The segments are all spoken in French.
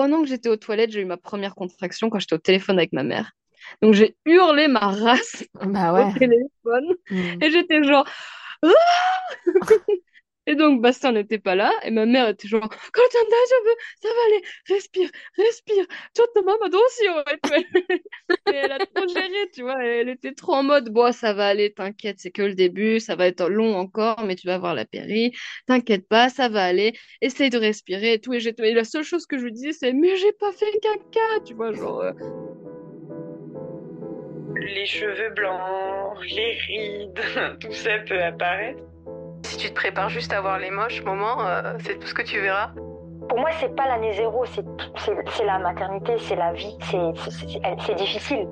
pendant que j'étais aux toilettes, j'ai eu ma première contraction quand j'étais au téléphone avec ma mère. Donc j'ai hurlé ma race Bah au téléphone Mm. et j'étais genre Ah et donc Bastien n'était pas là et ma mère était genre Colton daijoubu ça va aller respire respire. Et elle a trop géré tu vois elle était trop en mode bon ça va aller t'inquiète c'est que le début ça va être long encore mais tu vas voir la péri t'inquiète pas ça va aller. Essaye de respirer et tout. Et, et la seule chose que je lui disais c'est mais j'ai pas fait caca tu vois genre euh, Les cheveux blancs, les rides, tout ça peut apparaître. Si tu te prépares juste à voir les moches moments, euh, c'est tout ce que tu verras. Pour moi, c'est pas l'année zéro, c'est la maternité, c'est la vie, c'est difficile.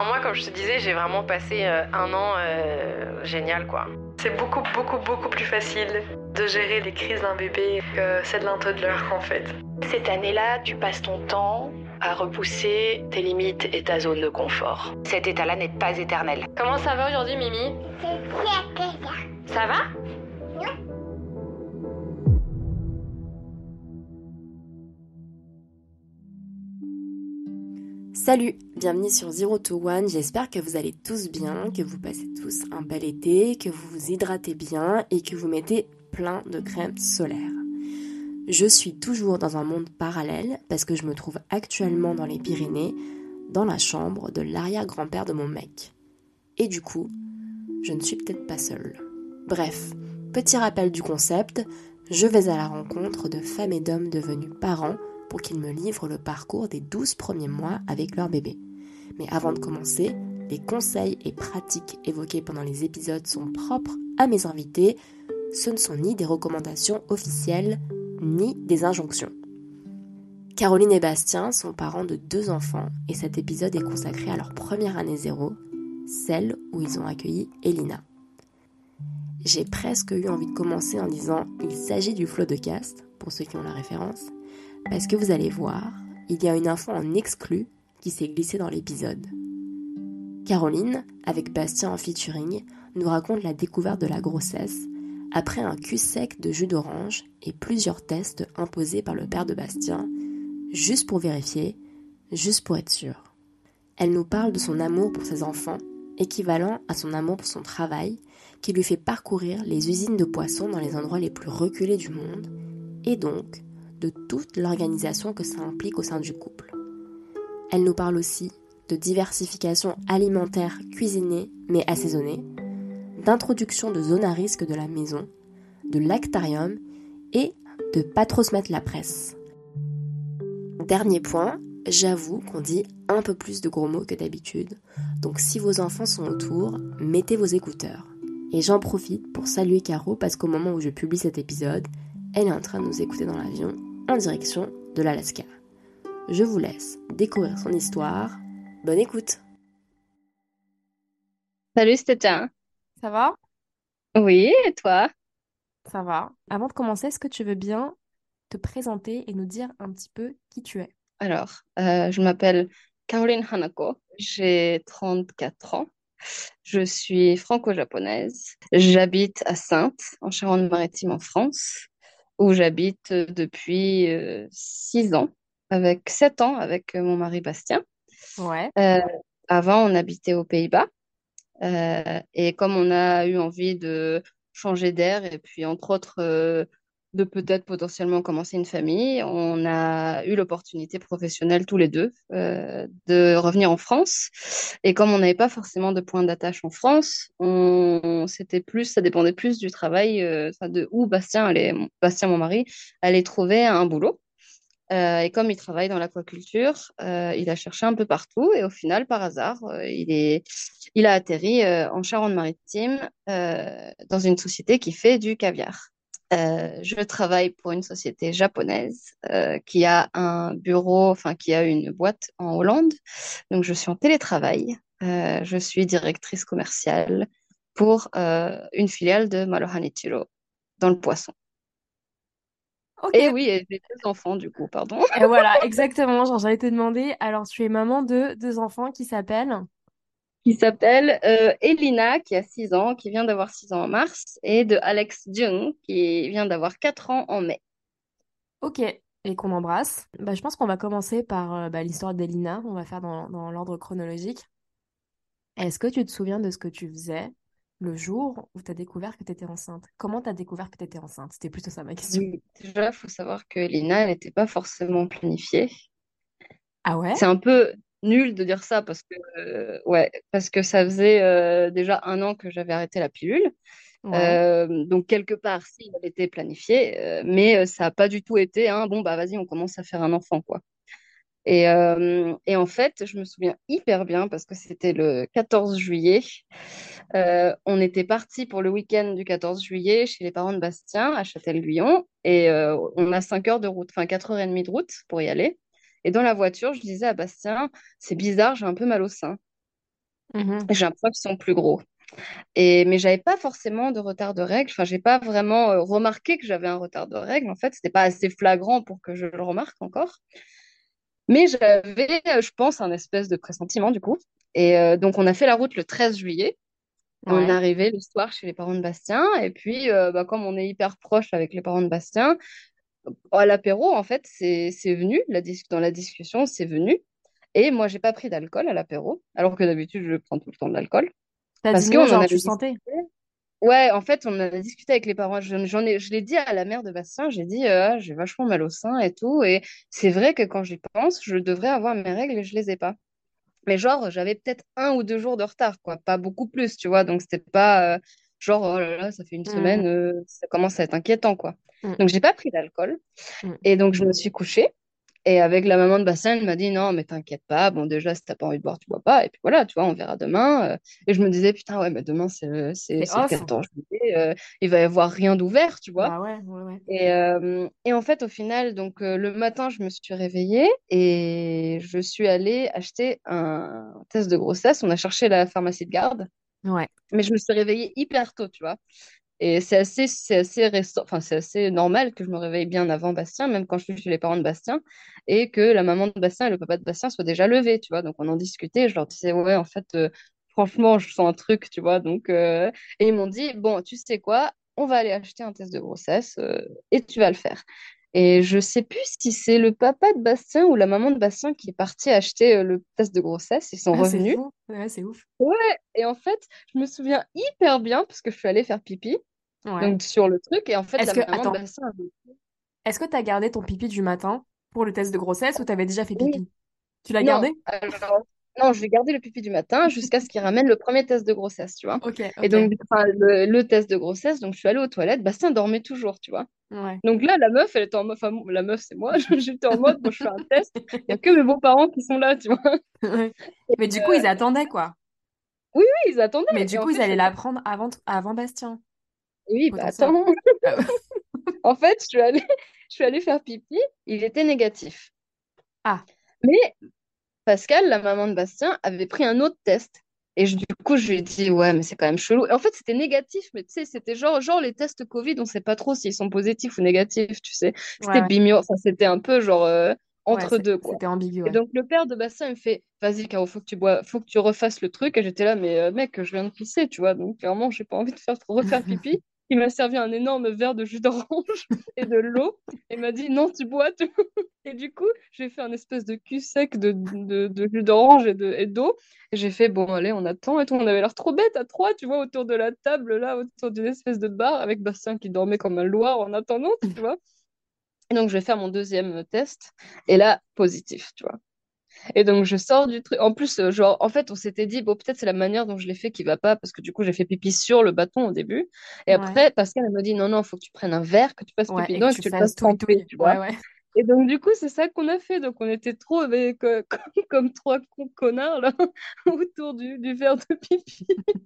Moi, comme je te disais, j'ai vraiment passé euh, un an euh, génial, quoi. C'est beaucoup, beaucoup, beaucoup plus facile de gérer les crises d'un bébé que celle d'un toddler en fait. Cette année-là, tu passes ton temps à repousser tes limites et ta zone de confort. Cet état-là n'est pas éternel. Comment ça va aujourd'hui, Mimi? Ça va? Salut, bienvenue sur Zero to One, j'espère que vous allez tous bien, que vous passez tous un bel été, que vous vous hydratez bien et que vous mettez plein de crème solaire. Je suis toujours dans un monde parallèle parce que je me trouve actuellement dans les Pyrénées, dans la chambre de l'arrière-grand-père de mon mec. Et du coup, je ne suis peut-être pas seule. Bref, petit rappel du concept, je vais à la rencontre de femmes et d'hommes devenus parents pour qu'ils me livrent le parcours des 12 premiers mois avec leur bébé. Mais avant de commencer, les conseils et pratiques évoqués pendant les épisodes sont propres à mes invités. Ce ne sont ni des recommandations officielles, ni des injonctions. Caroline et Bastien sont parents de deux enfants et cet épisode est consacré à leur première année zéro, celle où ils ont accueilli Elina. J'ai presque eu envie de commencer en disant il s'agit du flot de cast, pour ceux qui ont la référence, parce que vous allez voir, il y a une info en exclu qui s'est glissée dans l'épisode. Caroline, avec Bastien en featuring, nous raconte la découverte de la grossesse après un cul sec de jus d'orange et plusieurs tests imposés par le père de Bastien, juste pour vérifier, juste pour être sûr. Elle nous parle de son amour pour ses enfants, équivalent à son amour pour son travail, qui lui fait parcourir les usines de poissons dans les endroits les plus reculés du monde, et donc de toute l'organisation que ça implique au sein du couple. Elle nous parle aussi de diversification alimentaire cuisinée mais assaisonnée, d'introduction de zones à risque de la maison, de lactarium et de pas trop se mettre la presse. Dernier point, j'avoue qu'on dit un peu plus de gros mots que d'habitude, donc si vos enfants sont autour, mettez vos écouteurs. Et j'en profite pour saluer Caro parce qu'au moment où je publie cet épisode, elle est en train de nous écouter dans l'avion en direction de l'Alaska. Je vous laisse découvrir son histoire. Bonne écoute Salut Stéphane. Ça va? Oui, et toi? Ça va. Avant de commencer, est-ce que tu veux bien te présenter et nous dire un petit peu qui tu es? Alors, euh, je m'appelle Caroline Hanako, j'ai 34 ans, je suis franco-japonaise, j'habite à Saintes, en Charente-Maritime, en France, où j'habite euh, depuis 6 ans, avec 7 ans avec euh, mon mari Bastien. Ouais. Euh, avant, on habitait aux Pays-Bas, euh, et comme on a eu envie de changer d'air, et puis entre autres euh, de peut-être potentiellement commencer une famille, on a eu l'opportunité professionnelle tous les deux euh, de revenir en France. Et comme on n'avait pas forcément de point d'attache en France, on, c'était plus, ça dépendait plus du travail, euh, de où Bastien Bastien, mon mari, allait trouver un boulot. Euh, et comme il travaille dans l'aquaculture, il a cherché un peu partout et au final, par hasard, il est, il a atterri en Charente-Maritime dans une société qui fait du caviar. Euh, je travaille pour une société japonaise euh, qui a un bureau, enfin qui a une boîte en Hollande. Donc je suis en télétravail. Euh, je suis directrice commerciale pour une filiale de Malohanichiro dans le poisson. Ok. Et oui, j'ai deux enfants du coup, pardon. Et voilà, exactement. J'allais te demander. Alors, tu es maman de deux enfants qui s'appellent. Qui s'appelle euh, Elina, qui a 6 ans, qui vient d'avoir 6 ans en mars, et de Alex Jung, qui vient d'avoir 4 ans en mai. Ok. et qu'on embrasse. Bah, je pense qu'on va commencer par euh, bah, l'histoire d'Elina. On va faire dans, dans l'ordre chronologique. Est-ce que tu te souviens de ce que tu faisais le jour où tu as découvert que tu étais enceinte? Comment tu as découvert que tu étais enceinte? C'était plutôt ça ma question. Oui, déjà, il faut savoir que Lina, n'était pas forcément planifiée. Ah ouais? C'est un peu nul de dire ça parce que, euh, ouais, parce que ça faisait euh, déjà un an que j'avais arrêté la pilule. Ouais. Euh, donc, quelque part, si, elle était planifiée, mais ça n'a pas du tout été un bon, bah vas-y, on commence à faire un enfant, quoi. Et, et en fait, je me souviens hyper bien parce que c'était le 14 juillet. On était parti pour le week-end du 14 juillet chez les parents de Bastien à Châtel-Guyon et on a 5 heures de route, enfin 4h30 de route pour y aller. Et dans la voiture, je disais à Bastien, c'est bizarre, j'ai un peu mal au sein. Mhm. J'ai l'impression qu'ils sont plus gros. Et, mais j'avais pas forcément de retard de règles. Enfin, j'ai pas vraiment euh, remarqué que j'avais un retard de règles. En fait, c'était pas assez flagrant pour que je le remarque encore. Mais j'avais, euh, je pense, un espèce de pressentiment du coup. Et euh, donc, on a fait la route le 13 juillet. On est arrivé le soir chez les parents de Bastien. Et puis, euh, bah, comme on est hyper proche avec les parents de Bastien, à l'apéro, en fait, c'est c'est venu. La dans la discussion, c'est venu. Et moi, j'ai pas pris d'alcool à l'apéro, alors que d'habitude, je prends tout le temps de l'alcool. Parce en genre, tu sentais? Ouais, en fait, on a discuté avec les parents. Je- J'en ai, je l'ai dit à la mère de Bastien, j'ai dit, euh, j'ai vachement mal au sein et tout. Et c'est vrai que quand j'y pense, je devrais avoir mes règles et je les ai pas. Mais genre, j'avais peut-être un ou deux jours de retard, quoi. Pas beaucoup plus, tu vois. Donc, c'était pas euh, genre, oh là là, ça fait une Mhm. semaine, euh, ça commence à être inquiétant, quoi. Mhm. Donc, j'ai pas pris d'alcool. Mhm. Et donc, je me suis couchée. Et avec la maman de Bastien, elle m'a dit non, mais t'inquiète pas. Bon, déjà, si t'as pas envie de boire, tu bois pas. Et puis voilà, tu vois, on verra demain. Euh, Et je me disais, putain, ouais, mais demain, c'est le, c'est le off? 14 juillet. euh, il va y avoir rien d'ouvert, tu vois. Bah ouais, ouais, ouais. Et, euh, et en fait, au final, donc euh, le matin, je me suis réveillée et je suis allée acheter un test de grossesse. On a cherché la pharmacie de garde, Ouais. mais je me suis réveillée hyper tôt, tu vois. Et c'est assez, c'est assez enfin, c'est assez normal que je me réveille bien avant Bastien, même quand je suis chez les parents de Bastien, et que la maman de Bastien et le papa de Bastien soient déjà levés, tu vois. Donc, on en discutait, je leur disais, ouais, en fait, euh, franchement, je sens un truc, tu vois. Donc, euh, et ils m'ont dit, bon, tu sais quoi, on va aller acheter un test de grossesse, euh, et tu vas le faire. Et je sais plus si c'est le papa de Bastien ou la maman de Bastien qui est parti acheter euh, le test de grossesse. Ils sont Ah, c'est revenus. fou. Ouais, c'est ouf. Ouais, et en fait, je me souviens hyper bien parce que je suis allée faire pipi Ouais. donc sur le truc et en fait Est-ce la que, maman de attends, Bastien avait- est-ce que t'as gardé ton pipi du matin pour le test de grossesse ou t'avais déjà fait oui pipi? Tu l'as non gardé? alors non je vais garder le pipi du matin jusqu'à ce qu'il ramène le premier test de grossesse tu vois. Ok, et donc enfin, le, le test de grossesse donc je suis allée aux toilettes Bastien dormait toujours tu vois. Ouais. donc là la meuf elle était en mode enfin la meuf c'est moi j'étais en mode bon je fais un test il y a que mes beaux-parents qui sont là tu vois. Ouais. Mais du coup, euh, ils attendaient, quoi. oui oui ils attendaient Mais du coup, ils fait allaient la prendre avant, avant Bastien, oui bah attends. Ah en fait je suis allée je suis allée faire pipi il était négatif. Ah, mais Pascal, la maman de Bastien, avait pris un autre test. Et je- du coup, je lui ai dit, ouais, mais c'est quand même chelou. Et en fait, c'était négatif, mais tu sais, c'était genre, genre les tests Covid, on sait pas trop s'ils sont positifs ou négatifs, tu sais. C'était ouais. bimio, enfin, c'était un peu genre euh, entre deux, quoi. c'était ambigu, Et donc, le père de Bastien, il me fait, vas-y, Caro, faut que tu bois, faut que tu refasses le truc. Et j'étais là, mais euh, mec, je viens de pisser, tu vois. Donc, clairement, j'ai pas envie de faire, refaire pipi. Il m'a servi un énorme verre de jus d'orange et de l'eau. Et m'a dit, non, tu bois, tu et du coup, j'ai fait un espèce de cul sec de, de, jus d'orange et de- et d'eau. Et j'ai fait, bon, allez, on attend et tout. On avait l'air trop bêtes à trois, tu vois, autour de la table, là, autour d'une espèce de bar, avec Bastien qui dormait comme un loir en attendant, tu vois. Donc, je vais faire mon deuxième test. Et là, positif, tu vois. Et donc, je sors du truc. En plus, euh, genre, en fait, on s'était dit, bon, peut-être c'est la manière dont je l'ai fait qui va pas, parce que du coup, j'ai fait pipi sur le bâton au début. Et Ouais, après, Pascal, elle m'a dit, non, non, il faut que tu prennes un verre, que tu fasses ouais, pipi dedans et que tu tu le fasses tremper, touille-touille. tu Ouais, vois. ouais. Et donc, du coup, c'est ça qu'on a fait. Donc, on était trop avec, euh, comme, comme trois connards, là, autour du, du verre de pipi.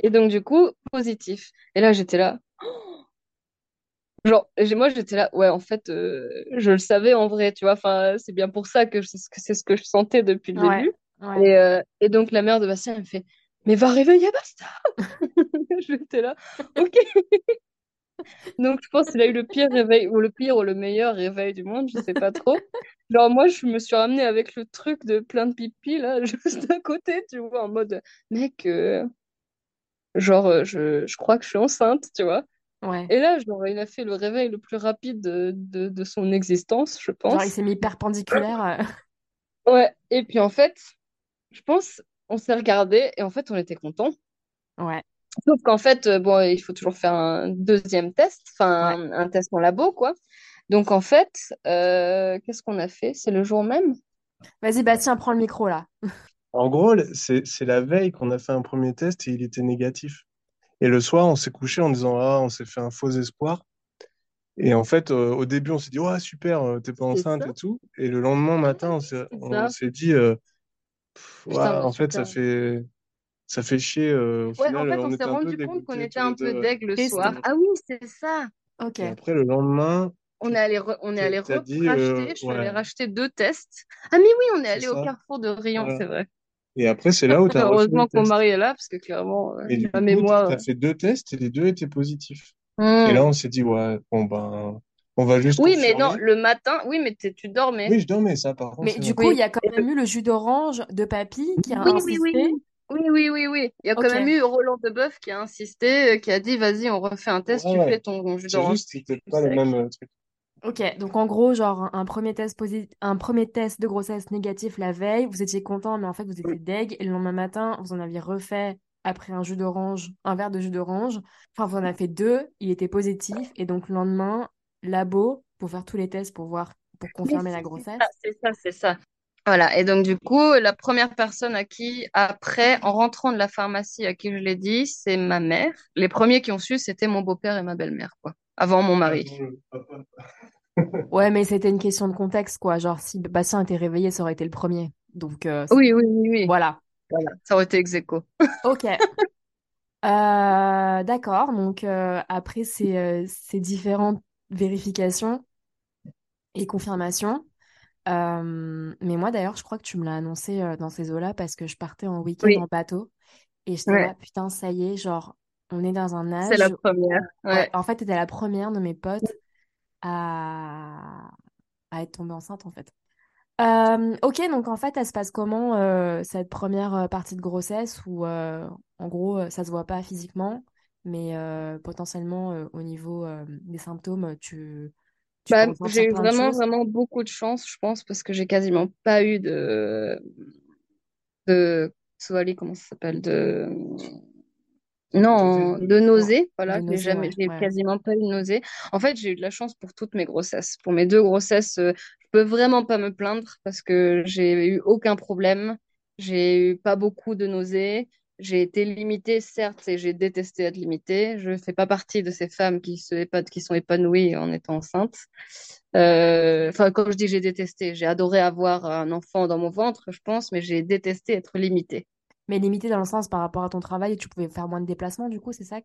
Et donc, du coup, positif. Et là, j'étais là. Genre, moi, j'étais là. Ouais, en fait, euh, je le savais en vrai, tu vois. Enfin, c'est bien pour ça que c'est ce que, c'est ce que je sentais depuis le Ouais, début. ouais. Et, euh, et donc, la mère de Bastien, elle me fait, mais va réveiller Bastien. J'étais là. Ok. Donc, je pense qu'il a eu le pire réveil, ou le pire ou le meilleur réveil du monde, je sais pas trop. Genre, moi, je me suis ramenée avec le truc de plein de pipi, là, juste à côté, tu vois, en mode, mec, euh, genre, je, je crois que je suis enceinte, tu vois. Ouais. Et là, genre, il a fait le réveil le plus rapide de, de, de son existence, je Genre, il pense. s'est mis perpendiculaire. euh. Ouais, et puis en fait, je pense, on s'est regardé et en fait, on était contents. Ouais, Sauf qu'en fait, euh, bon, il faut toujours faire un deuxième test, enfin, ouais. un, un test en labo, quoi. Donc en fait, euh, qu'est-ce qu'on a fait? C'est le jour même? Vas-y, Bastien, prends le micro là. En gros, c'est c'est la veille qu'on a fait un premier test et il était négatif. Et le soir, on s'est couché en disant, ah, on s'est fait un faux espoir. Et en fait, euh, au début, on s'est dit, ouais, super, euh, t'es pas enceinte ça, et tout. Et le lendemain matin, on s'est on dit, euh, pff, ouais, Putain, en fait, ça fait, ça fait chier. euh, au Ouais, en fait, on on s'est rendu compte qu'on était un peu deg le soir. Ah oui, c'est ça. Ok. Et après, le lendemain, On est allé, re- on est allé dit, euh, racheter, je suis allée ouais, racheter deux tests. Ah mais oui, on est allé au. Carrefour de Rion, Voilà. c'est vrai. Et après, c'est là où tu as refait le Heureusement que mon test. mari est là, parce que clairement, euh, Et du la coup, mémoire. tu as fait deux tests et les deux étaient positifs. Et Hmm. là, on s'est dit, ouais, bon, ben, on va juste Oui, mais non, confirmer. le matin, oui, mais tu dormais. Oui, je dormais, ça, par contre, Mais c'est du vrai. coup, il y a quand Et même eu le jus d'orange de papy qui a Oui, oui, oui, insisté. oui. Oui, oui, oui, oui. Il y a quand Ok. même eu Roland Deboeuf qui a insisté, euh, qui a dit, vas-y, on refait un test, Ouais, tu ouais. fais ton jus C'est d'orange juste, c'était plus pas le sec. même euh, truc. Ok, donc en gros, genre un premier test un premier test de grossesse négatif la veille, vous étiez content, mais en fait vous étiez deg, et le lendemain matin, vous en aviez refait après un jus d'orange, un verre de jus d'orange. Enfin, vous en avez fait deux, il était positif, et donc le lendemain, labo, pour faire tous les tests pour voir, pour confirmer la grossesse. c'est ça, c'est ça. Voilà, et donc du coup, la première personne à qui, après, en rentrant de la pharmacie, à qui je l'ai dit, c'est ma mère. Les premiers qui ont su, c'était mon beau-père et ma belle-mère, quoi, avant mon mari. Ouais, mais c'était une question de contexte, quoi. Genre, si Bastien était réveillé, ça aurait été le premier. Donc, euh, Oui, oui, oui, oui. voilà. Voilà, ça aurait été ex aequo. Ok. Euh, d'accord. Donc, euh, après ces, ces différentes vérifications et confirmations, euh, mais moi d'ailleurs, je crois que tu me l'as annoncé dans ces eaux-là parce que je partais en week-end Oui, en bateau et j'étais ouais, là, putain, ça y est, genre, on est dans un c'est la âge. première. Ouais, Ouais. en fait, t'étais la première de mes potes à, à être tombée enceinte, en fait. Euh, ok, donc en fait, elle se passe comment euh, cette première euh, partie de grossesse où euh, en gros ça se voit pas physiquement, mais potentiellement au niveau des symptômes, tu, Bah, j'ai eu vraiment, vraiment beaucoup de chance, je pense, parce que j'ai quasiment pas eu de, de, Soali, comment ça s'appelle, de, non, Nausée. de Non, nausées, voilà, j'ai nausées, jamais, ouais, j'ai ouais. quasiment pas eu de nausées. En fait, j'ai eu de la chance pour toutes mes grossesses. Pour mes deux grossesses, euh, je peux vraiment pas me plaindre parce que j'ai eu aucun problème. J'ai eu pas beaucoup de nausées. J'ai été limitée, certes, et j'ai détesté être limitée. Je fais pas partie de ces femmes qui se épa- qui sont épanouies en étant enceintes. Euh, Enfin, quand je dis j'ai détesté, j'ai adoré avoir un enfant dans mon ventre, je pense, mais j'ai détesté être limitée. Mais limité dans le sens par rapport à ton travail, tu pouvais faire moins de déplacements, du coup, c'est ça?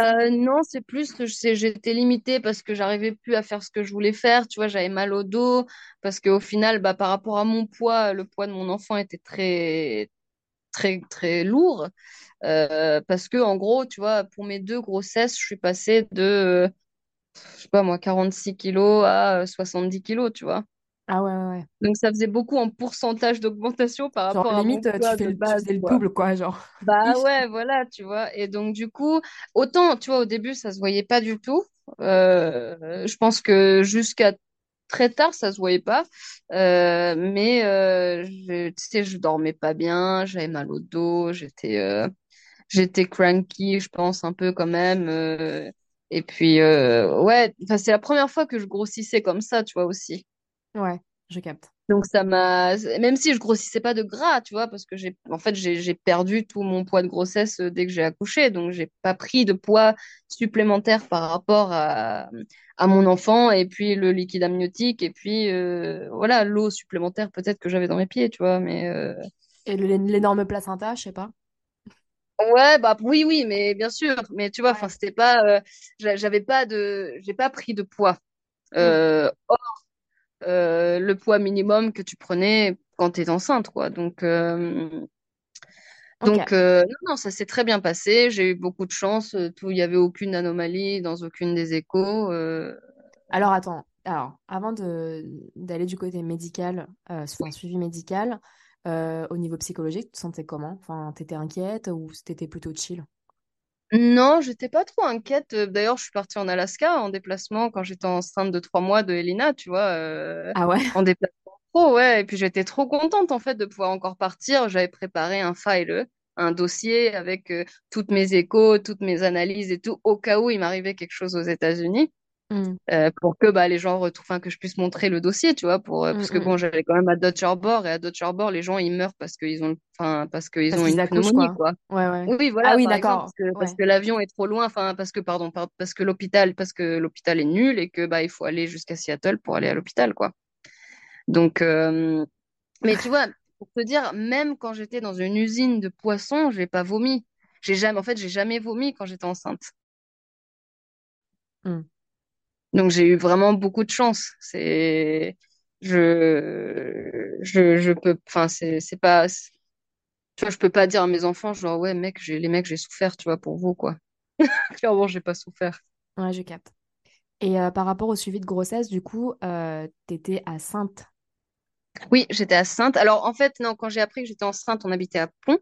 Euh, non, c'est plus que j'étais limitée parce que j'arrivais plus à faire ce que je voulais faire. Tu vois, j'avais mal au dos parce qu'au final, bah, par rapport à mon poids, le poids de mon enfant était très, très, très lourd. Euh, parce que, en gros, tu vois, pour mes deux grossesses, je suis passée de, euh, je sais pas moi, 46 kilos à euh, 70 kilos, tu vois? Ah ouais, ouais, ouais. Donc, ça faisait beaucoup en pourcentage d'augmentation par Genre rapport à limite, tu fais de le, tu base, faisais le double, quoi, genre. Bah ouais, voilà, tu vois. Et donc, du coup, autant, tu vois, au début, ça se voyait pas du tout. Euh, je pense que jusqu'à très tard, ça se voyait pas. Euh, mais, euh, je, tu sais, je dormais pas bien, j'avais mal au dos, j'étais euh, j'étais cranky, je pense, un peu quand même. et puis, ouais, enfin, c'est la première fois que je grossissais comme ça, tu vois, aussi. Ouais, je capte. Donc ça m'a, même si je grossissais pas de gras, tu vois, parce que j'ai, en fait, j'ai, perdu tout mon poids de grossesse euh, dès que j'ai accouché, donc j'ai pas pris de poids supplémentaire par rapport à, à mon enfant et puis le liquide amniotique et puis euh, voilà l'eau supplémentaire peut-être que j'avais dans mes pieds, tu vois, mais euh, Et l'énorme placenta, je sais pas. ouais, bah oui, oui, mais bien sûr, mais tu vois, enfin c'était pas, euh, j'a- j'avais pas de, j'ai pas pris de poids. Mm. Euh, euh, le poids minimum que tu prenais quand tu es enceinte, quoi. Donc, euh, donc euh, non, non, ça s'est très bien passé. J'ai eu beaucoup de chance. Tout, il n'y avait aucune anomalie dans aucune des échos. Alors attends, alors avant d'aller du côté médical, euh, enfin suivi médical, au niveau psychologique, tu te sentais comment? Enfin, t'étais inquiète ou t'étais plutôt chill? Non, j'étais pas trop inquiète. Euh, D'ailleurs, je suis partie en Alaska en déplacement quand j'étais enceinte de trois mois de Elina, tu vois, euh, Ah ouais? en déplacement pro, ouais. Et puis j'étais trop contente en fait de pouvoir encore partir. J'avais préparé un file, un dossier avec euh, toutes mes échos, toutes mes analyses et tout, au cas où il m'arrivait quelque chose aux États-Unis Hmm, euh, pour que bah, les gens retrouvent, enfin, que je puisse montrer le dossier, tu vois, pour, euh, hmm, parce que hmm. bon, j'allais quand même à Dutch Harbor et à Dutch Harbor, les gens ils meurent parce qu'ils ont, enfin, parce qu'ils ont une pneumonie, quoi. quoi. Ouais, ouais. Oui, Ah voilà, oui, par exemple, d'accord. parce que, parce Ouais. que l'avion est trop loin, enfin, parce que, pardon, par- parce que l'hôpital, parce que l'hôpital est nul et que bah il faut aller jusqu'à Seattle pour aller à l'hôpital, quoi. Donc, euh, mais tu vois, pour te dire, même quand j'étais dans une usine de poissons, j'ai pas vomi. J'ai jamais, en fait, j'ai jamais vomi quand j'étais enceinte. Donc j'ai eu vraiment beaucoup de chance. C'est je je je peux enfin c'est c'est pas tu vois je peux pas dire à mes enfants genre ouais mec j'ai les mecs j'ai souffert tu vois pour vous quoi. Clairement j'ai pas souffert. Ouais, je capte. Et euh, par rapport au suivi de grossesse, du coup, euh, t'étais à Sainte? Oui, j'étais à Sainte. Alors en fait non, quand j'ai appris que j'étais enceinte, on habitait à Pont.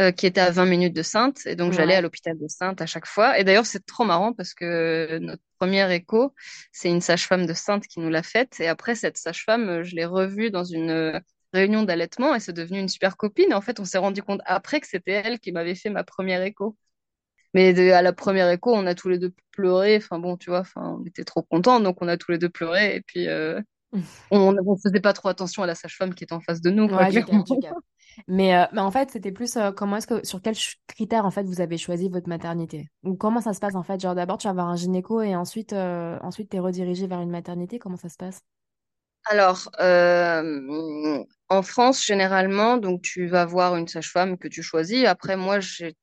Euh, qui était à 20 minutes de Sainte. Et donc, j'allais à l'hôpital de Sainte à chaque fois. Et d'ailleurs, c'est trop marrant parce que notre première écho, c'est une sage-femme de Sainte qui nous l'a faite. Et après, cette sage-femme, euh, je l'ai revue dans une euh, réunion d'allaitement et c'est devenu une super copine. Et en fait, on s'est rendu compte après que c'était elle qui m'avait fait ma première écho. Mais de- à la première écho, on a tous les deux pleuré. Enfin bon, tu vois, enfin, on était trop contents, donc on a tous les deux pleuré. Et puis, euh, on ne faisait pas trop attention à la sage-femme qui était en face de nous, Ouais. Mais, euh, mais en fait, c'était plus euh, comment est-ce que sur quels critères en fait vous avez choisi votre maternité? Ou comment ça se passe en fait? Genre d'abord tu vas voir un gynéco et ensuite euh, ensuite t'es redirigé vers une maternité, comment ça se passe? Alors, euh, en France, généralement, donc tu vas voir une sage-femme que tu choisis. Après, moi, j'ai,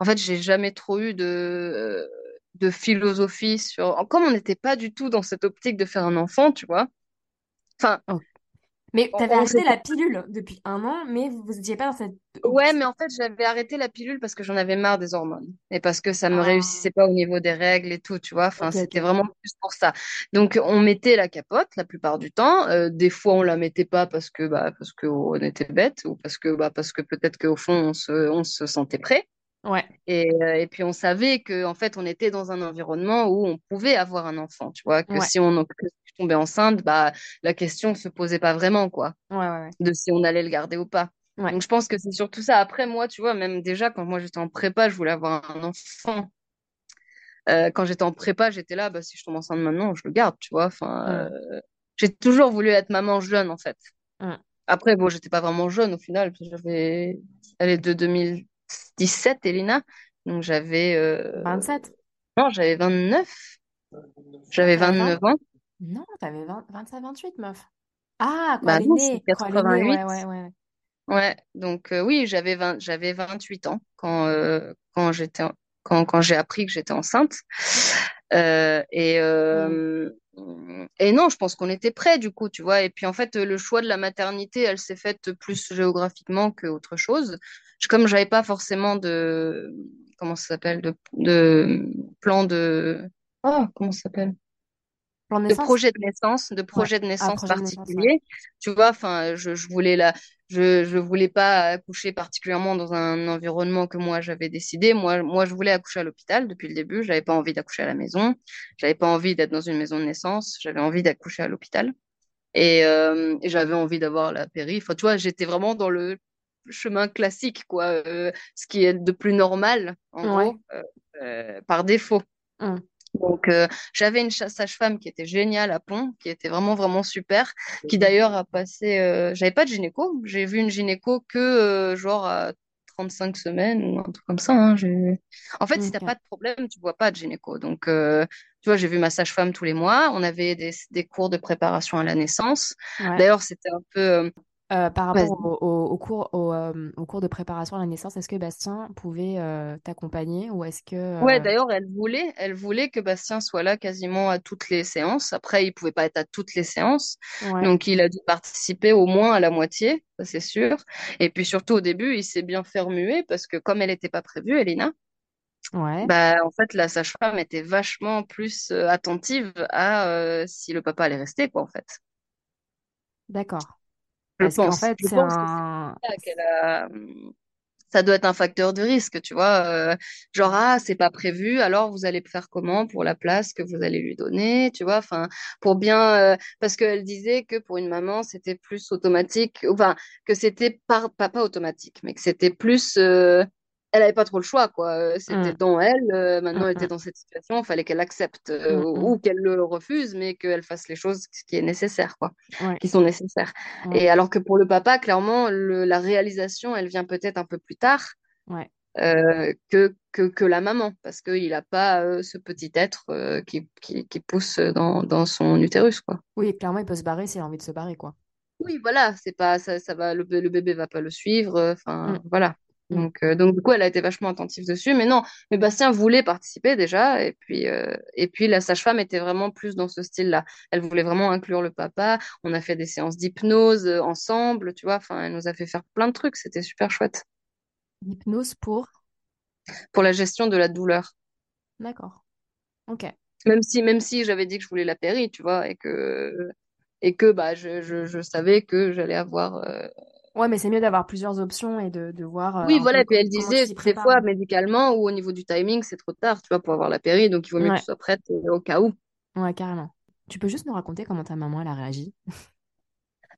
en fait, j'ai jamais trop eu de, de philosophie sur. Comme on n'était pas du tout dans cette optique de faire un enfant, tu vois. Enfin, Oh. Mais t'avais arrêté la pilule depuis un an, mais vous n'étiez pas dans cette Ouais, mais en fait, j'avais arrêté la pilule parce que j'en avais marre des hormones et parce que ça me Ah, réussissait pas au niveau des règles et tout, tu vois. Enfin, c'était vraiment plus pour ça. Donc, on mettait la capote la plupart du temps. Euh, des fois, on la mettait pas parce que bah parce que on était bête ou parce que bah parce que peut-être qu'au fond on se on se sentait prêt. Ouais, Et, euh, et puis on savait que en fait on était dans un environnement où on pouvait avoir un enfant, tu vois. Que ouais, si on tombais enceinte, bah la question se posait pas vraiment quoi ouais, de si on allait le garder ou pas. Donc je pense que c'est surtout ça. Après, moi, tu vois, même déjà quand moi j'étais en prépa, je voulais avoir un enfant. Euh, quand j'étais en prépa, j'étais là, bah, si je tombe enceinte maintenant, je le garde, tu vois. Enfin, euh, j'ai toujours voulu être maman jeune, en fait. Après, bon, j'étais pas vraiment jeune au final. J'avais, elle est de 2017, Elina. Donc j'avais, euh... 27? non, j'avais 29. Non, J'avais t'avais 20? 29 ans. Non, t'avais 20, 27, 28, meuf. Ah, quand Bah elle est non, c'est née, quand elle est née, 88. ouais, ouais, ouais. Ouais, donc euh, oui, j'avais 20, j'avais 28 ans quand, euh, quand j'étais, quand, quand j'ai appris que j'étais enceinte. Euh, et, euh, et non, je pense qu'on était prêts du coup, tu vois. Et puis en fait, le choix de la maternité, elle s'est faite plus géographiquement qu'autre chose. Je- Comme j'avais pas forcément de, comment ça s'appelle, de, de plan de, oh, comment ça s'appelle? De projet de naissance, de Ouais. Ah, projet de naissance, ouais. particulier. Tu vois, enfin, je, je voulais la, je, je voulais pas accoucher particulièrement dans un environnement que moi j'avais décidé. Moi, moi, je voulais accoucher à l'hôpital depuis le début. J'avais pas envie d'accoucher à la maison. J'avais pas envie d'être dans une maison de naissance. J'avais envie d'accoucher à l'hôpital. Et, euh, et j'avais envie d'avoir la péri. Enfin, tu vois, j'étais vraiment dans le chemin classique, quoi, euh, ce qui est de plus normal, en Ouais. gros, euh, euh, par défaut. Hum. Donc, euh, j'avais une sage-femme qui était géniale à Pont, qui était vraiment, vraiment super, qui d'ailleurs a passé... euh, j'avais pas de gynéco, j'ai vu une gynéco que euh, genre à 35 semaines ou un truc comme ça. hein, En fait, si t'as pas de problème, tu vois pas de gynéco. Donc, tu vois, j'ai vu ma sage-femme tous les mois, on avait des, des cours de préparation à la naissance. Ouais. D'ailleurs, c'était un peu... euh, par rapport au, au- au cours, au, euh, au cours de préparation à la naissance, est-ce que Bastien pouvait euh, t'accompagner ou est-ce que... Ouais, d'ailleurs, elle voulait, elle voulait que Bastien soit là quasiment à toutes les séances. Après, il pouvait pas être à toutes les séances, Ouais, donc il a dû participer au moins à la moitié, ça c'est sûr. Et puis surtout au début, il s'est bien fait remuer parce que comme elle n'était pas prévue, Elina, ouais, bah en fait la sage-femme était vachement plus attentive à si le papa allait rester, quoi, en fait. d'accord. Je Parce qu'en pense, fait, je que ça qu'elle a, ça doit être un facteur de risque, tu vois. euh, genre, ah, c'est pas prévu, alors vous allez faire comment pour la place que vous allez lui donner, tu vois. Enfin, pour bien, euh, parce qu'elle disait que pour une maman, c'était plus automatique, enfin, que c'était pas, pas, pas automatique, mais que c'était plus, euh, elle avait pas trop le choix, quoi. Euh, C'était Mm, dans elle, euh, maintenant elle était dans cette situation, il fallait qu'elle accepte euh, ou qu'elle le refuse, mais qu'elle fasse les choses qui est nécessaire, quoi, Ouais, qui sont nécessaires. ouais, Et alors que pour le papa, clairement, le, la réalisation, elle vient peut-être un peu plus tard ouais. euh, que, que, que la maman, parce qu'il n'a pas ce petit être qui, qui, qui pousse dans, dans son utérus, quoi. Oui, clairement, il peut se barrer s'il a envie de se barrer, quoi. Oui, voilà, c'est pas ça, ça va, le, le bébé va pas le suivre, euh, Mm, enfin voilà. Mm. Donc, euh, donc du coup, elle a été vachement attentive dessus, mais non, mais Bastien voulait participer déjà, et puis, euh, et puis la sage-femme était vraiment plus dans ce style-là. Elle voulait vraiment inclure le papa. On a fait des séances d'hypnose euh, ensemble, tu vois. Enfin, elle nous a fait faire plein de trucs, c'était super chouette L'hypnose pour... pour la gestion de la douleur. D'accord. Ok. Même si, même si j'avais dit que je voulais la péri, tu vois, et que, et que bah, je, je, je savais que j'allais avoir. euh, Ouais, mais c'est mieux d'avoir plusieurs options et de, de voir euh, Oui, voilà, puis elle disait, des fois, médicalement ou au niveau du timing, c'est trop tard, tu vois, pour avoir la péri, donc il vaut mieux que tu Ouais, sois prête euh, au cas où. ouais, carrément. Tu peux juste nous raconter comment ta maman, elle a réagi?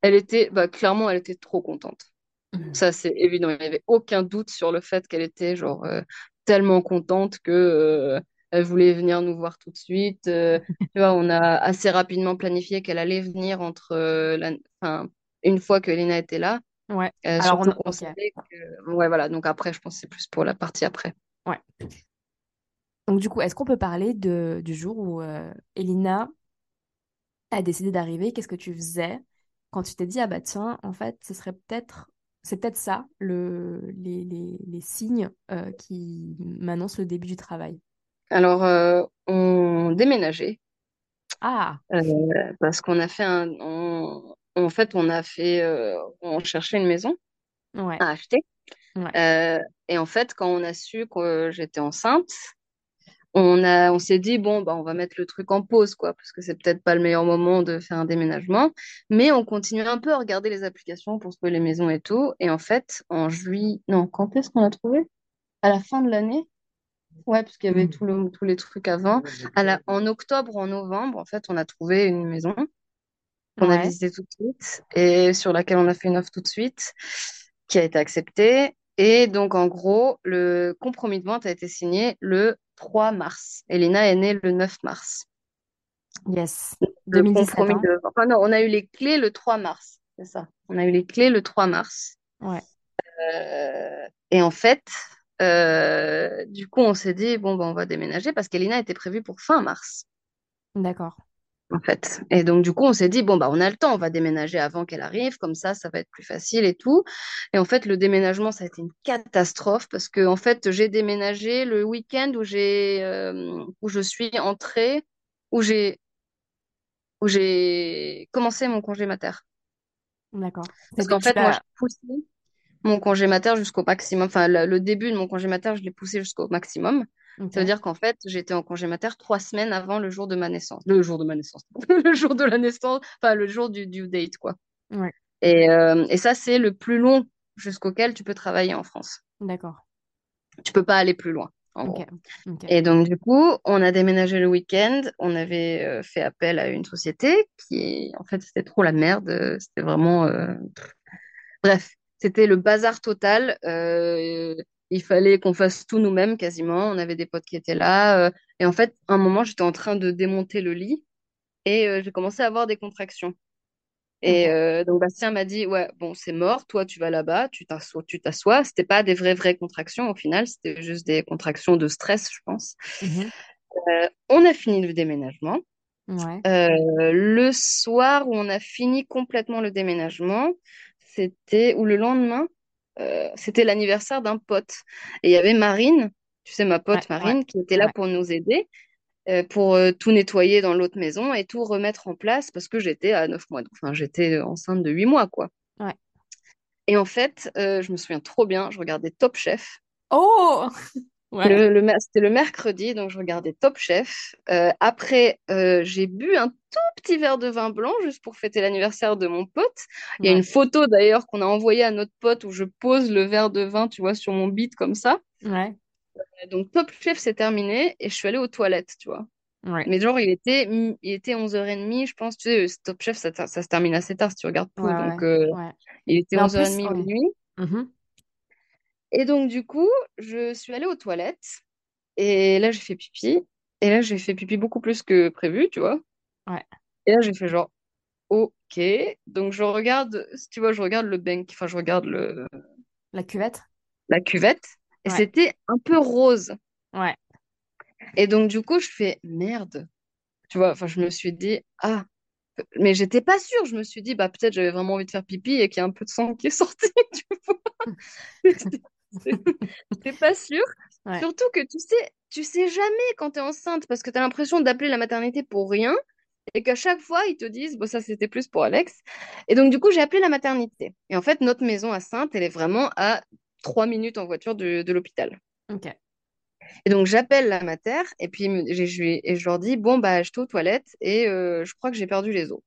Elle était, bah, clairement, elle était trop contente. Mhm. Ça, c'est évident. Il n'y avait aucun doute sur le fait qu'elle était, genre, euh, tellement contente que, euh, elle voulait venir nous voir tout de suite. Euh, tu vois, on a assez rapidement planifié qu'elle allait venir entre, la- enfin, une fois que Lina était là. Ouais. Euh, Alors, on surtout a... qu'on Ok. savait que... Ouais, voilà. Donc après, je pense que c'est plus pour la partie après. Ouais. Donc, du coup, est-ce qu'on peut parler de, du jour où euh, Elina a décidé d'arriver? Qu'est-ce que tu faisais quand tu t'es dit, ah bah tiens, en fait, ce serait peut-être... C'est peut-être ça, le, les, les, les signes euh, qui m'annoncent le début du travail? Alors, on déménageait Ah, parce qu'on a fait un... on- En fait, on a fait... euh, On cherchait une maison ouais, à acheter. ouais. Euh, et en fait, quand on a su que j'étais enceinte, on a, on s'est dit, bon, bah, on va mettre le truc en pause, quoi, parce que c'est peut-être pas le meilleur moment de faire un déménagement. Mais on continuait un peu à regarder les applications pour trouver les maisons et tout. Et en fait, en juillet, non, quand est-ce qu'on a trouvé? À la fin de l'année? Ouais, parce qu'il y avait tout le- tous les trucs avant. À la, en octobre en novembre, en fait, on a trouvé une maison qu'on a Ouais, visitée tout de suite et sur laquelle on a fait une offre tout de suite, qui a été acceptée. Et donc, en gros, le compromis de vente a été signé le 3 mars. Elina est née le 9 mars. yes. Le 2017, compromis hein? de... Enfin, non, on a eu les clés le 3 mars. C'est ça. On a eu les clés le 3 mars. Ouais. Euh, et en fait, euh, du coup, on s'est dit, bon, ben, on va déménager parce qu'Elina était prévue pour fin mars. D'accord. En fait. Et donc, du coup, on s'est dit, bon, bah, on a le temps, on va déménager avant qu'elle arrive, comme ça, ça va être plus facile et tout. Et en fait, le déménagement, ça a été une catastrophe parce que, en fait, j'ai déménagé le week-end où j'ai, euh, où je suis entrée, où j'ai, où j'ai commencé mon congé mater. D'accord. Parce qu'en fait, moi, j'ai poussé mon congé mater jusqu'au maximum. Enfin, le, le début de mon congé mater, je l'ai poussé jusqu'au maximum. Ça veut dire qu'en fait, j'étais en congé mater trois semaines avant le jour de ma naissance. Le jour de ma naissance. Le jour de la naissance. Enfin, le jour du due date, quoi. Ouais. Et, euh, et ça, c'est le plus long jusqu'auquel tu peux travailler en France. D'accord. Tu peux pas aller plus loin, en Ok. gros. Ok. Et donc, du coup, on a déménagé le week-end. On avait euh, fait appel à une société qui, en fait, c'était trop la merde. C'était vraiment... euh, Bref, c'était le bazar total. Euh, il fallait qu'on fasse tout nous-mêmes quasiment. On avait des potes qui étaient là. euh, et en fait, à un moment, j'étais en train de démonter le lit et euh, j'ai commencé à avoir des contractions. Et euh, donc Bastien m'a dit, ouais, bon, c'est mort, toi tu vas là-bas, tu t'assois, tu t'assois. C'était pas des vraies, vraies contractions au final, c'était juste des contractions de stress, je pense. Mhm. Euh, on a fini le déménagement. Ouais. Euh, le soir où on a fini complètement le déménagement, c'était, ou le lendemain, euh, c'était l'anniversaire d'un pote. Et il y avait Marine, tu sais, ma pote Ouais. Marine, qui était là Ouais. pour nous aider, euh, pour euh, tout nettoyer dans l'autre maison et tout remettre en place parce que j'étais à 9 mois. Enfin, j'étais enceinte de 8 mois, quoi. Ouais. Et en fait, je me souviens trop bien, je regardais Top Chef. Oh! Ouais. Le, c'était le mercredi, donc je regardais Top Chef. Euh, après, euh, j'ai bu un tout petit verre de vin blanc juste pour fêter l'anniversaire de mon pote. Il y a une photo d'ailleurs qu'on a envoyée à notre pote où je pose le verre de vin, tu vois, sur mon bit comme ça. Ouais. Donc Top Chef, c'est terminé et je suis allée aux toilettes, tu vois. Ouais. Mais genre, il était, il était 11h30, je pense. Tu sais, Top Chef, ça, ça se termine assez tard si tu regardes tout. Donc, euh, il était Mais en 11h30 plus, ouais. minuit. Et donc, du coup, je suis allée aux toilettes. Et là, j'ai fait pipi. Et là, j'ai fait pipi beaucoup plus que prévu, tu vois. Ouais. Et là, j'ai fait genre, OK. Donc, je regarde, si tu vois, je regarde le bank, enfin, je regarde le, La cuvette? la cuvette. Et Ouais. c'était un peu rose. Ouais. Et donc, du coup, je fais merde. Tu vois, enfin, je me suis dit, ah. Mais j'étais pas sûre. Je me suis dit, bah, peut-être j'avais vraiment envie de faire pipi et qu'il y a un peu de sang qui est sorti, tu vois. J'étais pas sûre. Ouais. Surtout que tu sais, tu sais jamais quand tu es enceinte parce que tu as l'impression d'appeler la maternité pour rien et qu'à chaque fois ils te disent, bon, ça c'était plus pour Alex. Et donc, du coup, j'ai appelé la maternité. Et en fait, notre maison à Sainte, elle est vraiment à trois minutes en voiture de, de l'hôpital. Ok. Et donc, j'appelle la mater et puis je, et je leur dis, bon, bah, j'étais aux toilettes et euh, je crois que j'ai perdu les os.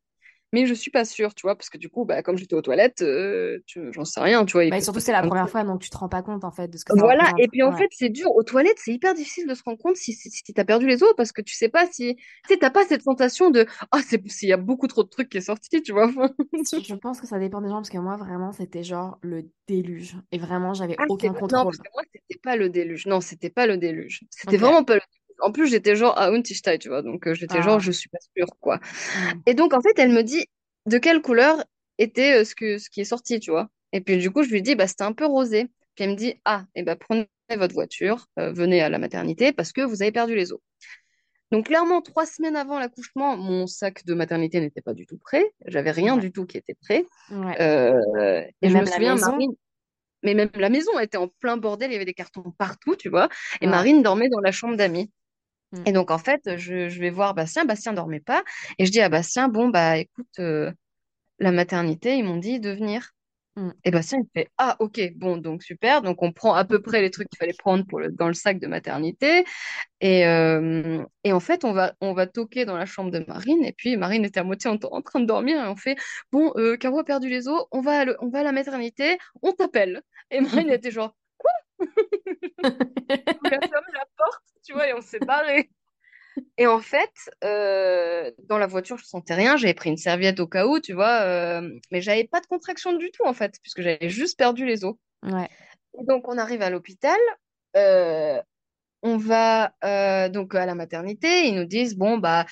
Mais je suis pas sûre, tu vois, parce que du coup, bah, comme j'étais aux toilettes, euh, j'en sais rien, tu vois. il Bah, et surtout, c'est la première fois, donc tu te rends pas compte, en fait, de ce que Voilà, et puis en Ouais. fait, c'est dur. Aux toilettes, c'est hyper difficile de se rendre compte si, si, si t'as perdu les os parce que tu sais pas si. Tu sais, t'as pas cette sensation de Ah, c'est s'il y a beaucoup trop de trucs qui est sorti, tu vois. Je pense que ça dépend des gens, parce que moi, vraiment, c'était genre le déluge. Et vraiment, j'avais Ah, aucun Non, contrôle. parce que moi, c'était pas le déluge. Non, c'était pas le déluge. C'était vraiment pas le déluge. En plus, j'étais genre à Untichtai, tu vois. Donc, euh, j'étais genre, Ah. je suis pas sûre, quoi. Mm. Et donc, en fait, elle me dit de quelle couleur était euh, ce, que, ce qui est sorti, tu vois. Et puis, du coup, je lui dis, bah, c'était un peu rosé. Puis elle me dit, ah, et ben prenez votre voiture, euh, venez à la maternité parce que vous avez perdu les os. Donc, clairement, trois semaines avant l'accouchement, mon sac de maternité n'était pas du tout prêt. J'avais rien Ouais. du tout qui était prêt. Ouais. Euh, et je même me la souviens, maison? Marine, mais même la maison était en plein bordel, il y avait des cartons partout, tu vois. Et Ouais. Marine dormait dans la chambre d'amis. Mm. Et donc, en fait, je, je vais voir Bastien. Bastien dormait pas. Et je dis à Bastien, bon, bah, écoute, euh, la maternité, ils m'ont dit de venir. Mm. Et Bastien, il fait, ah, ok, bon, donc super. Donc, on prend à peu près les trucs qu'il fallait prendre pour le- dans le sac de maternité. Et, euh, et en fait, on va, on va toquer dans la chambre de Marine. Et puis, Marine était à moitié en, en train de dormir. Et on fait, bon, euh, Caro a perdu les os. On va le- on va à la maternité. On t'appelle. Et Marine était genre, on a fermé la porte, tu vois, et on s'est barré. Et en fait, euh, dans la voiture, je sentais rien. J'avais pris une serviette au cas où, tu vois, euh, mais j'avais pas de contraction du tout, en fait, puisque j'avais juste perdu les os. Ouais. Et donc, on arrive à l'hôpital. euh, on va donc à la maternité. Ils nous disent, bon, bah,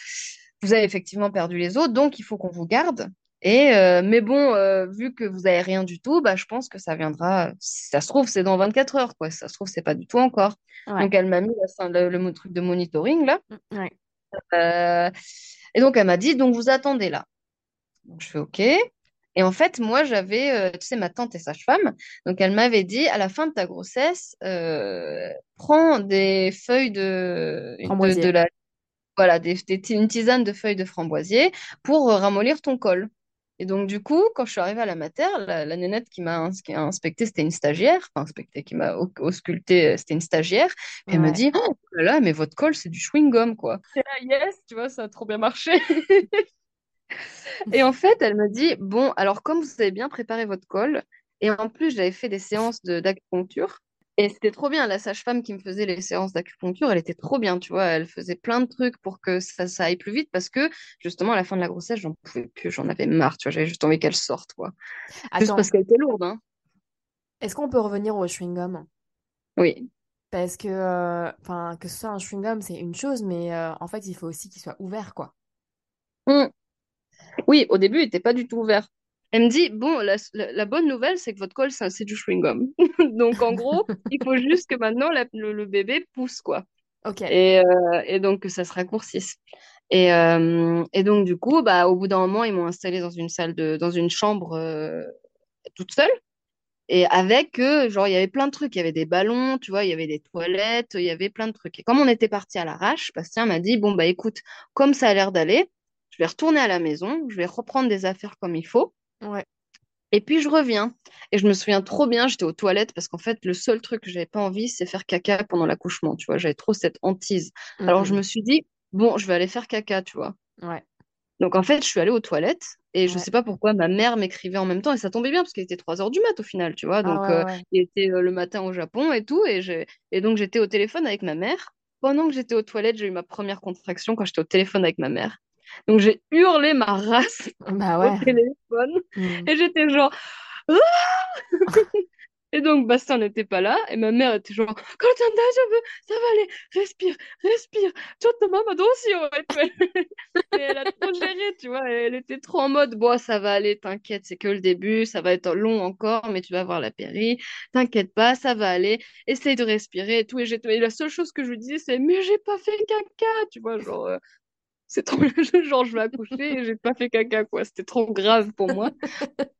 vous avez effectivement perdu les os, donc il faut qu'on vous garde. Et euh, mais bon, euh, vu que vous avez rien du tout, bah, je pense que ça viendra. Si ça se trouve, c'est dans 24 heures, quoi. Si ça se trouve, c'est pas du tout encore. Ouais. Donc, elle m'a mis le, le truc de monitoring, là. Mm, Ouais. Euh, et donc, elle m'a dit, donc vous attendez là. Donc, je fais OK. Et en fait, moi, j'avais, tu sais, ma tante est sage-femme. Donc, elle m'avait dit, à la fin de ta grossesse, prends des feuilles de, de, la, voilà, des, des- une tisane de feuilles de framboisier pour ramollir ton col. Et donc, du coup, quand je suis arrivée à la mater, la, la nénette qui m'a ins- qui a inspecté, c'était une stagiaire. Enfin, inspecté, qui m'a au- ausculté, euh, c'était une stagiaire. Puis elle me dit, oh là là, mais votre col, c'est du chewing-gum, quoi. Et là, yes, tu vois, ça a trop bien marché. Et en fait, elle me dit, bon, alors comme vous avez bien préparé votre col, et en plus, j'avais fait des séances de- d'acupuncture, et c'était trop bien. La sage-femme qui me faisait les séances d'acupuncture, elle était trop bien, tu vois. Elle faisait plein de trucs pour que ça, ça aille plus vite, parce que justement, à la fin de la grossesse, j'en pouvais plus, j'en avais marre, tu vois. J'avais juste envie qu'elle sorte, quoi. Juste parce qu'elle était lourde, hein. est-ce qu'on peut revenir au chewing-gum? Oui. Parce que, euh, enfin, que ce soit un chewing-gum, c'est une chose, mais euh, en fait, il faut aussi qu'il soit ouvert, quoi. Mm. Oui, au début, il n'était pas du tout ouvert. Elle me dit, bon, la, la- la bonne nouvelle, c'est que votre col, c'est du chewing-gum. Donc, en gros, il faut juste que maintenant, la- le, le bébé pousse, quoi. Ok. Et, euh, et donc, que ça se raccourcisse. Et, euh, et donc, du coup, bah, au bout d'un moment, ils m'ont installée dans une salle de, dans une chambre euh, toute seule. Et avec genre, il y avait plein de trucs. Il y avait des ballons, tu vois, il y avait des toilettes, il y avait plein de trucs. Et comme on était parti à l'arrache, Bastien m'a dit, bon, bah, écoute, comme ça a l'air d'aller, je vais retourner à la maison, je vais reprendre des affaires comme il faut. Ouais. Et puis je reviens. Et je me souviens trop bien, j'étais aux toilettes parce qu'en fait, le seul truc que j'avais pas envie, c'est faire caca pendant l'accouchement, tu vois. J'avais trop cette hantise. Alors, je me suis dit, bon, je vais aller faire caca, tu vois. Ouais. Donc, en fait, je suis allée aux toilettes et je Ouais. sais pas pourquoi ma mère m'écrivait en même temps et ça tombait bien parce qu'il était 3 heures du mat au final, tu vois. Ah Donc, ouais, euh, il était euh, le matin au Japon et tout. Et, j'ai- et donc, j'étais au téléphone avec ma mère. Pendant que j'étais aux toilettes, j'ai eu ma première contraction quand j'étais au téléphone avec ma mère. Donc, j'ai hurlé ma race Bah au téléphone Mhm. et j'étais genre. Ah Et donc, Bastien n'était pas là, et ma mère était genre, Quentin, veux, ça va aller, respire, respire, maman attention. Et elle a trop géré, tu vois, elle était trop en mode, bon, ça va aller, t'inquiète, c'est que le début, ça va être long encore, mais tu vas voir la péri, t'inquiète pas, ça va aller, essaye de respirer et tout. Et, et la seule chose que je lui disais, c'est, mais j'ai pas fait caca, tu vois, genre, euh, c'est trop, genre, je vais accoucher et j'ai pas fait caca, quoi, c'était trop grave pour moi.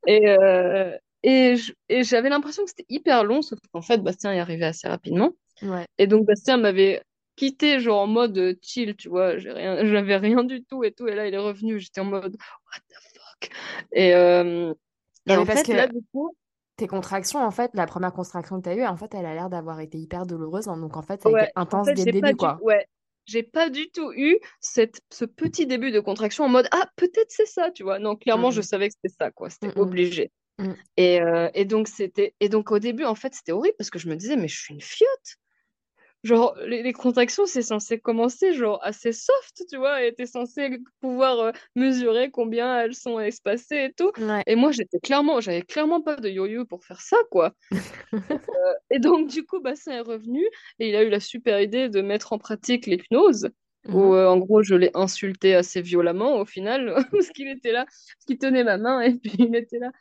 Et, euh, et j'avais l'impression que c'était hyper long, sauf qu'en fait, Bastien est arrivé assez rapidement. Ouais. Et donc, Bastien m'avait quitté, genre en mode euh, chill, tu vois, j'ai rien, j'avais rien du tout et tout. Et là, il est revenu, j'étais en mode, what the fuck? Et, euh, et en fait, que là, du coup, tes contractions, en fait, la première contraction que tu as eue, en fait, elle a l'air d'avoir été hyper douloureuse. hein. Donc, en fait, ça a été en intense fait, dès le début, du, quoi. ouais, j'ai pas du tout eu cette, ce petit début de contraction en mode, ah, peut-être c'est ça, tu vois. Non, clairement, je savais que c'était ça, quoi, c'était obligé. Mhm. Et, euh, et donc, c'était, et donc, au début, en fait, c'était horrible parce que je me disais, mais je suis une fiotte. Genre, les, les contractions, c'est censé commencer, genre, assez soft, tu vois, et t'es censé pouvoir euh, mesurer combien elles sont espacées et tout. Ouais. Et moi, j'étais clairement, j'avais clairement pas de yo-yo pour faire ça, quoi. Et donc, du coup, Bastien est revenu et il a eu la super idée de mettre en pratique l'hypnose, où, Mhm. euh, en gros, je l'ai insulté assez violemment au final, parce qu'il était là, parce qu'il tenait ma main et puis il était là.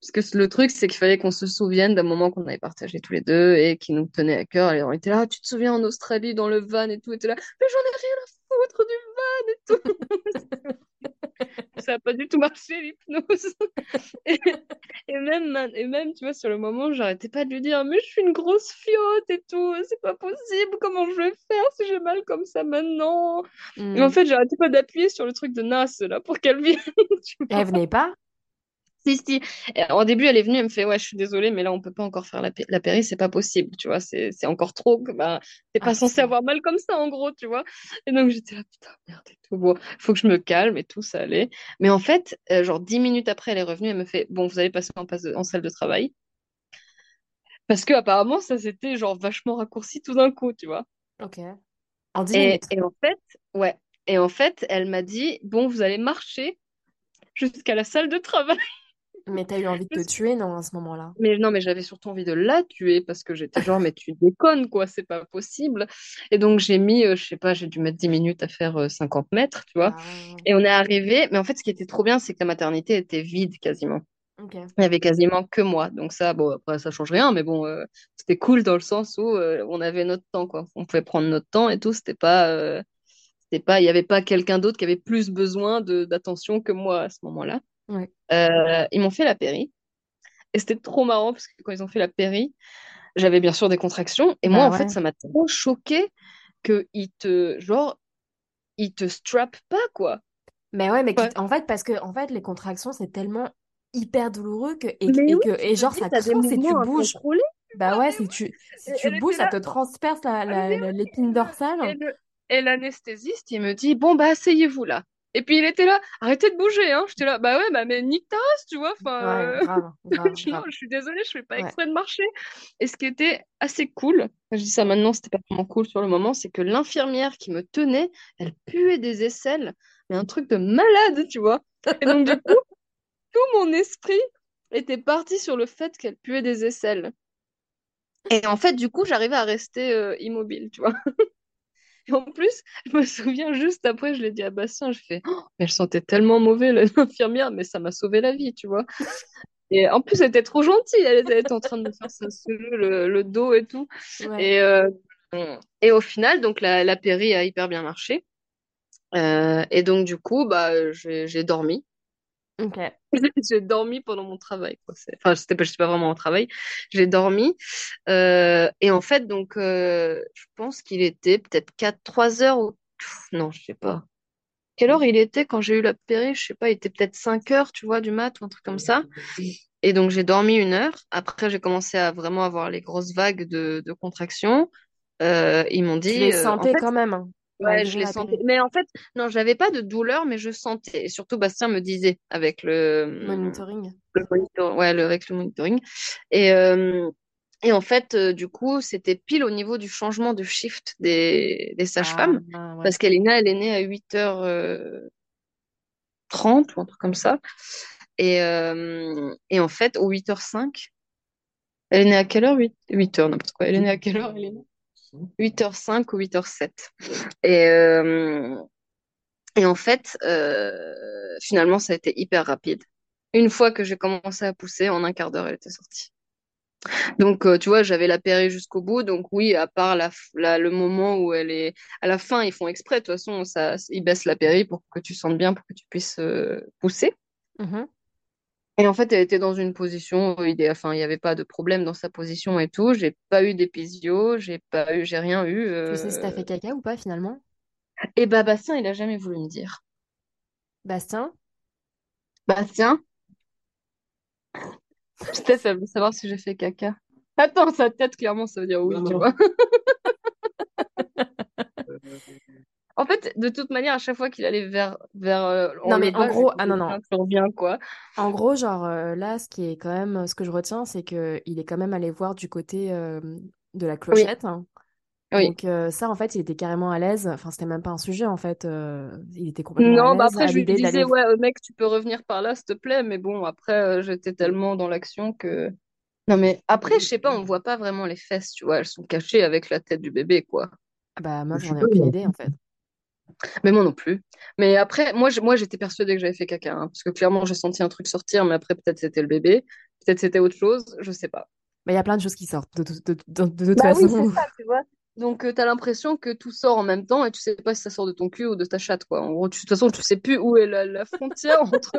Parce que le truc, c'est qu'il fallait qu'on se souvienne d'un moment qu'on avait partagé tous les deux et qui nous tenait à cœur. Et on était là, tu te souviens en Australie, dans le van et tout, et là, mais j'en ai rien à foutre du van et tout. Ça n'a pas du tout marché, l'hypnose. Et, et même, et même, tu vois, sur le moment, j'arrêtais pas de lui dire, mais je suis une grosse fiotte et tout, c'est pas possible, comment je vais faire si j'ai mal comme ça maintenant? Et en Mhm. fait, j'arrêtais pas d'appuyer sur le truc de Nas, là, pour qu'elle vienne, elle venait pas? Si, si. Au début, elle est venue, elle me fait, ouais, je suis désolée, mais là, on peut pas encore faire la, la péri, c'est pas possible, tu vois, c'est, encore trop, bah, t'es Ah pas censé putain. avoir mal comme ça, en gros, tu vois. Et donc, j'étais là, putain, merde et tout, bon, faut que je me calme et tout, ça allait. Mais en fait, euh, genre, dix minutes après, elle est revenue, elle me fait, bon, vous allez passer en, passe de- en salle de travail. Parce que, apparemment, ça s'était, genre, vachement raccourci tout d'un coup, tu vois. Ok. En 10 Et, minutes. et en fait, ouais. Et en fait, elle m'a dit, bon, vous allez marcher jusqu'à la salle de travail. Mais t'as eu envie de te tuer, non, à ce moment-là? Mais non, mais j'avais surtout envie de la tuer parce que j'étais genre, mais tu déconnes, quoi, c'est pas possible. Et donc, j'ai mis, euh, je sais pas, j'ai dû mettre 10 minutes à faire euh, 50 mètres, tu vois. Ah, Et on est arrivé, mais en fait, ce qui était trop bien, c'est que la maternité était vide quasiment. Il y avait quasiment que moi. Donc, ça, bon, après, ça change rien, mais bon, euh, c'était cool dans le sens où euh, on avait notre temps, quoi. On pouvait prendre notre temps et tout. C'était pas, euh, c'était pas, il y avait pas quelqu'un d'autre qui avait plus besoin d'attention que moi à ce moment-là. Ouais. Euh, ils m'ont fait la péri. Et c'était trop marrant parce que quand ils ont fait la péri, j'avais bien sûr des contractions. Et moi, Bah en fait, ça m'a trop choqué qu'ils te, genre, ils te strappent pas, quoi. Mais ouais, mais Ouais. en fait, parce que en fait, les contractions, c'est tellement hyper douloureux que, et, Mais et oui, que, et te genre, ça craint si tu bouges. Bah ouais, si tu, si tu bouges, ça te transperce la, Ah, la- l'épine Et dorsale. le- et l'anesthésiste, il me dit, bon, bah, asseyez-vous là. Et puis il était là, arrêtez de bouger, hein. J'étais là, bah ouais, bah, mais nique ta race, tu vois. Enfin, Ouais, euh, grave, grave, non, je suis désolée, je fais pas Ouais. exprès de marcher. Et ce qui était assez cool, je dis ça maintenant, c'était pas vraiment cool sur le moment, c'est que l'infirmière qui me tenait, elle puait des aisselles, mais un truc de malade, tu vois. Et donc, du coup, tout mon esprit était parti sur le fait qu'elle puait des aisselles. Et en fait, du coup, j'arrivais à rester euh, immobile, tu vois. Et en plus, je me souviens juste après, je l'ai dit à Bastien, je fais, Oh, mais elle sentait tellement mauvais, l'infirmière, mais ça m'a sauvé la vie, tu vois. Et en plus, elle était trop gentille, elle, était en train de me faire ça le, le dos et tout. Ouais. Et, euh, et au final, donc la, la péri a hyper bien marché. Euh, et donc, du coup, bah, j'ai dormi. Ok. J'ai dormi pendant mon travail, quoi. Enfin, c'était pas, pas vraiment mon travail. J'ai dormi. Euh, et en fait, donc, euh, je pense qu'il était peut-être 4, 3 heures ou... Pff, Non, je sais pas. Quelle heure il était quand j'ai eu la péri? Je sais pas, il était peut-être 5 heures, tu vois, du mat ou un truc comme ça. Et donc, j'ai dormi une heure. Après, j'ai commencé à vraiment avoir les grosses vagues de, de contractions. Euh, ils m'ont Tu dit, les euh, en fait, quand même, hein, ouais, je les sentais. Mais en fait, non, j'avais pas de douleur, mais je sentais. Et surtout, Bastien me disait avec le, Monitoring. le monitor, ouais, le, avec le monitoring. Et, euh, et en fait, euh, du coup, c'était pile au niveau du changement de shift des, des Ah, sages-femmes. ouais. Parce qu'Elina, elle est née à 8h30 ou un truc comme ça. Et, euh, et en fait, au 8h05, elle est née à quelle heure? 8, 8h, n'importe quoi. Elle est née à quelle heure? 8h05 ou 8h07. Et, euh, et en fait, euh, finalement, ça a été hyper rapide. Une fois que j'ai commencé à pousser, en un quart d'heure, elle était sortie. Donc, euh, tu vois, j'avais la péri jusqu'au bout. Donc, oui, à part la, le moment où elle est à la fin, ils font exprès. De toute façon, ça, ils baissent la péri pour que tu sentes bien, pour que tu puisses pousser. Mhm. Et en fait, elle était dans une position idéale. Enfin, il n'y avait pas de problème dans sa position et tout. J'ai pas eu d'épisio, j'ai pas eu, j'ai rien eu. Tu sais si t'as euh. fait caca ou pas finalement? Et bah, Bastien, il a jamais voulu me dire. Bastien? Bastien, Steph, elle veut savoir si j'ai fait caca. Attends, sa tête, clairement, ça veut dire oui, Non, tu non. vois. En fait, de toute manière, à chaque fois qu'il allait vers, vers euh, en Non, mais en gros, ah non, non. Reviens, quoi. En gros, genre euh, là, ce qui est quand même, ce que je retiens, c'est que il est quand même allé voir du côté euh, de la Oui, clochette. hein. oui. Donc euh, ça, en fait, il était carrément à l'aise. Enfin, c'était même pas un sujet, en fait. euh, il était complètement à Non, bah après, à je lui disais, ouais, euh, mec, tu peux revenir par là, s'il te plaît. Mais bon, après, euh, j'étais tellement dans l'action que. Non, mais après, je sais pas, on voit pas vraiment les fesses, tu vois. Elles sont cachées avec la tête du bébé, quoi. Ah Bah moi, Je j'en ai aucune idée, en fait. Mais moi non plus. Mais après, moi, je- moi j'étais persuadée que j'avais fait caca. hein, parce que clairement, j'ai senti un truc sortir. Mais après, peut-être c'était le bébé. Peut-être c'était autre chose. Je sais pas. Mais il y a plein de choses qui sortent de, tout- de, de- de toute Bah oui, c'est façon. ça, tu vois. Donc, tu as l'impression que tout sort en même temps et tu sais pas si ça sort de ton cul ou de ta chatte, quoi. En gros, tu- de toute façon, tu sais plus où est la, la frontière entre,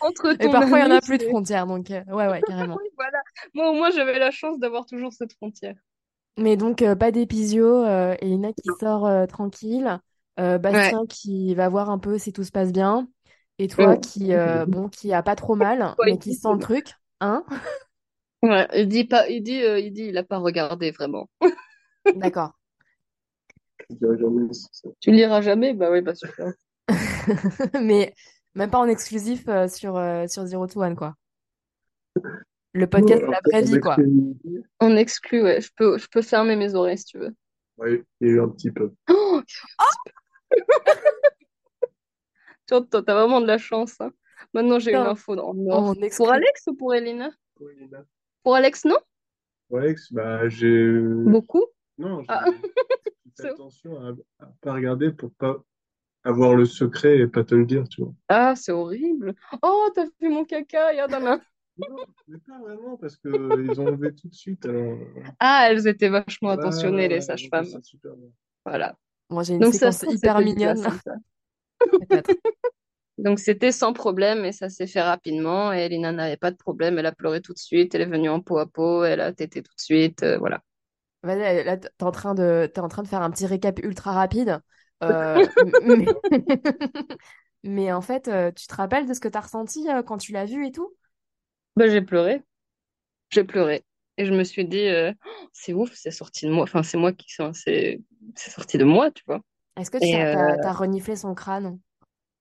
entre Et parfois, il y en a plus de et... frontières, donc euh, ouais, ouais, carrément. Oui, voilà. Moi, au moins, j'avais la chance d'avoir toujours cette frontière. Mais donc, euh, pas d'épisio, euh, Elina qui sort euh, tranquille, euh, Ouais. Bastien qui va voir un peu si tout se passe bien, et toi Ouais. qui, euh, bon, qui a pas trop mal, Ouais, mais il qui dit, sent le truc, hein? ouais, il dit pas, il dit, euh, il dit, il a pas regardé vraiment. D'accord. Tu le liras jamais? Bah oui, bah super. Mais même pas en exclusif euh, sur, euh, sur Zero to One, quoi. Le podcast de la vraie vie, quoi. On exclut, ouais. Je peux, je peux fermer mes oreilles si tu veux. ouais, il y a eu un petit peu. Oh, tu vois, toi, t'as vraiment de la chance. hein. Maintenant, j'ai une info Pour. Alex ou pour Elina? Oui, Lina. Pour Alex, non? Ouais, Alex, bah, j'ai. Beaucoup? Non, Ah, fait attention à, à pas regarder pour pas avoir le secret et pas te le dire, tu vois. ah, c'est horrible. Oh, t'as fait mon caca, regarde la main. Non, mais pas vraiment, parce que ils ont enlevé tout de suite. Alors... Ah, elles étaient vachement attentionnées, ouais, les sages-femmes. Voilà. Moi, j'ai une Donc, ça séquence trouve, hyper mignonne. Donc, c'était sans problème et ça s'est fait rapidement. Et Elina n'avait pas de problème. Elle a pleuré tout de suite. Elle est venue en peau à peau. Elle a tété tout de suite. euh, voilà. Vas-y, là, t'es en train de, t'es en train de faire un petit récap ultra rapide. Euh, mais... mais en fait, euh, tu te rappelles de ce que t'as ressenti euh, quand tu l'as vu et tout? Ben, j'ai pleuré. J'ai pleuré. Et je me suis dit, euh, Oh, c'est ouf, c'est sorti de moi. Enfin, c'est moi qui. C'est c'est sorti de moi, tu vois. Est-ce que tu as, euh, reniflé son crâne?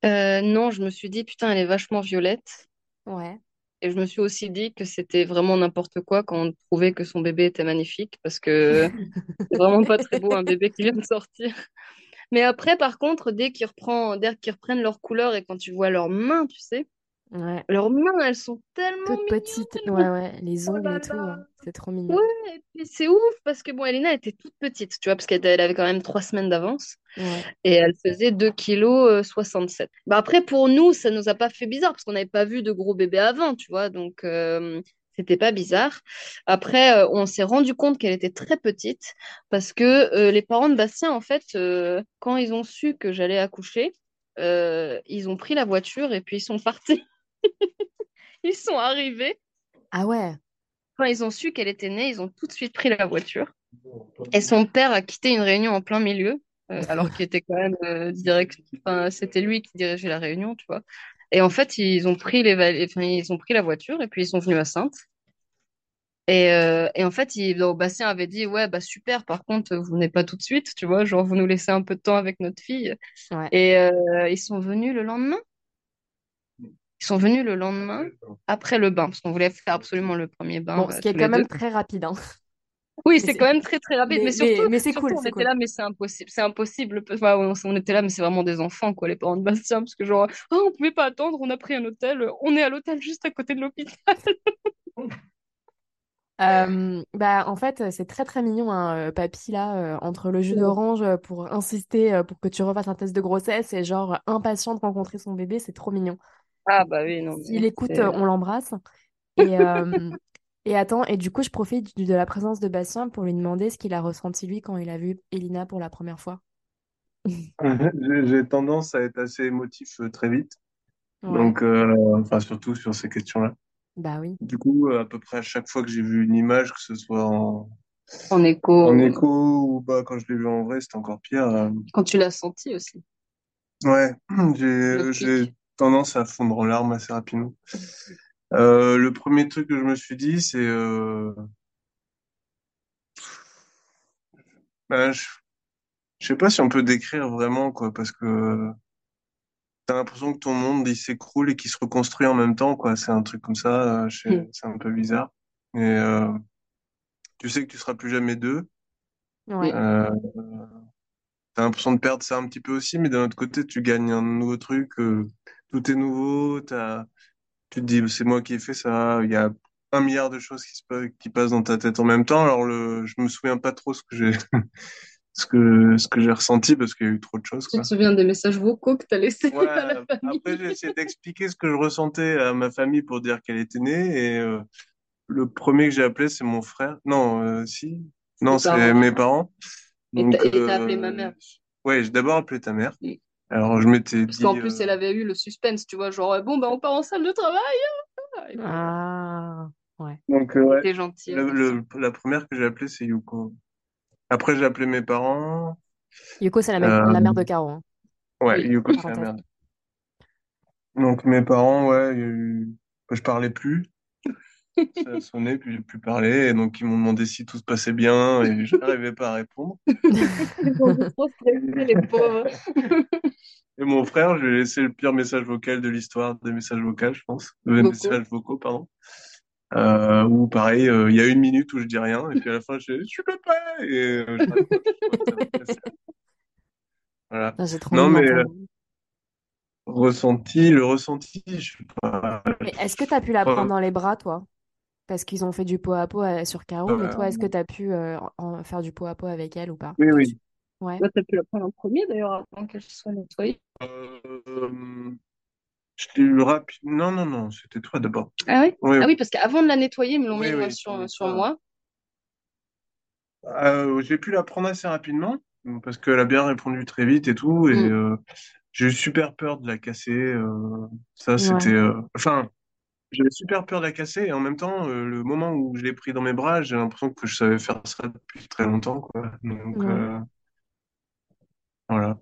euh, non, je me suis dit, putain, elle est vachement violette. Ouais. Et je me suis aussi dit que c'était vraiment n'importe quoi quand on trouvait que son bébé était magnifique, parce que c'est vraiment pas très beau un bébé qui vient de sortir. Mais après, par contre, dès qu'ils reprend, dès qu'ils reprennent leur couleur et quand tu vois leurs mains, tu sais, Ouais. leurs mains, elles sont tellement Toutes petites. Ouais, ouais. Les Oh ongles là et tout. euh, C'est trop mignon. Ouais, et puis c'est ouf parce que bon, Elena était toute petite, tu vois, parce qu'elle elle avait quand même trois semaines d'avance Ouais. et elle faisait 2 kg 67. Bah après, pour nous, ça nous a pas fait bizarre parce qu'on n'avait pas vu de gros bébés avant, tu vois, donc euh, c'était pas bizarre. Après, euh, on s'est rendu compte qu'elle était très petite parce que euh, les parents de Bastien, en fait, euh, quand ils ont su que j'allais accoucher, euh, ils ont pris la voiture et puis ils sont partis. Ils sont arrivés. Ah ouais. Quand ils ont su qu'elle était née, ils ont tout de suite pris la voiture. Et son père a quitté une réunion en plein milieu, euh, alors qu'il était quand même euh, direct. Enfin, c'était lui qui dirigeait la réunion, tu vois. Et en fait, ils ont pris les, val- enfin, ils ont pris la voiture et puis ils sont venus à Sainte. Et, euh, et en fait, il, au Bastien avait dit, ouais, bah super, par contre, vous venez pas tout de suite, tu vois, genre, vous nous laissez un peu de temps avec notre fille. Ouais. Et euh, ils sont venus le lendemain. Ils sont venus le lendemain après le bain, parce qu'on voulait faire absolument le premier bain. Bon, euh, ce qui est quand même deux. très rapide. Hein. Oui, c'est quand même très très rapide, mais- mais, surtout, mais- mais c'est surtout, cool, on était cool. là, mais c'est impossible, c'est impossible. Enfin, on, on était là, mais c'est vraiment des enfants, quoi, les parents de Bastien, parce que genre, oh, on pouvait pas attendre, on a pris un hôtel, on est à l'hôtel juste à côté de l'hôpital. Euh, bah, en fait, c'est très très mignon, hein, euh, papy, là, euh, entre le jus d'orange pour insister euh, pour que tu refasses un test de grossesse et genre impatient de rencontrer son bébé, c'est trop mignon. Ah bah oui, non, S'il écoute, euh, on l'embrasse. Et, euh, et attends, et du coup, je profite de la présence de Bastien pour lui demander ce qu'il a ressenti lui quand il a vu Elina pour la première fois. J'ai tendance à être assez émotif euh, très vite. Ouais, Donc, euh, enfin, surtout sur ces questions-là. bah oui. Du coup, à peu près à chaque fois que j'ai vu une image, que ce soit en, en écho, en écho ou bah, quand je l'ai vu en vrai, c'était encore pire. quand tu l'as senti aussi. Ouais, j'ai. Tendance à fondre en larmes assez rapidement. Euh, le premier truc que je me suis dit, c'est euh, ben, je, je sais pas si on peut décrire vraiment quoi, parce que t'as l'impression que ton monde il s'écroule et qu'il se reconstruit en même temps quoi. C'est un truc comme ça, euh, sais- Mm. c'est un peu bizarre. Et tu sais que tu seras plus jamais deux. Ouais. T'as l'impression de perdre ça un petit peu aussi, mais d'un autre côté, tu gagnes un nouveau truc. Euh, tout est nouveau. T'as tu te dis, c'est moi qui ai fait ça. Il y a un milliard de choses qui se qui passent dans ta tête en même temps. Alors le, je me souviens pas trop ce que j'ai, ce que, ce que j'ai ressenti parce qu'il y a eu trop de choses, Tu quoi. te souviens des messages vocaux que tu as laissés Ouais, à la famille? après j'ai essayé d'expliquer ce que je ressentais à ma famille pour dire qu'elle était née et euh, le premier que j'ai appelé c'est mon frère. Non, euh, si. Non, c'est parents? mes parents. Et Donc, et t'as appelé euh, ma mère? Ouais, j'ai d'abord appelé ta mère. Oui. Alors je m'étais Parce dit. qu'en plus, euh, elle avait eu le suspense, tu vois, genre, bon, bah, on part en salle de travail. hein. Puis, Ah, ouais. Donc euh, ouais, T'es gentil. le, le- la première que j'ai appelée c'est Yuko. Après j'ai appelé mes parents. Yuko, c'est la, mère- Euh, la mère de Caro. hein. Ouais, Oui. Yuko, c'est la merde. Donc mes parents, ouais, eu- je parlais plus. Ça a sonné, puis j'ai plus parlé. Et donc ils m'ont demandé si tout se passait bien et je n'arrivais pas à répondre. Les pauvres. Et mon frère, je lui ai laissé le pire message vocal de l'histoire des messages vocaux, je pense. Des Vocaux. messages vocaux, pardon. Euh, où pareil, euh, il y a une minute où je dis rien, et puis à la fin, je dis, je suis papa! Et euh, je. Voilà. J'ai trop Non, mais euh, ressenti, le ressenti, je sais pas. Mais est-ce que tu as pu la prendre dans les bras, toi? Parce qu'ils ont fait du pot à pot euh, sur Caro, mais toi, est-ce que tu as pu euh, en- faire du pot à pot avec elle ou pas? Oui, oui. Ouais. Là, t'as pu la prendre en premier, d'ailleurs, avant qu'elle soit nettoyée. Euh, je l'ai eu rapide. Non, non, non, c'était toi d'abord. Ah oui? Oui, Ah oui, parce qu'avant de la nettoyer, ils me l'ont Oui, mis sur, sur moi. Euh, j'ai pu la prendre assez rapidement parce qu'elle a bien répondu très vite et tout. Et Mm. euh, j'ai eu super peur de la casser. euh, ça, Ouais. c'était. euh, Enfin, j'avais super peur de la casser. Et en même temps, euh, le moment où je l'ai pris dans mes bras, j'ai l'impression que je savais faire ça depuis très longtemps, quoi. Donc, Ouais. euh, voilà.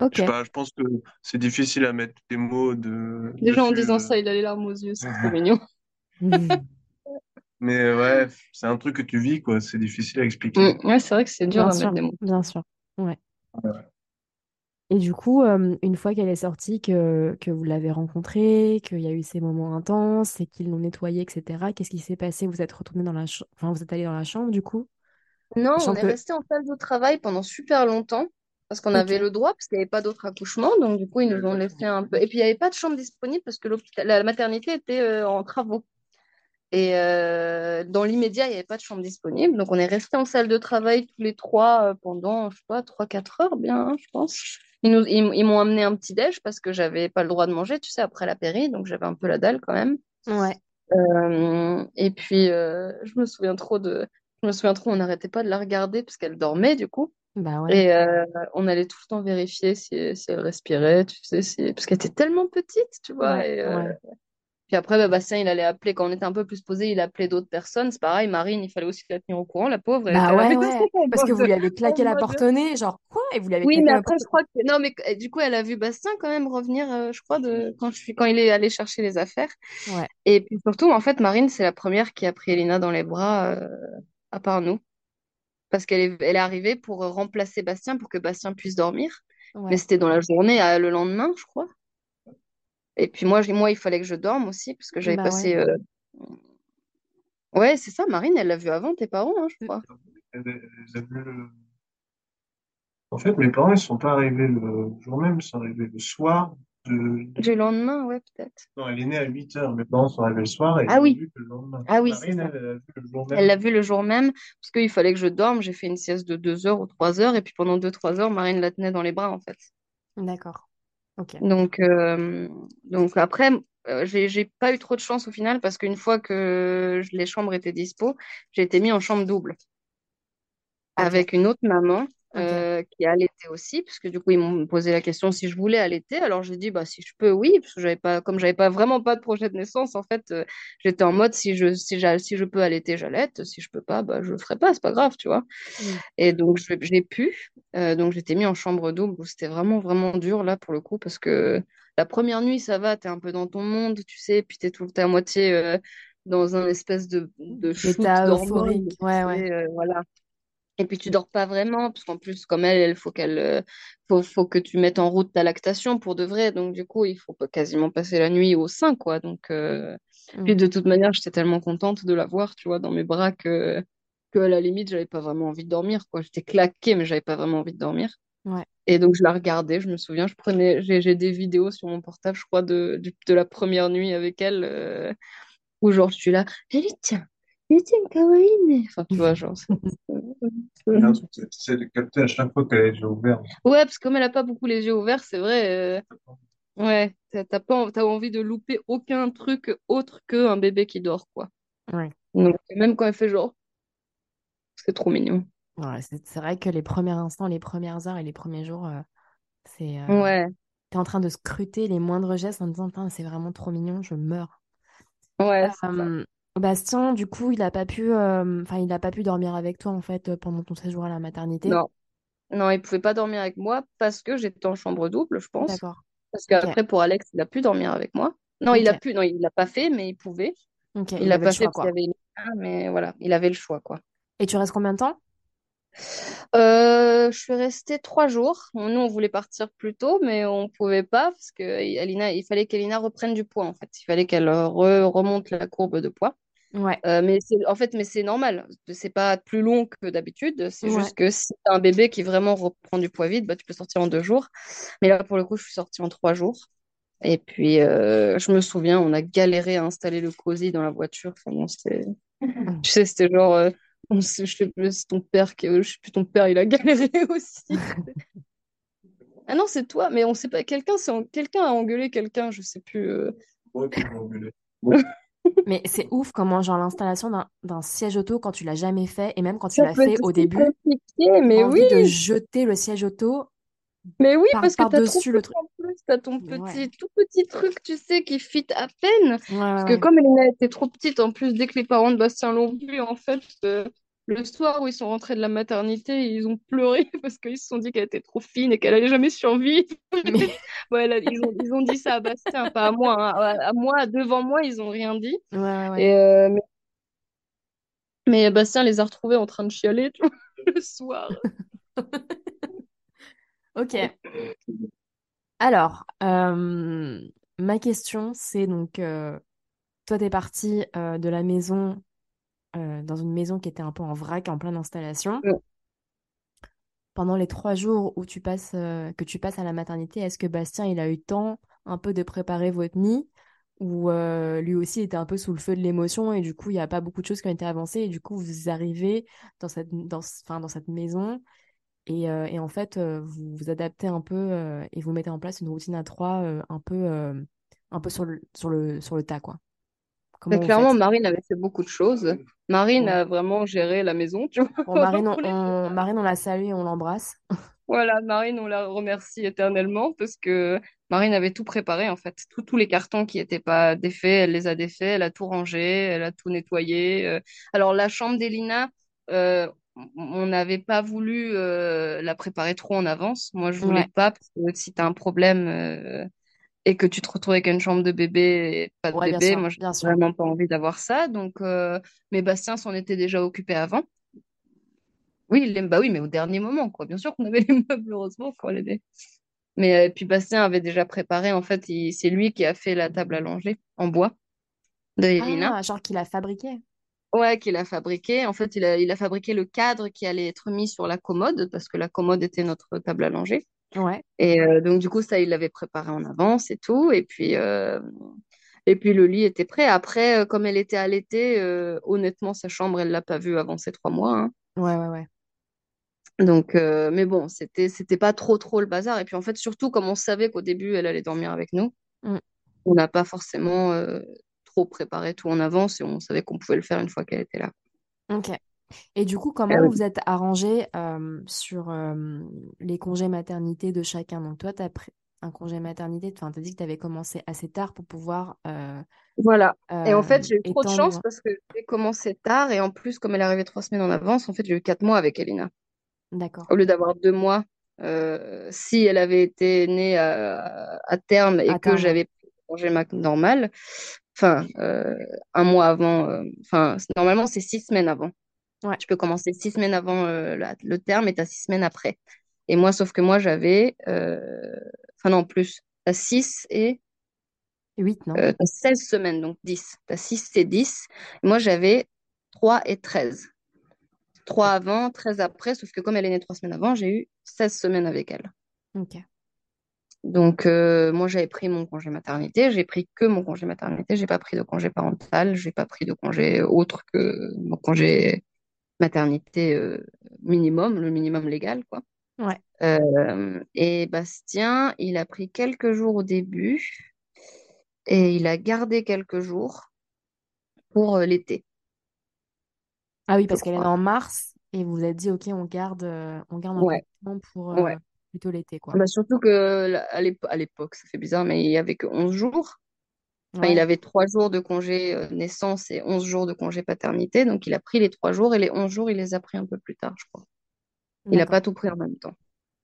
Ok. Je sais pas, je pense que c'est difficile à mettre des mots de, Déjà, en dessus. disant euh. ça, il a les larmes aux yeux, c'est trop mignon. Mais euh, ouais, c'est un truc que tu vis, quoi. C'est difficile à expliquer. Mm. Ouais, c'est vrai que c'est dur Bien à sûr, mettre des mots. bien sûr. Ouais. Ouais. Et du coup, euh, une fois qu'elle est sortie, que, que vous l'avez rencontrée, qu'il y a eu ces moments intenses et qu'ils l'ont nettoyée, etc., qu'est-ce qui s'est passé? Vous êtes retourné dans la chambre, enfin, vous êtes allé dans la chambre, du coup? Non, on est que, resté en salle de travail pendant super longtemps parce qu'on avait le droit, parce qu'il n'y avait pas d'autre accouchement. Donc, du coup, ils nous ont laissé un peu. Et puis, il n'y avait pas de chambre disponible parce que la maternité était euh, en travaux. Et euh, dans l'immédiat, il n'y avait pas de chambre disponible. Donc, on est resté en salle de travail tous les trois pendant, je sais pas, trois, quatre heures bien, hein, je pense. Ils nous, ils, ils m'ont amené un petit déj parce que j'avais pas le droit de manger, tu sais, après la péri. Donc, j'avais un peu la dalle quand même. ouais, Euh, et puis, euh, je me souviens trop de. Je me souviens trop, on n'arrêtait pas de la regarder parce qu'elle dormait, du coup. bah ouais, Et euh, on allait tout le temps vérifier si, si elle respirait, tu sais, si... parce qu'elle était tellement petite, tu vois. ouais, Et, ouais. Puis après, bah, Bastien, il allait appeler, quand on était un peu plus posé, il appelait d'autres personnes. C'est pareil, Marine, il fallait aussi la tenir au courant, la pauvre. Bah ouais, ouais. Parce que vous lui avez claqué la porte au nez, genre quoi? Et vous lui avez Oui, mais après, je crois que. Non, mais euh, du coup, elle a vu Bastien quand même revenir, euh, je crois, de... quand, je suis... quand il est allé chercher les affaires. Ouais. Et puis surtout, en fait, Marine, c'est la première qui a pris Elina dans les bras, euh, à part nous. Parce qu'elle est... elle est arrivée pour remplacer Bastien, pour que Bastien puisse dormir. Ouais. Mais c'était dans la journée, à- le lendemain, je crois. Et puis moi, moi, il fallait que je dorme aussi, parce que j'avais Bah passé. ouais. euh, Ouais, c'est ça, Marine, elle l'a vu avant tes parents, hein, je crois. Elle- elle a vu le- En fait, mes parents, ils sont pas arrivés le jour même, ils sont arrivés le soir de... Du lendemain, ouais, peut-être. Non, elle est née à 8 heures. Mes parents sont arrivés le soir et Ah ils l'ont oui. vu le lendemain. Ah oui, Marine, ça. elle, elle a vu le jour même. Elle l'a vu le jour même, parce qu'il fallait que je dorme. J'ai fait une sieste de deux heures ou trois heures, et puis pendant deux, trois heures, Marine la tenait dans les bras, en fait. D'accord. Donc, euh, donc après, euh, j'ai, pas eu trop de chance au final, parce qu'une fois que les chambres étaient dispo, j'ai été mis en chambre double avec une autre maman Euh, qui allaitait aussi, parce que du coup, ils m'ont posé la question si je voulais allaiter. Alors j'ai dit, bah, si je peux, oui, parce que j'avais pas, comme j'avais pas vraiment pas de projet de naissance, en fait, euh, j'étais en mode si je, si si je peux allaiter, j'allaite. Si je peux pas, bah, je le ferai pas, c'est pas grave, tu vois. Et donc, j'ai pu. Euh, donc, j'étais mis en chambre double où c'était vraiment, vraiment dur, là, pour le coup, parce que la première nuit, ça va, t'es un peu dans ton monde, tu sais, puis t'es tout, t'es à moitié euh, dans un espèce de, de shoot d'hormones, Ouais, ouais. voilà. Et puis, tu dors pas vraiment, parce qu'en plus, comme elle, il faut qu'elle, euh, faut, faut que tu mettes en route ta lactation pour de vrai. Donc, du coup, il faut quasiment passer la nuit au sein, quoi. Donc, euh, puis Mm. de toute manière, j'étais tellement contente de la voir, tu vois, dans mes bras que, que à la limite, j'avais pas vraiment envie de dormir, quoi. J'étais claquée, mais j'avais pas vraiment envie de dormir. Ouais. Et donc, je la regardais, je me souviens, je prenais, j'ai, des vidéos sur mon portable, je crois, de, de la première nuit avec elle, euh, où genre, je suis là, Elite, Elite, kawaii. Enfin, tu vois, genre, c'est- de capter à chaque fois qu'elle a les yeux ouverts. Ouais, parce que comme elle a pas beaucoup les yeux ouverts, c'est vrai, euh, ouais, t'as t'as pas, en- t'as envie de louper aucun truc autre qu'un bébé qui dort, quoi. Ouais. Donc, même quand elle fait genre, c'est trop mignon. Ouais, c'est c'est vrai que les premiers instants, les premières heures et les premiers jours, euh, c'est euh, Ouais, t'es en train de scruter les moindres gestes en disant, Putain, c'est vraiment trop mignon, je meurs. ouais, c'est ça. Euh, Bastien, du coup, il a pas pu, euh, enfin, il a pas pu dormir avec toi en fait pendant ton séjour à la maternité? Non, non, il pouvait pas dormir avec moi parce que j'étais en chambre double, je pense. D'accord. Parce qu'après, pour Alex, il a pu dormir avec moi. Non, il a pu, non, il l'a pas fait, mais il pouvait. Il Il avait pas fait parce qu'il avait une mais voilà, il avait le choix, quoi. Et tu restes combien de temps? Euh, je suis restée trois jours. Nous, on voulait partir plus tôt, mais on pouvait pas parce que Alina, il fallait qu'Alina reprenne du poids, en fait. Il fallait qu'elle re- remonte la courbe de poids. Ouais. Euh, mais c'est, en fait, mais c'est normal. C'est pas plus long que d'habitude. C'est Ouais. juste que si t'as un bébé qui vraiment reprend du poids vite, bah, tu peux sortir en deux jours. Mais là, pour le coup, je suis sortie en trois jours. Et puis, euh, je me souviens, on a galéré à installer le cosy dans la voiture. Enfin, bon, tu sais, c'était genre, euh, on sait- je sais plus, c'est ton père qui, je sais plus, ton père, il a galéré aussi. Ah non, c'est toi, mais on sait pas. Quelqu'un, en- quelqu'un a engueulé quelqu'un, je sais plus. euh. Ouais, Mais c'est ouf comment genre l'installation d'un d'un siège auto quand tu l'as jamais fait et même quand tu l'as fait au début, compliqué, mais envie oui. de jeter le siège auto Mais oui, par, parce que t'as par-dessus le truc. en plus, t'as ton Ouais. petit, tout petit truc, tu sais, qui fit à peine. Ouais, ouais, Parce que comme Elena était trop petite, en plus, dès que les parents de Bastien l'ont vue, en fait, euh, le soir où ils sont rentrés de la maternité, ils ont pleuré parce qu'ils se sont dit qu'elle était trop fine et qu'elle allait jamais survivre. Mais ils ont, ils ont dit ça à Bastien, pas à moi. hein. À, moi, devant moi, ils ont rien dit. ouais, ouais. Et, euh, mais, mais Bastien les a retrouvés en train de chialer, tu vois, le soir. Ok. Alors, euh, ma question, c'est donc, euh, toi, t'es parti euh, de la maison, euh, dans une maison qui était un peu en vrac, en pleine installation. Ouais. Pendant les trois jours où tu passes, euh, que tu passes à la maternité, est-ce que Bastien, il a eu le temps un peu de préparer votre nid ou euh, lui aussi était un peu sous le feu de l'émotion et du coup, il n'y a pas beaucoup de choses qui ont été avancées et du coup, vous arrivez dans cette, dans, ce- enfin, dans cette maison et, et en fait, vous vous adaptez un peu et vous mettez en place une routine à trois un peu, un peu sur le, sur le, sur le tas, quoi. Comment clairement? Marine avait fait beaucoup de choses. Marine Ouais. a vraiment géré la maison, tu vois, Bon, Marine, on, Marine, on la salue et on l'embrasse. Voilà, Marine, on la remercie éternellement parce que Marine avait tout préparé en fait. Tous tous les cartons qui n'étaient pas défaits, elle les a défaits, elle a tout rangé, elle a tout nettoyé. euh. Alors la chambre d'Elina, euh, on n'avait pas voulu euh, la préparer trop en avance. Moi, je voulais Ouais, pas parce que si tu as un problème euh, et que tu te retrouves avec une chambre de bébé et pas de ouais, bien bébé, sûr, moi, j'ai sûr. vraiment pas envie d'avoir ça. Donc, euh, mais Bastien s'en était déjà occupé avant. Oui, bah oui, mais au dernier moment, quoi. Bien sûr qu'on avait les meubles, heureusement, qu'on les mais euh, puis Bastien avait déjà préparé, en fait, il- c'est lui qui a fait la table à langer en bois de Elina. Ah, genre qu'il a fabriqué. Ouais, qu'il a fabriqué. En fait, il a, il a fabriqué le cadre qui allait être mis sur la commode, parce que la commode était notre table à langer. Ouais, Et euh, donc, du coup, ça, il l'avait préparé en avance et tout. Et puis, euh, et puis le lit était prêt. Après, euh, comme elle était allaitée, honnêtement, sa chambre, elle l'a pas vue avant ses trois mois. hein. ouais, ouais, ouais. Donc, mais bon, c'était, c'était pas trop, trop le bazar. Et puis, en fait, surtout, comme on savait qu'au début, elle allait dormir avec nous, Mm, on n'a pas forcément trop préparé tout en avance et on savait qu'on pouvait le faire une fois qu'elle était là. Ok. Et du coup, comment oui. vous êtes arrangé euh, sur euh, les congés maternité de chacun? Donc toi, tu as pris un congé maternité, enfin, tu as dit que tu avais commencé assez tard pour pouvoir euh, Voilà. Et en fait, j'ai eu trop de chance parce que j'ai commencé tard et en plus, comme elle est arrivée trois semaines en avance, en fait, j'ai eu quatre mois avec Elina. D'accord. Au lieu d'avoir deux mois, si elle avait été née à, à terme et À que j'avais pris le congé ma- normal, enfin, un mois avant, enfin, normalement, c'est six semaines avant. Ouais, Tu peux commencer six semaines avant euh, la- le terme et tu as six semaines après. Et moi, sauf que moi, j'avais, euh, enfin non, plus, tu as 6 et 8, non? euh, t'as 16 semaines, donc 10. Tu as 6 et 10. Moi, j'avais 3 et 13. 3 avant, 13 après, sauf que comme elle est née trois semaines avant, j'ai eu 16 semaines avec elle. Ok. Donc, euh, moi, j'avais pris mon congé maternité. J'ai pris que mon congé maternité. J'ai pas pris de congé parental. J'ai pas pris de congé autre que mon congé maternité euh, minimum, le minimum légal, quoi. Ouais. Euh, et Bastien, il a pris quelques jours au début et il a gardé quelques jours pour euh, l'été, Ah oui, parce qu'elle est en mars et vous vous êtes dit, ok, on garde, on garde un Ouais, pour ouais. plutôt l'été, quoi. Bah, surtout que à l'ép- à l'époque, ça fait bizarre, mais il y avait que 11 jours. Enfin, il avait 3 jours de congé euh, naissance et 11 jours de congé paternité. Donc, il a pris les 3 jours et les 11 jours, il les a pris un peu plus tard, je crois. Il n'a pas tout pris en même temps.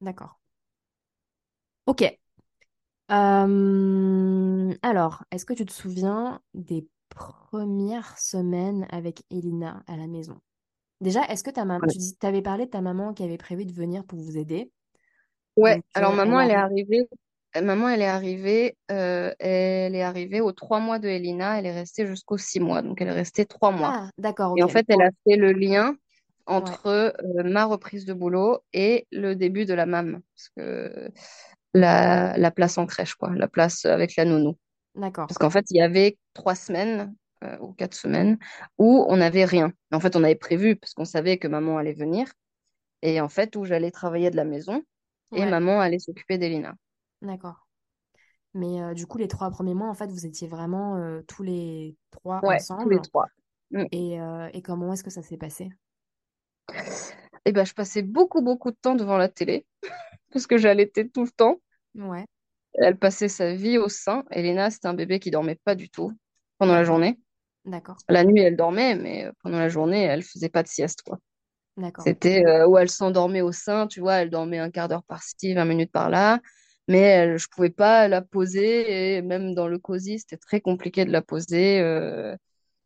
d'accord. Ok. Euh, alors, est-ce que tu te souviens des premières semaines avec Elina à la maison? Déjà, est-ce que ta maman, Ouais. tu dis, t'avais parlé de ta maman qui avait prévu de venir pour vous aider? Ouais, Donc, alors euh, elle maman, elle est arrivée. Euh, Maman, elle est arrivée, euh, elle est arrivée aux 3 mois de Elina. Elle est restée jusqu'aux 6 mois. Donc, elle est restée 3 mois. Ah, d'accord, Et en fait, elle a fait le lien Ouais, entre euh, ma reprise de boulot et le début de la MAM. Parce que la, la place en crèche, quoi. La place avec la nounou. d'accord. Parce qu'en fait, il y avait trois semaines euh, ou quatre semaines où on n'avait rien. En fait, on avait prévu parce qu'on savait que maman allait venir. Et en fait, où j'allais travailler de la maison et Ouais, maman allait s'occuper d'Elina. D'accord. Mais euh, du coup, les trois premiers mois, en fait, vous étiez vraiment euh, tous les trois Ouais, tous les ensemble. trois. Mm. Et, euh, et comment est-ce que ça s'est passé? Et ben, je passais beaucoup, beaucoup de temps devant la télé parce que j'allaitais tout le temps. Ouais, Elle passait sa vie au sein. Elena, c'était un bébé qui dormait pas du tout pendant la journée. d'accord, La nuit, elle dormait, mais pendant la journée, elle faisait pas de sieste, quoi. d'accord. C'était où elle s'endormait au sein, tu vois, elle dormait un quart d'heure par-ci, 20 minutes par-là, mais elle, je pouvais pas la poser, et même dans le cosy, c'était très compliqué de la poser. euh,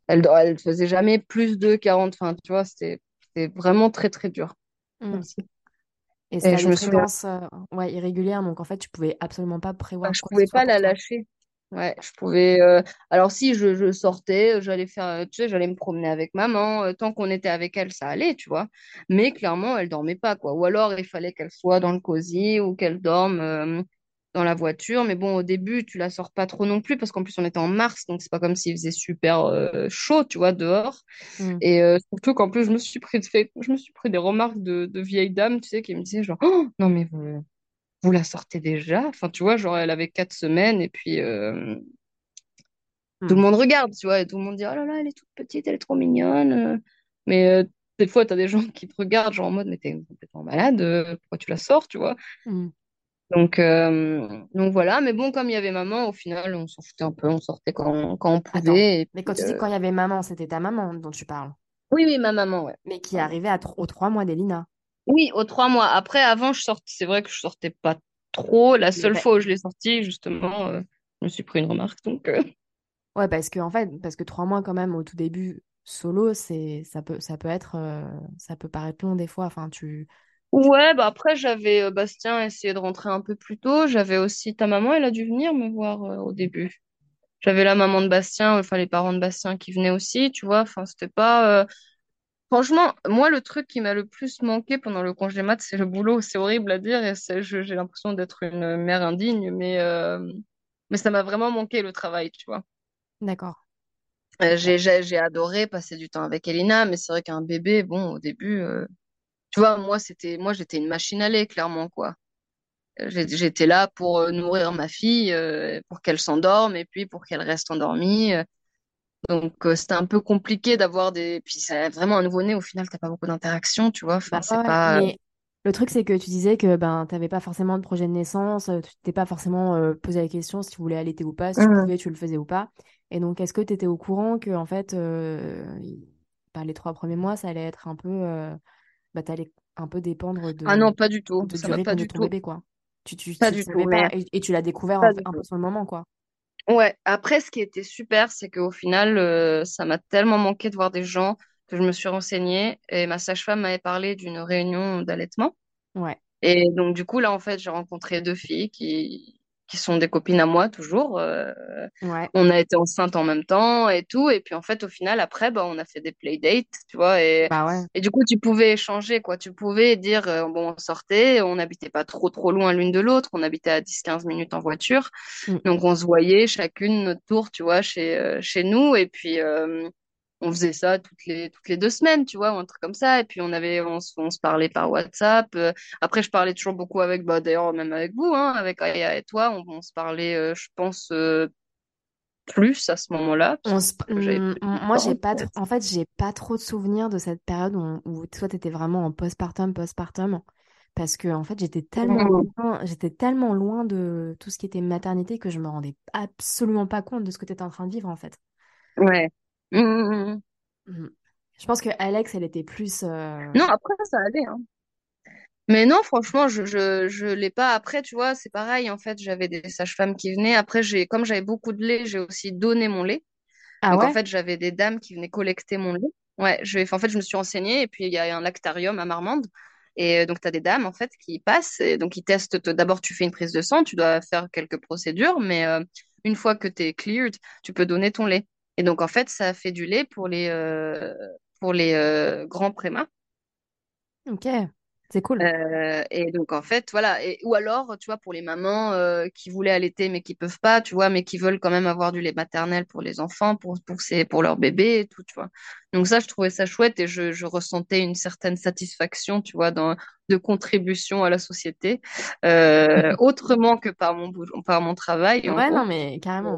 elle, elle faisait jamais plus de 40, enfin, tu vois, c'était c'était vraiment très, très dur. Hmm. Et Et je me souviens, euh, ouais, irrégulières, donc en fait, tu pouvais absolument pas bah, prévoir je que ce pouvais pas la lâcher. Ouais, je pouvais. euh, Alors si je, je sortais, j'allais faire, euh, tu sais, j'allais me promener avec maman. euh, tant qu'on était avec elle, ça allait, tu vois. Mais clairement, elle dormait pas, quoi. Ou alors il fallait qu'elle soit dans le cosy ou qu'elle dorme euh, dans la voiture. Mais bon, au début, tu la sors pas trop non plus parce qu'en plus on était en mars, donc c'est pas comme s'il faisait super euh, chaud, tu vois, dehors. Hmm. Et euh, surtout qu'en plus je me suis pris de fait, je me suis pris des remarques de, de vieilles dames, tu sais, qui me disaient genre, oh, non mais vous, vous la sortez déjà. Enfin, tu vois, genre elle avait quatre semaines et puis. euh, tout Hmm. le monde regarde, tu vois, et tout le monde dit, oh là là, elle est toute petite, elle est trop mignonne. euh. Mais euh, des fois, tu as des gens qui te regardent, genre en mode, mais t'es complètement malade, euh, pourquoi tu la sors, tu vois? Mm. Donc, donc voilà, mais bon, comme il y avait maman, au final, on s'en foutait un peu, on sortait quand, quand on Attends, pouvait. mais quand tu dis quand il y avait maman, c'était ta maman dont tu parles, Oui, oui, ma maman, ouais. mais qui est arrivée à aux trois mois d'Elina. Oui, aux trois mois. Après, avant, je sortais, c'est vrai que je sortais pas trop. La seule fois où je l'ai sortie, justement, euh, je me suis pris une remarque. Donc, euh, Ouais, parce que en fait, parce que trois mois quand même au tout début solo, c'est ça peut ça peut être euh, ça peut paraître long des fois. Enfin, tu ouais, bah après, j'avais Bastien essayé de rentrer un peu plus tôt. J'avais aussi ta maman, elle a dû venir me voir au début. J'avais la maman de Bastien, enfin les parents de Bastien qui venaient aussi, tu vois. Enfin, c'était pas. Franchement, moi, le truc qui m'a le plus manqué pendant le congé mat, c'est le boulot. C'est horrible à dire et c'est- je- j'ai l'impression d'être une mère indigne, mais, euh, mais ça m'a vraiment manqué le travail, tu vois. d'accord. Euh, j'ai, j'ai, j'ai adoré passer du temps avec Elina, mais c'est vrai qu'un bébé, bon, au début, euh, tu vois, moi, c'était, moi, j'étais une machine à lait, clairement, quoi. Euh, j'ai- J'étais là pour euh, nourrir ma fille, euh, pour qu'elle s'endorme et puis pour qu'elle reste endormie. Euh. Donc, euh, c'était un peu compliqué d'avoir des. Puis, c'est vraiment un nouveau-né, au final, t'as pas beaucoup d'interactions, tu vois. Enfin, Bah ouais, pas. Mais le truc c'est que tu disais que ben t'avais pas forcément de projet de naissance, euh, tu t'es pas forcément euh, posé la question si tu voulais allaiter ou pas, si tu Mhm. pouvais, tu le faisais ou pas. Et donc est-ce que tu étais au courant que en fait euh, bah, les trois premiers mois ça allait être un peu euh, bah t'allais un peu dépendre Ah de, non, pas du tout. de- Ça va pas du ton tout. bébé quoi. Tu, tu, Pas tu du tout, pas mais et, et tu l'as découvert pas un peu sur le moment quoi. Ouais, après, ce qui était super, c'est qu'au final, euh, ça m'a tellement manqué de voir des gens que je me suis renseignée et ma sage-femme m'avait parlé d'une réunion d'allaitement. Ouais, Et donc, du coup, là, en fait, j'ai rencontré deux filles qui, qui sont des copines à moi, toujours. Euh, ouais, on a été enceintes en même temps et tout. Et puis, en fait, au final, après, bah, on a fait des playdates, tu vois. Et, bah ouais. et du coup, tu pouvais échanger, quoi. Tu pouvais dire, euh, bon, on sortait, on n'habitait pas trop, trop loin l'une de l'autre. On habitait à 10-15 minutes en voiture. Mm. Donc, on se voyait chacune notre tour, tu vois, chez, euh, chez nous. Et puis, euh, on faisait ça toutes les, toutes les deux semaines, tu vois, ou un truc comme ça. Et puis, on avait, on, se- on se parlait par WhatsApp. Euh, après, je parlais toujours beaucoup avec, bah, d'ailleurs, même avec vous, hein, avec Aya et toi. On, on se parlait, euh, je pense, euh, plus à ce moment-là, de moi, j'ai pas en trop... fait. En fait, j'ai pas trop de souvenirs de cette période où, où toi, t'étais vraiment en postpartum, postpartum. Parce que, en fait, j'étais tellement loin, j'étais tellement loin de tout ce qui était maternité que je me rendais absolument pas compte de ce que t'étais en train de vivre, en fait. Ouais. Mhm. Mhm. Je pense que Alex, elle était plus... euh, Non, après, ça allait, hein. Mais non, franchement, je, je, je l'ai pas. Après, tu vois, c'est pareil. En fait, j'avais des sages-femmes qui venaient. Après, j'ai, comme j'avais beaucoup de lait, j'ai aussi donné mon lait. Ah Donc, en ouais? fait, j'avais des dames qui venaient collecter mon lait. Ouais, je, en fait, je me suis renseignée et puis il y a un lactarium à Marmande. Et euh, donc, tu as des dames, en fait, qui passent. Et donc, ils testent. te- D'abord, tu fais une prise de sang, tu dois faire quelques procédures, mais euh, une fois que tu es cleared, tu peux donner ton lait. Et donc, en fait, ça fait du lait pour les, euh, pour les euh, grands prémas. Ok, c'est cool. Euh, et donc en fait, voilà. Et, ou alors, tu vois, pour les mamans qui voulaient allaiter mais qui peuvent pas, tu vois, mais qui veulent quand même avoir du lait maternel pour les enfants, pour pour ces, pour leur bébé et tout, tu vois. Donc ça, je trouvais ça chouette et je, je ressentais une certaine satisfaction, tu vois, dans de contribution à la société, autrement que par mon par mon travail, Ouais, non, mais carrément.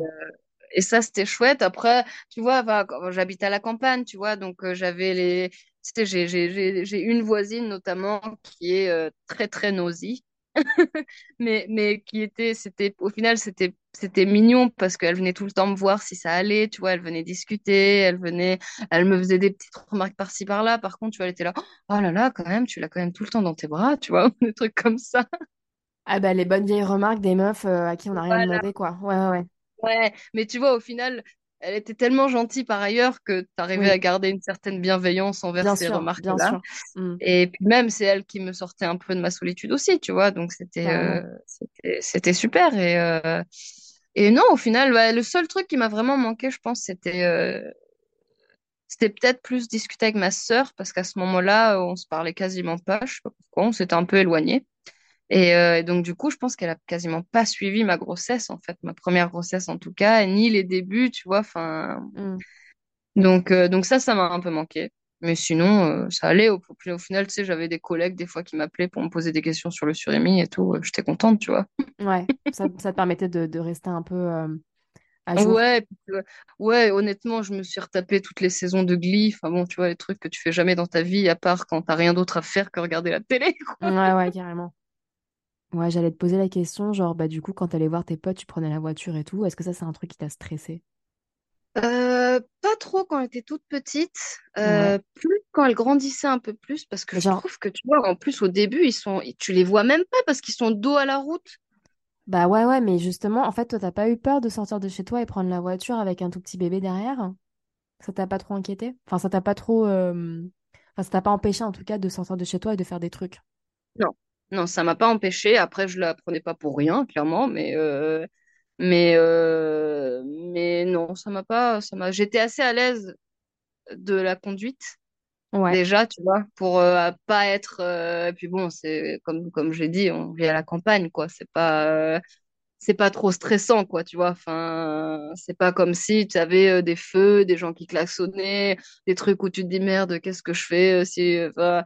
Et ça, c'était chouette. Après, tu vois, quand j'habite à la campagne, tu vois, donc euh, j'avais les. J'ai une voisine notamment qui est euh, très, très nosy, mais, mais qui était, c'était, au final, c'était, c'était mignon parce qu'elle venait tout le temps me voir si ça allait, tu vois, elle venait discuter, elle venait, elle me faisait des petites remarques par-ci, par-là. Par contre, tu vois, elle était là, oh là là, quand même, tu l'as quand même tout le temps dans tes bras, tu vois, des trucs comme ça. Ah bah, les bonnes vieilles remarques des meufs euh, à qui on n'a rien Voilà. demandé, quoi. Ouais, ouais, ouais. Ouais, mais tu vois, au final, elle était tellement gentille par ailleurs que tu arrivais Oui, à garder une certaine bienveillance envers bien ces sûr, bien remarques-là. sûr. Hmm, Et puis même, c'est elle qui me sortait un peu de ma solitude aussi, tu vois. Donc c'était euh, c'était super. Et euh, et non, au final, ouais, le seul truc qui m'a vraiment manqué, je pense, c'était euh, c'était peut-être plus discuter avec ma sœur parce qu'à ce moment-là, on se parlait quasiment pas. Je sais pas pourquoi, on s'était un peu éloignés. Et, euh, et donc, du coup, je pense qu'elle a quasiment pas suivi ma grossesse, en fait, ma première grossesse en tout cas, ni les débuts, tu vois. Enfin, Hmm. donc, euh, donc ça, ça m'a un peu manqué. Mais sinon, euh, ça allait. Au, au final, tu sais, j'avais des collègues des fois qui m'appelaient pour me poser des questions sur le surémi et tout. J'étais contente, tu vois. Ouais, ça, ça te permettait de, de rester un peu, à jour. Ouais, ouais, honnêtement, je me suis retapé toutes les saisons de Glee. Enfin bon, tu vois, les trucs que tu fais jamais dans ta vie, à part quand t'as rien d'autre à faire que regarder la télé, quoi. Ouais, ouais, carrément. Ouais, j'allais te poser la question, genre, bah, du coup, quand t'allais voir tes potes, tu prenais la voiture et tout. Est-ce que ça, c'est un truc qui t'a stressé? Euh, pas trop quand elle était toute petite, Ouais. euh, plus quand elle grandissait un peu plus, parce que Mais je genre, trouve que tu vois, en plus au début, ils sont, tu les vois même pas parce qu'ils sont dos à la route. bah ouais, ouais, mais justement, en fait, toi, t'as pas eu peur de sortir de chez toi et prendre la voiture avec un tout petit bébé derrière? Ça t'a pas trop inquiété? Enfin, ça t'a pas trop. euh, Enfin, ça t'a pas empêché, en tout cas, de sortir de chez toi et de faire des trucs? Non, non, ça m'a pas empêché. Après, je la prenais pas pour rien, clairement, mais euh, mais euh, mais non, ça m'a pas, ça m'a. J'étais assez à l'aise de la conduite Ouais. déjà, tu vois, pour euh, pas être. euh, et puis bon, c'est comme comme j'ai dit, on vit à la campagne, quoi. C'est pas euh, c'est pas trop stressant, quoi, tu vois. Enfin, c'est pas comme si tu avais euh, des feux, des gens qui klaxonnaient, des trucs où tu te dis merde, qu'est-ce que je fais euh, si. Enfin,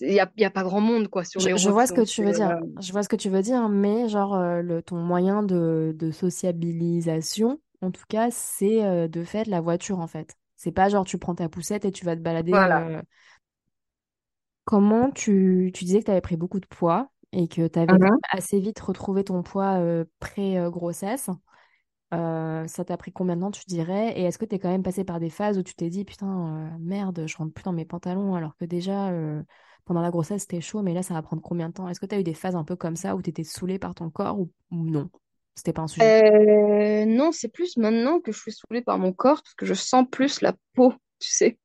il y a, y a pas grand monde, quoi, sur Je, les je routes. vois ce que tu veux dire. euh, Je vois ce que tu veux dire, mais genre, euh, le, ton moyen de, de sociabilisation, en tout cas, c'est euh, de fait la voiture, en fait. C'est pas genre tu prends ta poussette et tu vas te balader. voilà. euh, Comment tu, tu disais que tu avais pris beaucoup de poids et que tu avais Mhm. assez vite retrouvé ton poids euh, pré-grossesse. Euh, ça t'a pris combien de temps, tu dirais? Et est-ce que tu es quand même passé par des phases où tu t'es dit, putain, euh, merde, je rentre plus dans mes pantalons alors que déjà, euh, pendant la grossesse, c'était chaud, mais là, ça va prendre combien de temps? Est-ce que tu as eu des phases un peu comme ça où tu étais saoulée par ton corps ou, ou non? C'était pas un sujet. Euh, non, c'est plus maintenant que je suis saoulée par mon corps parce que je sens plus la peau, tu sais.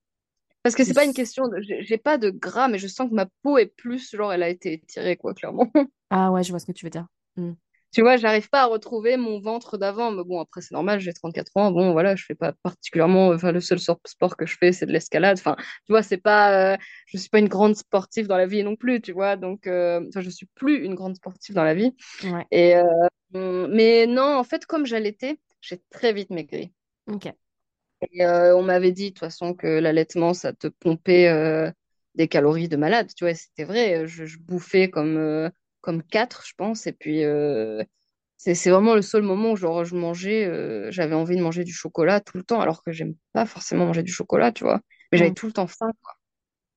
Parce que c'est pas une question de, j'ai pas de gras, mais je sens que ma peau est plus, genre, elle a été étirée, quoi, clairement. Ah ouais, je vois ce que tu veux dire. Hmm. Tu vois, j'arrive pas à retrouver mon ventre d'avant, mais bon, après, c'est normal, j'ai 34 ans, bon, voilà, je fais pas particulièrement, enfin, le seul sport que je fais, c'est de l'escalade, enfin, tu vois, c'est pas, euh, je suis pas une grande sportive dans la vie non plus, tu vois, donc, euh, enfin, je suis plus une grande sportive dans la vie, Ouais, et, euh, mais non, en fait, comme j'allaitais, j'ai très vite maigri. ok. Et, euh, on m'avait dit, de toute façon, que l'allaitement, ça te pompait des calories de malade. Tu vois, c'était vrai. Je, je bouffais comme, comme quatre, je pense. Et puis, euh, c'est, vraiment le seul moment où genre, je mangeais, euh, j'avais envie de manger du chocolat tout le temps, alors que j'aime pas forcément manger du chocolat, tu vois. Mais j'avais Hmm, tout le temps faim, quoi,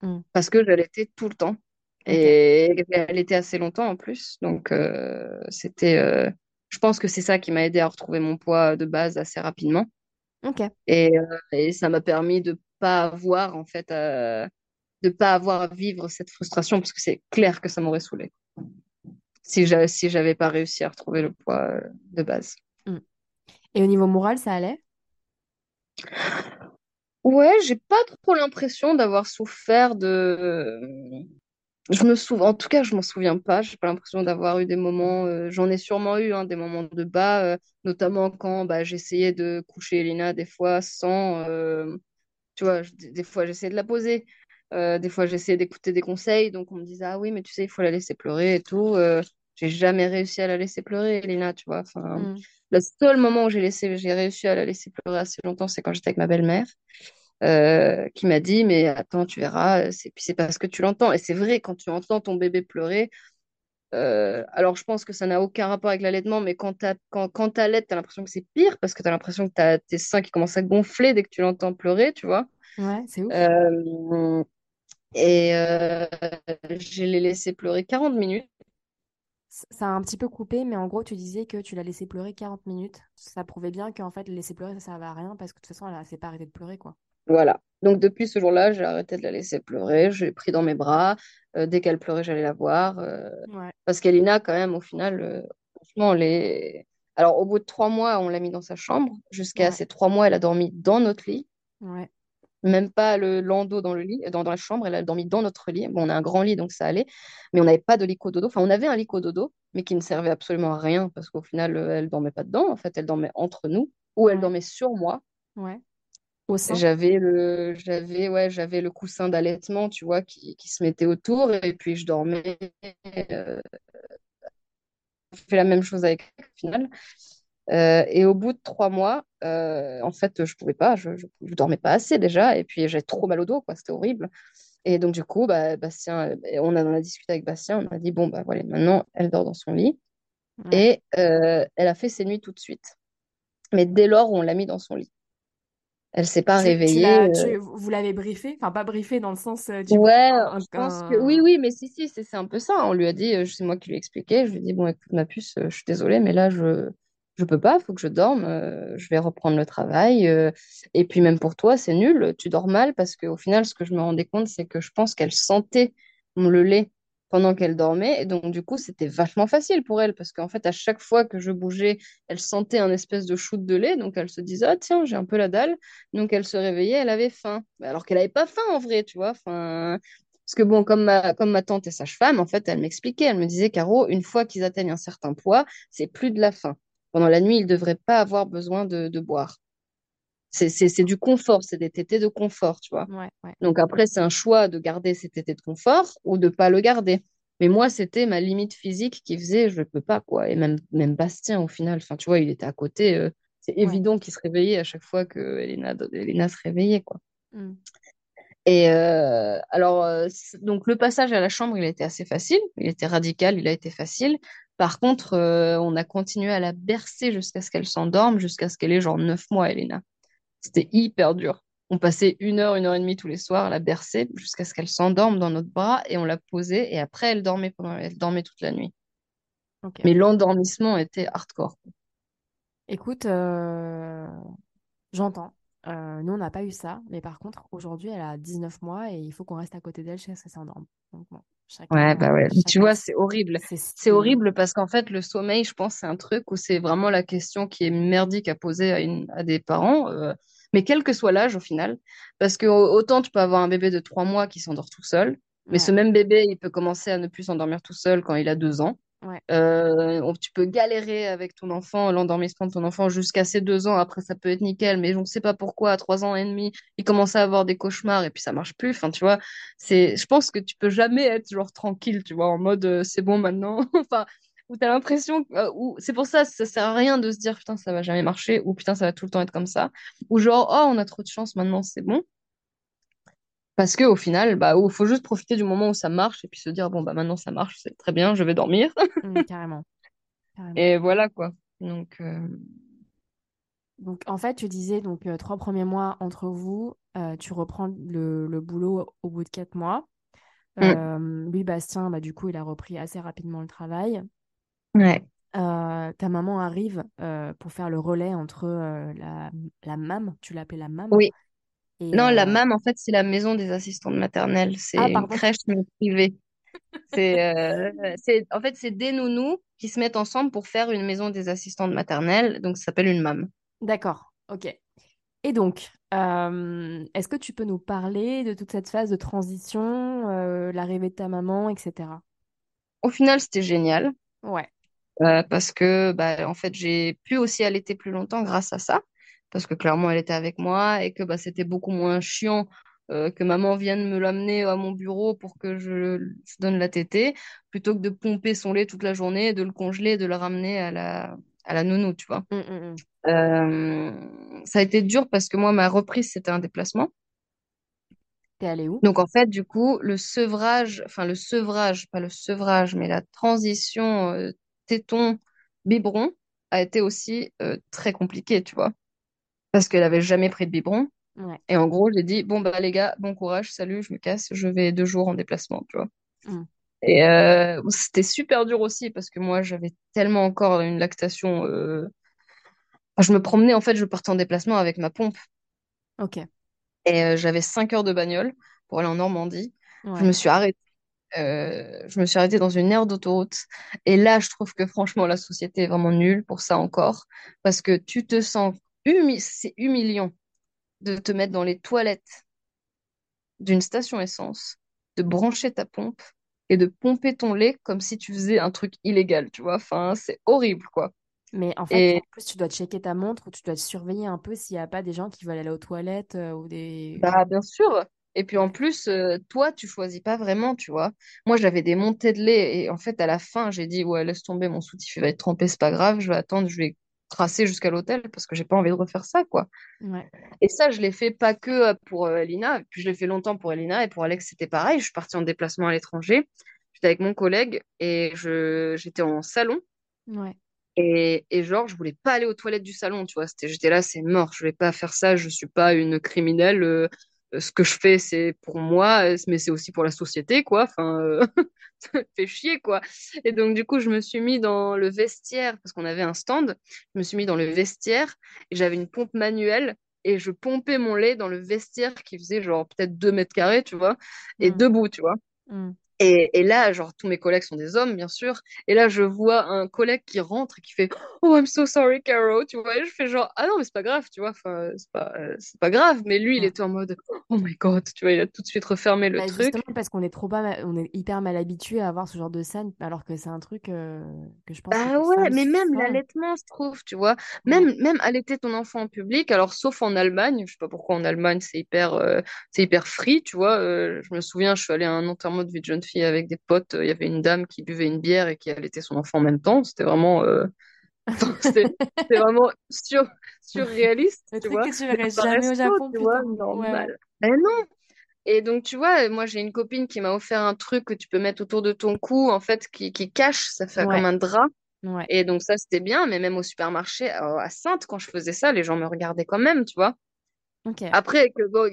hmm, parce que j'allaitais tout le temps. Et elle était assez longtemps en plus. Donc, euh, c'était, je pense que c'est ça qui m'a aidé à retrouver mon poids de base assez rapidement. ok. Et, et ça m'a permis de pas avoir, en fait, de pas avoir à vivre cette frustration, parce que c'est clair que ça m'aurait saoulé si j'a- si j'avais pas réussi à retrouver le poids euh, de base. hmm. Et au niveau moral, ça allait? Ouais, j'ai pas trop l'impression d'avoir souffert de. Je me souviens, en tout cas, je m'en souviens pas. J'ai pas l'impression d'avoir eu des moments. euh, J'en ai sûrement eu, hein, des moments de bas, euh, notamment quand bah, j'essayais de coucher Elina des fois sans. euh, Tu vois, des fois, j'essayais de la poser. Euh, des fois, j'essayais d'écouter des conseils. Donc, on me disait, ah oui, mais tu sais, il faut la laisser pleurer et tout. Euh, j'ai jamais réussi à la laisser pleurer, Elina, tu vois. Enfin, Hmm, le seul moment où j'ai laissé, j'ai réussi à la laisser pleurer assez longtemps, c'est quand j'étais avec ma belle-mère, euh, qui m'a dit, mais attends, tu verras, c'est, puis c'est parce que tu l'entends. Et c'est vrai, quand tu entends ton bébé pleurer, euh, alors je pense que ça n'a aucun rapport avec l'allaitement, mais quand t'as, quand, quand t'allaites, t'as l'impression que c'est pire, parce que t'as l'impression que t'as tes seins qui commencent à gonfler dès que tu l'entends pleurer, tu vois. Ouais, c'est ouf. Euh, et euh, je l'ai laissé pleurer 40 minutes. Ça a un petit peu coupé, mais en gros, tu disais que tu l'as laissé pleurer 40 minutes. Ça prouvait bien qu'en fait, le laisser pleurer, ça servait à rien parce que de toute façon, elle ne s'est pas arrêtée de pleurer, quoi. Voilà. Donc depuis ce jour-là, j'ai arrêté de la laisser pleurer. Je l'ai pris dans mes bras. Euh, dès qu'elle pleurait, j'allais la voir. euh, Ouais, parce qu'Elina, quand même, au final, euh, franchement, les... Alors, au bout de trois mois, on l'a mis dans sa chambre. Jusqu'à ouais, ces trois mois, elle a dormi dans notre lit. ouais. Même pas le landau dans le lit, dans, dans la chambre. Elle a dormi dans notre lit. Bon, on a un grand lit, donc ça allait. Mais on n'avait pas de lit dodo. Enfin, on avait un lit dodo, mais qui ne servait absolument à rien parce qu'au final, euh, elle dormait pas dedans. En fait, elle dormait entre nous ou elle dormait sur moi. ouais. J'avais le, j'avais, ouais, j'avais le coussin d'allaitement, tu vois, qui, qui se mettait autour. Et puis, je dormais. Euh, je fais la même chose avec au final. Euh, et au bout de trois mois, euh, en fait, je pouvais pas. Je, je dormais pas assez déjà. Et puis, j'avais trop mal au dos, quoi. C'était horrible. Et donc, du coup, bah, Bastien, euh, on a, on a discuté avec Bastien. On a dit, bon, bah, voilà, maintenant, elle dort dans son lit. Ouais, Et euh, elle a fait ses nuits tout de suite. Mais dès lors on l'a mis dans son lit. Elle s'est pas Tu, réveillée. tu, vous l'avez briefé, enfin pas briefé dans le sens du Ouais, un, je pense que oui, oui, mais si, si, c'est un peu ça. On lui a dit, c'est moi qui lui ai expliqué. Je lui ai dit, bon, écoute, ma puce, je suis désolée, mais là, je je peux pas, faut que je dorme. euh, je vais reprendre le travail. euh, et puis même pour toi, c'est nul. Tu dors mal parce qu'au final, ce que je me rendais compte, c'est que je pense qu'elle sentait le lait pendant qu'elle dormait. Et donc, du coup, c'était vachement facile pour elle parce qu'en fait, à chaque fois que je bougeais, elle sentait un espèce de shoot de lait. Donc, elle se disait, ah tiens, j'ai un peu la dalle. Donc elle se réveillait, elle avait faim. Alors qu'elle n'avait pas faim en vrai, tu vois. Parce que bon, comme ma, comme ma tante est sage-femme, en fait, elle m'expliquait, elle me disait, Caro, une fois qu'ils atteignent un certain poids, c'est plus de la faim. Pendant la nuit, ils ne devraient pas avoir besoin de, de boire. C'est, du confort, c'est des tétés de confort, tu vois. Ouais, ouais. Donc après, c'est un choix de garder ces tétés de confort ou de pas le garder. Mais moi, c'était ma limite physique qui faisait, je peux pas, quoi. Et même, même Bastien, au final, enfin, tu vois, il était à côté. euh, c'est Ouais. évident qu'il se réveillait à chaque fois que Elena, Elena se réveillait, quoi. Mm. Et euh, alors, euh, donc le passage à la chambre, il a été assez facile. Il était radical, il a été facile. Par contre, euh, on a continué à la bercer jusqu'à ce qu'elle s'endorme, jusqu'à ce qu'elle ait genre neuf mois, Elena. C'était hyper dur. On passait une heure, une heure et demie tous les soirs à la bercer jusqu'à ce qu'elle s'endorme dans notre bras et on la posait et après elle dormait pendant, elle dormait toute la nuit. Mais l'endormissement était hardcore. Écoute, euh, j'entends. Euh, nous, on n'a pas eu ça, mais par contre, aujourd'hui, elle a 19 mois et il faut qu'on reste à côté d'elle jusqu'à ce qu'elle s'endorme. Donc, bon, chacun, Ouais, bah ouais. Tu vois, c'est horrible. c'est horrible parce qu'en fait, le sommeil, je pense, c'est un truc où c'est vraiment la question qui est merdique à poser à, une, à des parents, euh, mais quel que soit l'âge au final. Parce que au- autant tu peux avoir un bébé de trois mois qui s'endort tout seul, mais ce même bébé, il peut commencer à ne plus s'endormir tout seul quand il a deux ans. Ouais. Euh, tu peux galérer avec ton enfant, l'endormissement de ton enfant jusqu'à ses deux ans. Après, ça peut être nickel, mais on ne sait pas pourquoi, à trois ans et demi, il commence à avoir des cauchemars et puis ça marche plus. Enfin, tu vois, c'est, je pense que tu peux jamais être genre tranquille, tu vois, en mode euh, c'est bon maintenant. Enfin, où t'as l'impression, euh, c'est pour ça, ça sert à rien de se dire putain, ça va jamais marcher ou putain, ça va tout le temps être comme ça. Ou genre, oh, on a trop de chance maintenant, c'est bon. Parce que au final, bah, il faut juste profiter du moment où ça marche et puis se dire bon, bah maintenant ça marche, c'est très bien, je vais dormir. Mm, carrément, carrément. Et voilà quoi. Donc, euh, Donc, en fait, tu disais donc euh, trois premiers mois entre vous, euh, tu reprends le, le boulot au bout de quatre mois. mm, lui, Bastien, bah, du coup, il a repris assez rapidement le travail. ouais. Euh, ta maman arrive euh, pour faire le relais entre euh, la, la MAM, tu l'appelais la MAM, Oui. Et Non, la euh, MAM, en fait, c'est la maison des assistantes maternelles. C'est Ah, une crèche mais privée. C'est, euh, c'est, en fait, c'est des nounous qui se mettent ensemble pour faire une maison des assistantes maternelles. Donc, ça s'appelle une MAM. D'accord, ok. Et donc, euh, est-ce que tu peux nous parler de toute cette phase de transition, euh, l'arrivée de ta maman, etc. Au final, c'était génial. Ouais, parce que, bah, en fait, j'ai pu aussi allaiter plus longtemps grâce à ça. Parce que clairement, elle était avec moi et que bah, c'était beaucoup moins chiant euh, que maman vienne me l'amener à mon bureau pour que je, je donne la tétée, plutôt que de pomper son lait toute la journée, de le congeler, de le ramener à la, à la nounou, tu vois. Mm, mm, mm. Euh, ça a été dur parce que moi, ma reprise, c'était un déplacement. T'es allée où? Donc, en fait, du coup, le sevrage, enfin, le sevrage, pas le sevrage, mais la transition euh, téton-biberon a été aussi très compliquée, tu vois. Parce qu'elle avait jamais pris de biberon. Ouais. Et en gros, j'ai dit, bon, bah, les gars, bon courage, salut, je me casse, je vais deux jours en déplacement, tu vois. Mm. Et euh, c'était super dur aussi parce que moi, j'avais tellement encore une lactation. euh, enfin, je me promenais, en fait, je partais en déplacement avec ma pompe. Ok, Et euh, j'avais cinq heures de bagnole pour aller en Normandie. Je me suis arrêtée. je me suis arrêtée dans une aire d'autoroute. Et là, je trouve que franchement, la société est vraiment nulle pour ça encore. Parce que tu te sens humi c'est humiliant de te mettre dans les toilettes d'une station essence, de brancher ta pompe et de pomper ton lait comme si tu faisais un truc illégal, tu vois. Enfin, c'est horrible, quoi. Mais en fait, en plus, tu dois checker ta montre ou tu dois te surveiller un peu s'il n'y a pas des gens qui veulent aller aux toilettes euh, ou des... bah, bien sûr. Et puis en plus, euh, toi, tu choisis pas vraiment, tu vois. Moi, j'avais des montées de lait et en fait, à la fin, j'ai dit, ouais, laisse tomber, mon soutif il va être trempé, c'est pas grave, je vais attendre, je vais tracer jusqu'à l'hôtel parce que j'ai pas envie de refaire ça, quoi. Ouais. Et ça, je l'ai fait pas que euh, pour euh, Elina, puis je l'ai fait longtemps pour Elina et pour Alex, c'était pareil. Je suis partie en déplacement à l'étranger. J'étais avec mon collègue et je j'étais en salon Ouais. Et, et genre, je voulais pas aller aux toilettes du salon, tu vois. C'était, j'étais là, c'est mort, je vais pas faire ça, je suis pas une criminelle. euh, ce que je fais, c'est pour moi, mais c'est aussi pour la société, quoi. Enfin, euh, ça me fait chier, quoi. Et donc, du coup, je me suis mis dans le vestiaire, parce qu'on avait un stand, je me suis mis dans le vestiaire et j'avais une pompe manuelle et je pompais mon lait dans le vestiaire qui faisait genre peut-être 2 mètres carrés, tu vois, et Mm. debout, tu vois. Mm. Et, et là, genre, tous mes collègues sont des hommes, bien sûr. Et là, je vois un collègue qui rentre et qui fait Oh, I'm so sorry, Caro. Tu vois, et je fais genre Ah non, mais c'est pas grave, tu vois. Enfin, c'est pas, euh, c'est pas grave. Mais lui, il était en mode Oh my God. Tu vois, il a tout de suite refermé le Bah, truc. justement parce qu'on est trop pas mal- on est hyper mal habitué à avoir ce genre de scène alors que c'est un truc euh, que je pense Bah les ouais, mais même l'allaitement, je trouve, tu vois. Ouais. Même, même allaiter ton enfant en public, alors sauf en Allemagne, je sais pas pourquoi en Allemagne c'est hyper, euh, c'est hyper free, tu vois. Je me souviens, je suis allée à un enterrement de vie de jeune fille avec des potes, il y avait une dame qui buvait une bière et qui allaitait son enfant en même temps. C'était vraiment, euh, enfin, c'était vraiment sur, surréaliste, Le tu truc vois. que tu Mais verrais ça jamais au Japon tu vois. Ouais, normal. Mais non. Et donc, tu vois, moi, j'ai une copine qui m'a offert un truc que tu peux mettre autour de ton cou, en fait, qui, qui cache, ça fait Ouais. comme un drap. Ouais. Et donc, ça, c'était bien, mais même au supermarché, euh, à Sainte, quand je faisais ça, les gens me regardaient quand même, tu vois. Après, que, bon,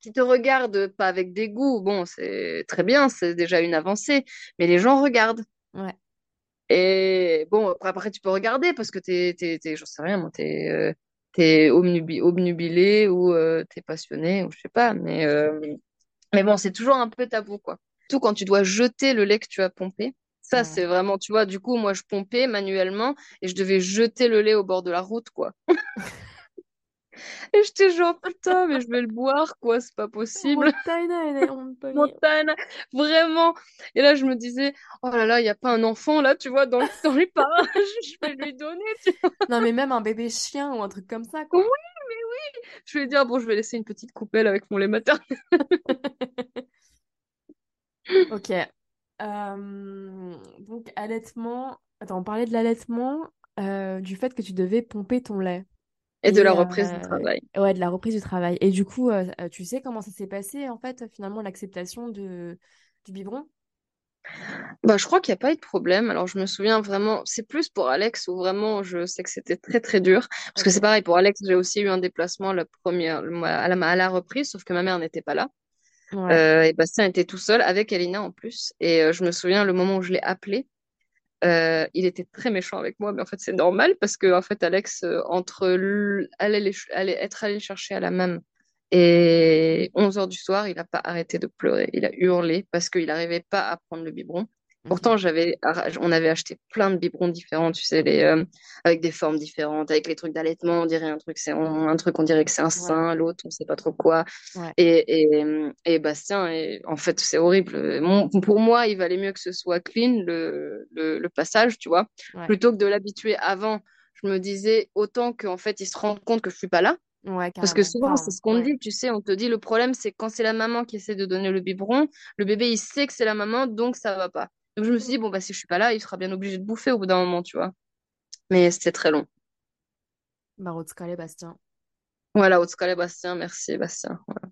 qu'ils te regardent pas avec dégoût, bon, c'est très bien, c'est déjà une avancée, mais les gens regardent. Ouais. Et bon, après, après, tu peux regarder parce que t'es, t'es, t'es, j'en sais rien, moi, t'es, euh, t'es obnubi- obnubilé ou euh, t'es passionné, ou je sais pas, mais, euh, mais bon, c'est toujours un peu tabou, quoi. Tout quand tu dois jeter le lait que tu as pompé. Ça, Ouais. c'est vraiment, tu vois, du coup, moi, je pompais manuellement et je devais jeter le lait au bord de la route, quoi. Et j'étais genre, putain, mais je vais le boire, quoi, c'est pas possible. Montana, vraiment. Et là, je me disais, oh là là, il n'y a pas un enfant là, tu vois, dans, le- dans les parages, je vais lui donner. tu vois. Non, mais même un bébé chien ou un truc comme ça, Oui, quoi. mais oui. Je vais dire, bon, je vais laisser une petite coupelle avec mon lait maternel. Ok. Euh, donc, allaitement. Attends, on parlait de l'allaitement, euh, du fait que tu devais pomper ton lait. Et de la reprise du euh, travail. ouais, de la reprise du travail. Et du coup, euh, euh, tu sais comment ça s'est passé, en fait, finalement, l'acceptation de... du biberon? Bah, je crois qu'il n'y a pas eu de problème. Alors, je me souviens vraiment, c'est plus pour Alex où vraiment je sais que c'était très très dur. Parce que c'est pareil, pour Alex, j'ai aussi eu un déplacement la première, à la, à la reprise, sauf que ma mère n'était pas là. Ouais. Euh, et Bastien était tout seul avec Elina en plus. Et euh, je me souviens le moment où je l'ai appelé, euh, il était très méchant avec moi, mais en fait c'est normal parce que en fait Alex, euh, entre aller, être allé chercher à la même et 11 heures du soir, il n'a pas arrêté de pleurer. Il a hurlé parce qu'il n'arrivait pas à prendre le biberon. Pourtant, j'avais, on avait acheté plein de biberons différents, tu sais, les, euh, avec des formes différentes, avec les trucs d'allaitement, on dirait un truc, c'est un truc, on dirait que c'est un Ouais. sein, l'autre, on sait pas trop quoi. Ouais. Et, et, et Bastien, et, en fait, c'est horrible. Mon- pour moi, il valait mieux que ce soit clean, le, le, le passage, tu vois, Ouais. plutôt que de l'habituer avant. Je me disais autant qu'en fait, il se rend compte que je suis pas là. Ouais, Parce que souvent, c'est ce qu'on ouais. dit, tu sais, on te dit le problème, c'est quand c'est la maman qui essaie de donner le biberon, le bébé, il sait que c'est la maman, donc ça va pas. Donc je me suis dit, bon, bah, si je suis pas là, il sera bien obligé de bouffer au bout d'un moment, tu vois. Mais c'était très long. Barotzkale, Bastien. Voilà, Otskale Bastien, merci Bastien. Voilà.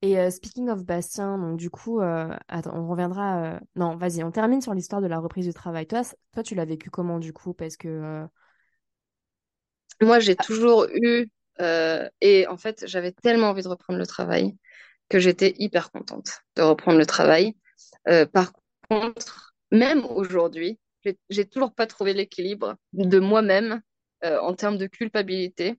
Et euh, speaking of Bastien, donc du coup, euh, attends, on reviendra. euh, Non, vas-y, on termine sur l'histoire de la reprise du travail. Toi, toi, tu l'as vécu comment du coup? Parce que Moi, j'ai toujours eu, et en fait, j'avais tellement envie de reprendre le travail que j'étais hyper contente de reprendre le travail. Par contre, même aujourd'hui, j'ai toujours pas trouvé l'équilibre de moi-même euh, en termes de culpabilité,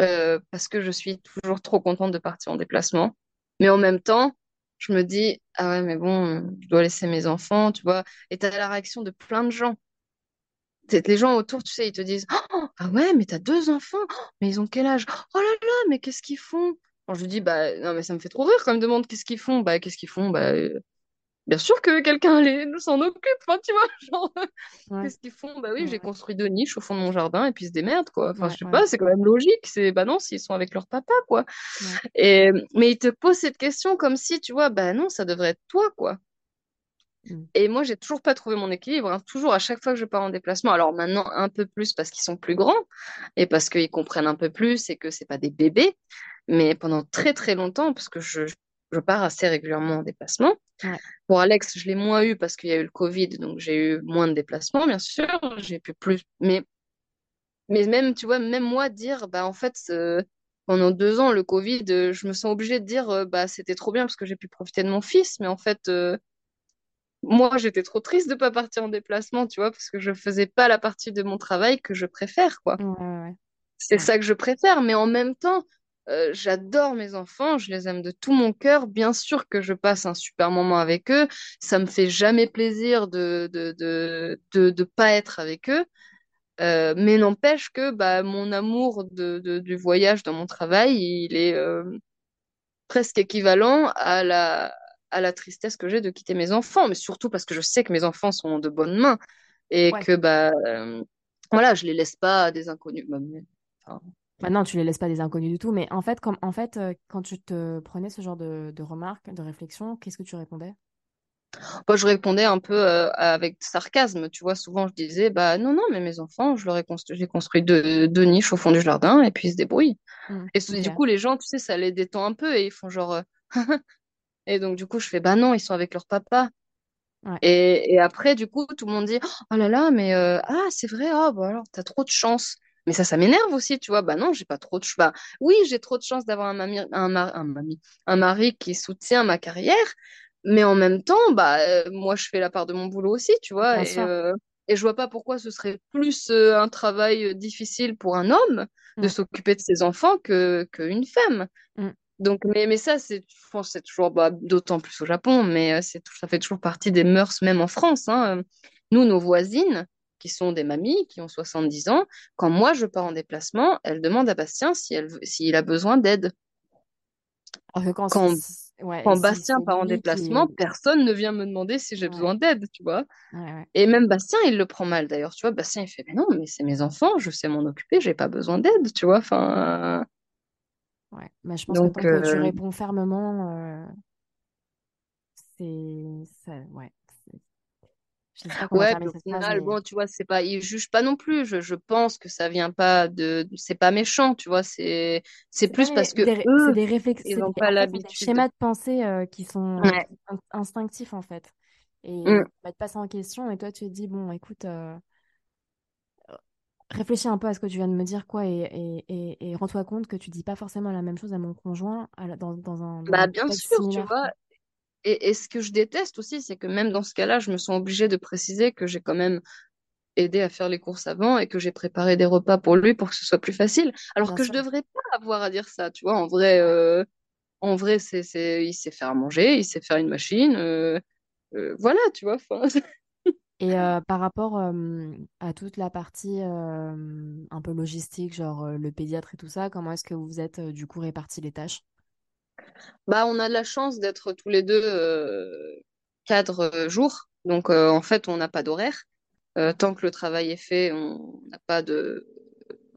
euh, parce que je suis toujours trop contente de partir en déplacement. Mais en même temps, je me dis, ah ouais, mais bon, je dois laisser mes enfants, tu vois. Et t'as la réaction de plein de gens. Les gens autour, tu sais, ils te disent, Oh, ah ouais, mais t'as deux enfants, Oh, mais ils ont quel âge? Oh là là, mais qu'est-ce qu'ils font? Je dis, bah non, mais ça me fait trop rire quand ils me demandent qu'est-ce qu'ils font? Bah, qu'est-ce qu'ils font? Bah, euh, bien sûr que quelqu'un les- s'en occupe, enfin, tu vois, genre, ouais, qu'est-ce qu'ils font? Bah oui, j'ai construit deux niches au fond de mon jardin et puis ils se démerdent, quoi. Enfin, ouais, je sais pas, c'est quand même logique. C'est, bah non, s'ils sont avec leur papa, quoi. Et, mais ils te posent cette question comme si, tu vois, bah non, ça devrait être toi, quoi. Mm. Et moi, j'ai toujours pas trouvé mon équilibre, hein. Toujours à chaque fois que je pars en déplacement. Alors maintenant, un peu plus parce qu'ils sont plus grands et parce qu'ils comprennent un peu plus et que c'est pas des bébés. Mais pendant très très longtemps, parce que je, je pars assez régulièrement en déplacement. Ouais. Pour Alex, je l'ai moins eu parce qu'il y a eu le Covid, donc j'ai eu moins de déplacements, bien sûr. J'ai pu plus. Mais Mais même, tu vois, même moi, dire, bah, en fait, euh, pendant deux ans, le Covid, euh, je me sens obligée de dire, euh, bah, c'était trop bien parce que j'ai pu profiter de mon fils. Mais en fait, euh, moi, j'étais trop triste de pas partir en déplacement, tu vois, parce que je faisais pas la partie de mon travail que je préfère, quoi. Ouais, ouais, C'est ça que je préfère. Mais en même temps, euh, j'adore mes enfants, je les aime de tout mon cœur. Bien sûr que je passe un super moment avec eux. Ça me fait jamais plaisir de, de, de, de, de pas être avec eux. Euh, mais n'empêche que bah, mon amour de, du voyage dans mon travail, il est euh, presque équivalent à la, à la tristesse que j'ai de quitter mes enfants, mais surtout parce que je sais que mes enfants sont de bonnes mains et Ouais. que bah, voilà, je les laisse pas à des inconnus. Bah, enfin, Maintenant, tu les laisses pas des inconnus du tout, mais en fait, comme, en fait, euh, quand tu te prenais ce genre de, de remarques, de réflexions, qu'est-ce que tu répondais? Moi, je répondais un peu euh, avec sarcasme, tu vois. Souvent, je disais, bah non, non, mais mes enfants, je leur ai construit, j'ai construit deux, deux niches au fond du jardin et puis ils se débrouillent. Hmm, Et du coup, les gens, tu sais, ça les détend un peu et ils font genre. euh, Et donc, du coup, je fais, bah non, ils sont avec leur papa. Ouais. Et, et après, du coup, tout le monde dit, oh là là, mais euh, ah, c'est vrai, ah, bah alors, t'as trop de chance. Mais ça, ça m'énerve aussi, tu vois. Bah non, j'ai pas trop de chance. Bah oui, j'ai trop de chance d'avoir un, mami, un, ma- un, mami, un mari qui soutient ma carrière. Mais en même temps, bah, euh, moi, je fais la part de mon boulot aussi, tu vois. Et, euh, et je vois pas pourquoi ce serait plus euh, un travail difficile pour un homme de Hmm, s'occuper de ses enfants que, qu'une femme. hmm. Donc, mais, mais ça, c'est, je pense, que c'est toujours, bah, d'autant plus au Japon, mais c'est, ça fait toujours partie des mœurs, même en France, hein. Nous, nos voisines, qui sont des mamies, qui ont 70 ans, quand moi je pars en déplacement, elles demandent à Bastien si s'il a besoin d'aide. Que quand, Quand, ouais, Bastien part en déplacement, qui, personne ne vient me demander si j'ai ouais, besoin d'aide, tu vois. ouais. Et même Bastien, il le prend mal d'ailleurs, tu vois. Bastien, il fait, mais non, mais c'est mes enfants, je sais m'en occuper, j'ai pas besoin d'aide, tu vois. Enfin, Ouais. Mais je pense que donc, que tu euh, réponds fermement, euh, c'est, ça, ouais. Je Ouais, terminer au final, mais bon, tu vois, c'est pas, ils jugent pas non plus. Je, je pense que ça vient pas de, c'est pas méchant, tu vois, c'est, c'est plus parce que des eux, des réflex, ils pas c'est des l'habitude. schémas de pensée euh, qui sont, Ouais. instinctifs en fait. Et Mm. ils mettent pas ça en question. Et toi, tu te dis bon, écoute, euh, réfléchis un peu à ce que tu viens de me dire, quoi, et, et, et, et rends-toi compte que tu dis pas forcément la même chose à mon conjoint à dans, dans un, dans Bah, un bien sûr, tu vois. Et, et ce que je déteste aussi, c'est que même dans ce cas-là, je me sens obligée de préciser que j'ai quand même aidé à faire les courses avant et que j'ai préparé des repas pour lui pour que ce soit plus facile. Alors Bien que je sûr. devrais pas avoir à dire ça, tu vois. En vrai, euh, en vrai, c'est, c'est, il sait faire à manger, il sait faire une machine, euh, euh, voilà, tu vois. Et par rapport à toute la partie un peu logistique, genre le pédiatre et tout ça, comment est-ce que vous vous êtes du coup répartis les tâches? Bah, on a de la chance d'être tous les deux euh, cadres euh, jour. Donc, euh, en fait, on n'a pas d'horaire. Euh, tant que le travail est fait, on n'a pas de,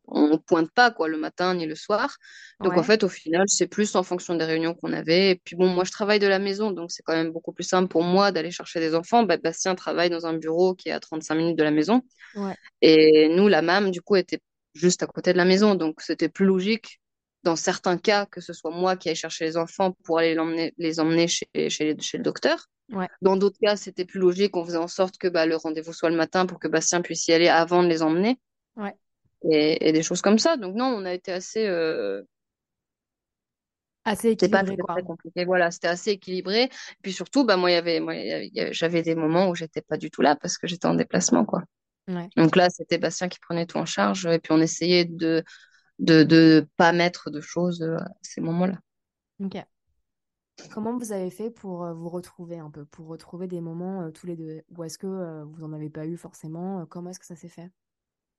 on pointe pas quoi le matin ni le soir. Donc, en fait, au final, c'est plus en fonction des réunions qu'on avait. Et puis, bon, moi, je travaille de la maison, donc c'est quand même beaucoup plus simple pour moi d'aller chercher des enfants. Bah, Bastien travaille dans un bureau qui est à 35 minutes de la maison. ouais, Et nous, la MAM, du coup, était juste à côté de la maison. Donc, c'était plus logique, dans certains cas, que ce soit moi qui aille chercher les enfants pour aller l'emmener- les emmener chez, chez, chez le docteur. ouais, Dans d'autres cas, c'était plus logique. On faisait en sorte que bah, le rendez-vous soit le matin pour que Bastien puisse y aller avant de les emmener. ouais. Et, et des choses comme ça. Donc, non, on a été assez. euh, Assez C'était pas équilibré, très, très compliqué. Voilà, c'était assez équilibré. Puis surtout, bah, moi, il y avait, moi, il y avait- il y avait- j'avais des moments où j'étais pas du tout là parce que j'étais en déplacement, quoi. Ouais, Donc là, c'était Bastien qui prenait tout en charge. Et puis, on essayait de de de pas mettre de choses euh, à ces moments-là. ok. Comment vous avez fait pour euh, vous retrouver un peu, pour retrouver des moments euh, tous les deux? Ou est-ce que euh, vous en avez pas eu forcément? Comment est-ce que ça s'est fait?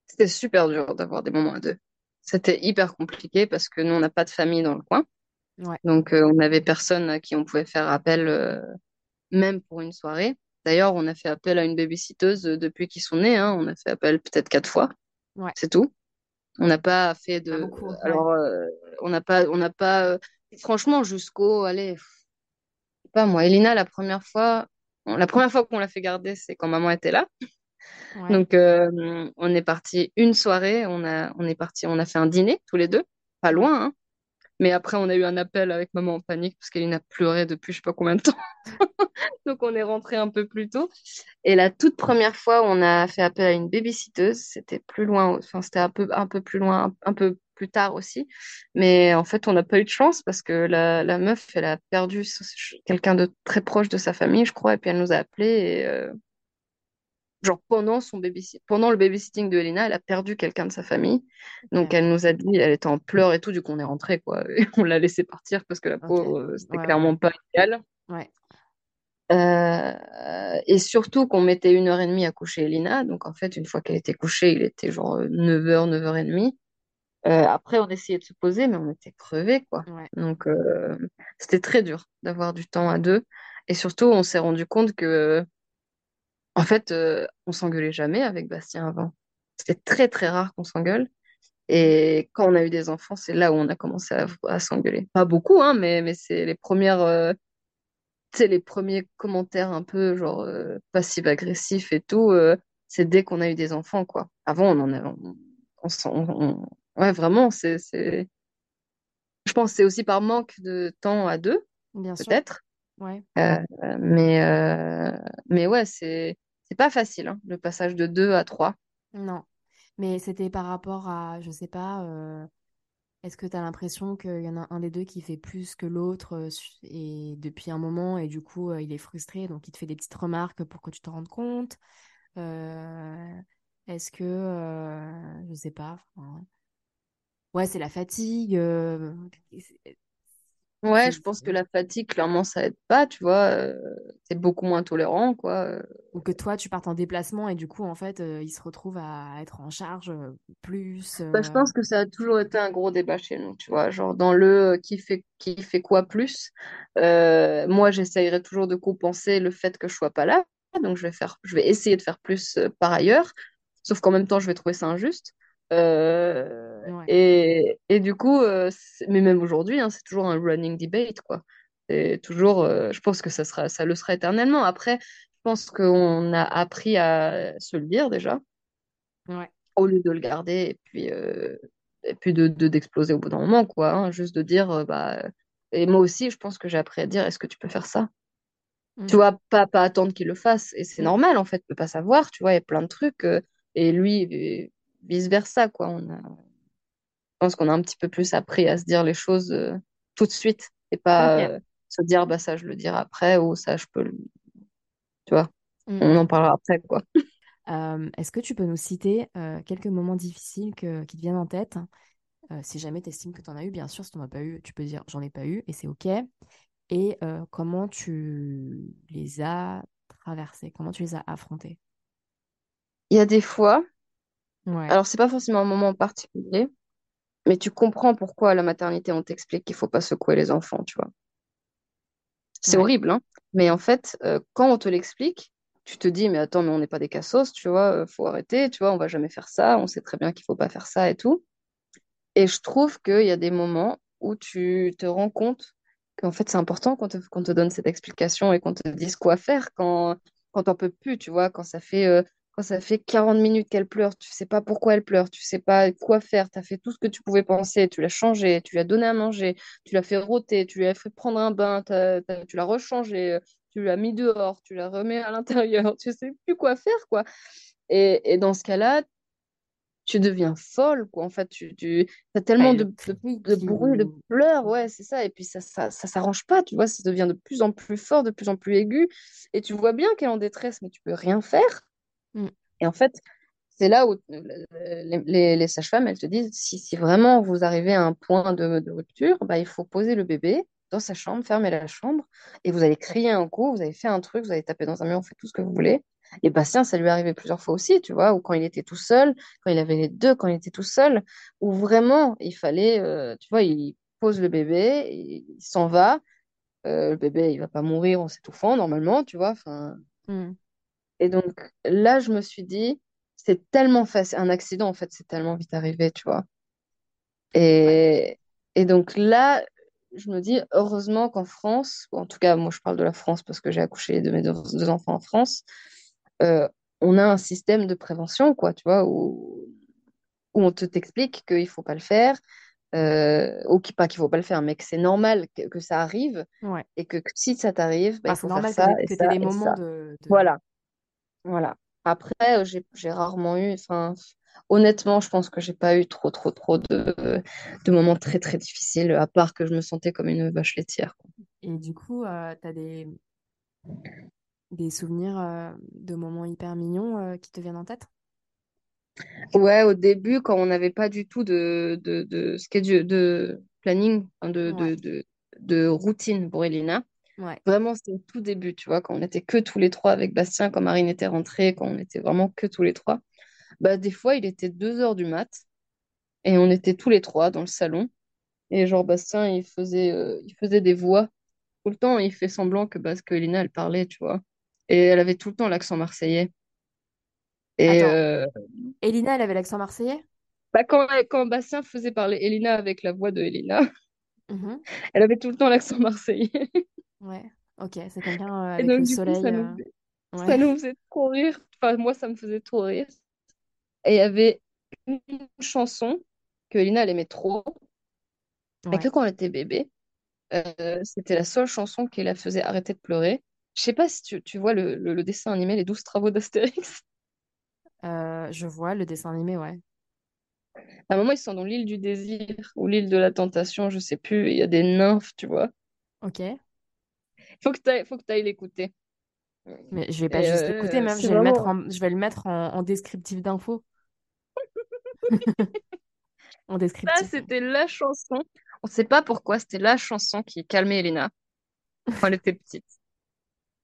C'était super dur d'avoir des moments à deux. C'était hyper compliqué parce que nous, on n'a pas de famille dans le coin. Ouais, Donc, euh, on n'avait personne à qui on pouvait faire appel, même pour une soirée. D'ailleurs, on a fait appel à une babysitteuse depuis qu'ils sont nés. hein. On a fait appel peut-être quatre fois. ouais. C'est tout. On n'a pas fait de. beaucoup. Alors, euh, on n'a pas, on n'a pas. euh, Franchement, jusqu'au, allez, pas moi, Elina, la première fois, la première fois qu'on l'a fait garder, c'est quand maman était là. Ouais, Donc, euh, on est parti une soirée, on a, on est parti, on a fait un dîner tous les deux, pas loin, hein. Mais après, on a eu un appel avec maman en panique parce qu'Elina pleurait depuis je sais pas combien de temps. Donc, on est rentré un peu plus tôt. Et la toute première fois on a fait appel à une babysitteuse, c'était plus loin, enfin, c'était un peu, un peu plus loin, un peu plus tard aussi. Mais en fait, on n'a pas eu de chance parce que la, la meuf, elle a perdu quelqu'un de très proche de sa famille, je crois, et puis elle nous a euh, genre pendant son pendant le babysitting de Elena, elle a perdu quelqu'un de sa famille. Donc elle nous a dit, elle était en pleurs et tout, du coup on est rentré quoi. Et on l'a laissé partir parce que la pauvre, euh, c'était Ouais, clairement pas idéal. Ouais. Euh, et surtout qu'on mettait une heure et demie à coucher Elina. Donc en fait, une fois qu'elle était couchée, il était genre 9h, 9h30. Euh, après, on essayait de se poser, mais on était crevés, quoi. Ouais. Donc, euh, c'était très dur d'avoir du temps à deux. Et surtout, on s'est rendu compte que, en fait, euh, on s'engueulait jamais avec Bastien avant. C'était très, très rare qu'on s'engueule. Et quand on a eu des enfants, c'est là où on a commencé à, à s'engueuler. Pas beaucoup, hein, mais, mais c'est les premières, euh, les premiers commentaires un peu genre euh, passif-agressif et tout. euh, c'est dès qu'on a eu des enfants, quoi. Avant, on en a, on, on ouais, vraiment, c'est, c'est, je pense que c'est aussi par manque de temps à deux, peut-être. Ouais. Euh, mais, euh, mais ouais, c'est, c'est pas facile, hein, le passage de deux à trois. Non. Mais c'était par rapport à, je sais pas, euh, est-ce que tu as l'impression qu'il y en a un des deux qui fait plus que l'autre et depuis un moment et du coup il est frustré donc il te fait des petites remarques pour que tu te rendes compte. Est-ce que, je sais pas, ouais, c'est la fatigue. C'est- Ouais, c'est- je pense que la fatigue, clairement, ça aide pas, tu vois. euh, t'es beaucoup moins tolérant, quoi. euh. Ou que toi, tu partes en déplacement et du coup, en fait, euh, il se retrouve à être en charge euh, plus. Bah, je pense que ça a toujours été un gros débat chez nous, tu vois, genre dans le qui fait, qui fait quoi plus. Moi, j'essayerai toujours de compenser le fait que je sois pas là, donc je vais faire, je vais essayer de faire plus par ailleurs, sauf qu'en même temps, je vais trouver ça injuste. Euh, Ouais. et, et du coup, euh, mais même aujourd'hui, hein, c'est toujours un running debate, quoi. C'est toujours, euh, je pense que ça sera, ça le sera éternellement. Après, je pense qu'on a appris à se le dire déjà Ouais. au lieu de le garder et puis, et puis de, de- d'exploser au bout d'un moment, quoi. hein. juste de dire, bah, et moi aussi, je pense que j'ai appris à dire, est-ce que tu peux faire ça? Tu Mm. vois, pas, pas attendre qu'il le fasse. Et c'est Mm. normal, en fait, de pas savoir, tu vois, il y a plein de trucs. et lui, vice-versa, quoi. On a, je pense qu'on a un petit peu plus appris à se dire les choses euh, tout de suite et pas euh, se dire, bah, ça, je le dirai après ou ça, je peux le... Tu vois, Mm. on en parlera après, quoi. Euh, est-ce que tu peux nous citer quelques moments difficiles que- qui te viennent en tête? Si jamais tu estimes que tu en as eu, bien sûr, si tu n'en as pas eu, tu peux dire j'en ai pas eu et c'est OK. Et euh, comment tu les as traversés? Comment tu les as affrontés? Il y a des fois, Ouais. alors c'est pas forcément un moment en particulier, mais tu comprends pourquoi à la maternité on t'explique qu'il faut pas secouer les enfants, tu vois. C'est Ouais. horrible, hein. Mais en fait, euh, quand on te l'explique, tu te dis, mais attends, mais on n'est pas des cassos, tu vois, euh, faut arrêter, tu vois, on va jamais faire ça, on sait très bien qu'il faut pas faire ça et tout. Et je trouve qu'il y a des moments où tu te rends compte qu'en fait, c'est important qu'on te, qu'on te donne cette explication et qu'on te dise quoi faire quand, quand t'en peux plus, tu vois, quand ça fait, euh, quand ça fait 40 minutes qu'elle pleure, tu sais pas pourquoi elle pleure, tu sais pas quoi faire, tu as fait tout ce que tu pouvais penser, tu l'as changé, tu lui as donné à manger, tu l'as fait rôter, tu lui as fait prendre un bain, t'as- t'as- tu l'as rechangé, euh, tu l'as mis dehors, tu l'as remis à l'intérieur, tu sais plus quoi faire, quoi. Et, et dans ce cas-là, tu deviens folle, quoi. En fait, tu, tu as Ouais, tellement le de, de, de bruit, de pleurs, ouais, c'est ça. Et puis ça, ça, ça s'arrange pas, tu vois, ça devient de plus en plus fort, de plus en plus aigu. Et tu vois bien qu'elle est en détresse, mais tu peux rien faire. Et en fait, c'est là où euh, les, sages-femmes, elles te disent, si, si vraiment vous arrivez à un point de, rupture, bah, il faut poser le bébé dans sa chambre, fermer la chambre, et vous allez crier un coup, vous avez fait un truc, vous allez taper dans un mur, vous faites tout ce que vous voulez. Et Bastien, ça lui est arrivé plusieurs fois aussi, tu vois, ou quand il était tout seul, quand il avait les deux, quand il était tout seul, où vraiment, il fallait, euh, tu vois, il pose le bébé, il s'en va, euh, le bébé, il va pas mourir en s'étouffant, normalement, tu vois, enfin... Mm. Et donc, là, je me suis dit, c'est tellement facile, un accident, en fait, c'est tellement vite arrivé, tu vois. Et, et donc là, je me dis, heureusement qu'en France, ou en tout cas, moi je parle de la France parce que j'ai accouché de mes deux, deux enfants en France, euh, on a un système de prévention, quoi, tu vois, où, où on te t'explique qu'il faut pas le faire, euh, ou qui, pas qu'il faut pas le faire, mais que c'est normal que, que ça arrive Ouais. et que, que si ça t'arrive, bah, Enfin, il faut faire normal ça et que ça des et moments ça. de, de- Voilà, voilà. Après, euh, j'ai rarement eu, enfin, honnêtement, je pense que j'ai pas eu trop, trop, trop de, de moments très, très difficiles, à part que je me sentais comme une vache laitière. quoi. Et du coup, euh, t'as des, des souvenirs euh, de moments hyper mignons euh, qui te viennent en tête? Ouais, au début, quand on n'avait pas du tout de, de, de schedule, de planning, Ouais, de, de routine pour Elena, ouais. vraiment, c'était au tout début, tu vois, quand on était que tous les trois avec Bastien, quand Marine était rentrée, quand on était vraiment que tous les trois. Bah, des fois, il était 2 heures du mat et on était tous les trois dans le salon. Et genre, Bastien, il faisait, euh, il faisait des voix tout le temps. Il fait semblant que, parce que Elena, elle parlait, tu vois. Et elle avait tout le temps l'accent marseillais. Et Attends, euh, Elina, elle avait l'accent marseillais? bah, quand, quand Bastien faisait parler Elena avec la voix de Elena, Mhm. elle avait tout le temps l'accent marseillais. Ouais, ok, c'est quelqu'un euh, Et avec le du coup, soleil. ça nous euh, faisait, ça Ouais, nous faisait trop rire. Enfin, moi, ça me faisait trop rire. Et il y avait une chanson que Elena, elle aimait trop. Et que quand elle était bébé, euh, c'était la seule chanson qui la faisait arrêter de pleurer. Je sais pas si tu, tu vois le, le- le dessin animé Les douze travaux d'Astérix. Euh, je vois le dessin animé, ouais. À un moment, ils sont dans l'île du désir ou l'île de la tentation, je sais plus. Il y a des nymphes, tu vois. Ok, Faut que tu faut que tu ailles l'écouter. mais je vais pas Et juste l'écouter, euh, même, c'est je vais le mettre en, je vais le mettre en, en descriptif d'info. En Ça, c'était la chanson. On sait pas pourquoi, c'était la chanson qui calmait Elena quand elle était petite.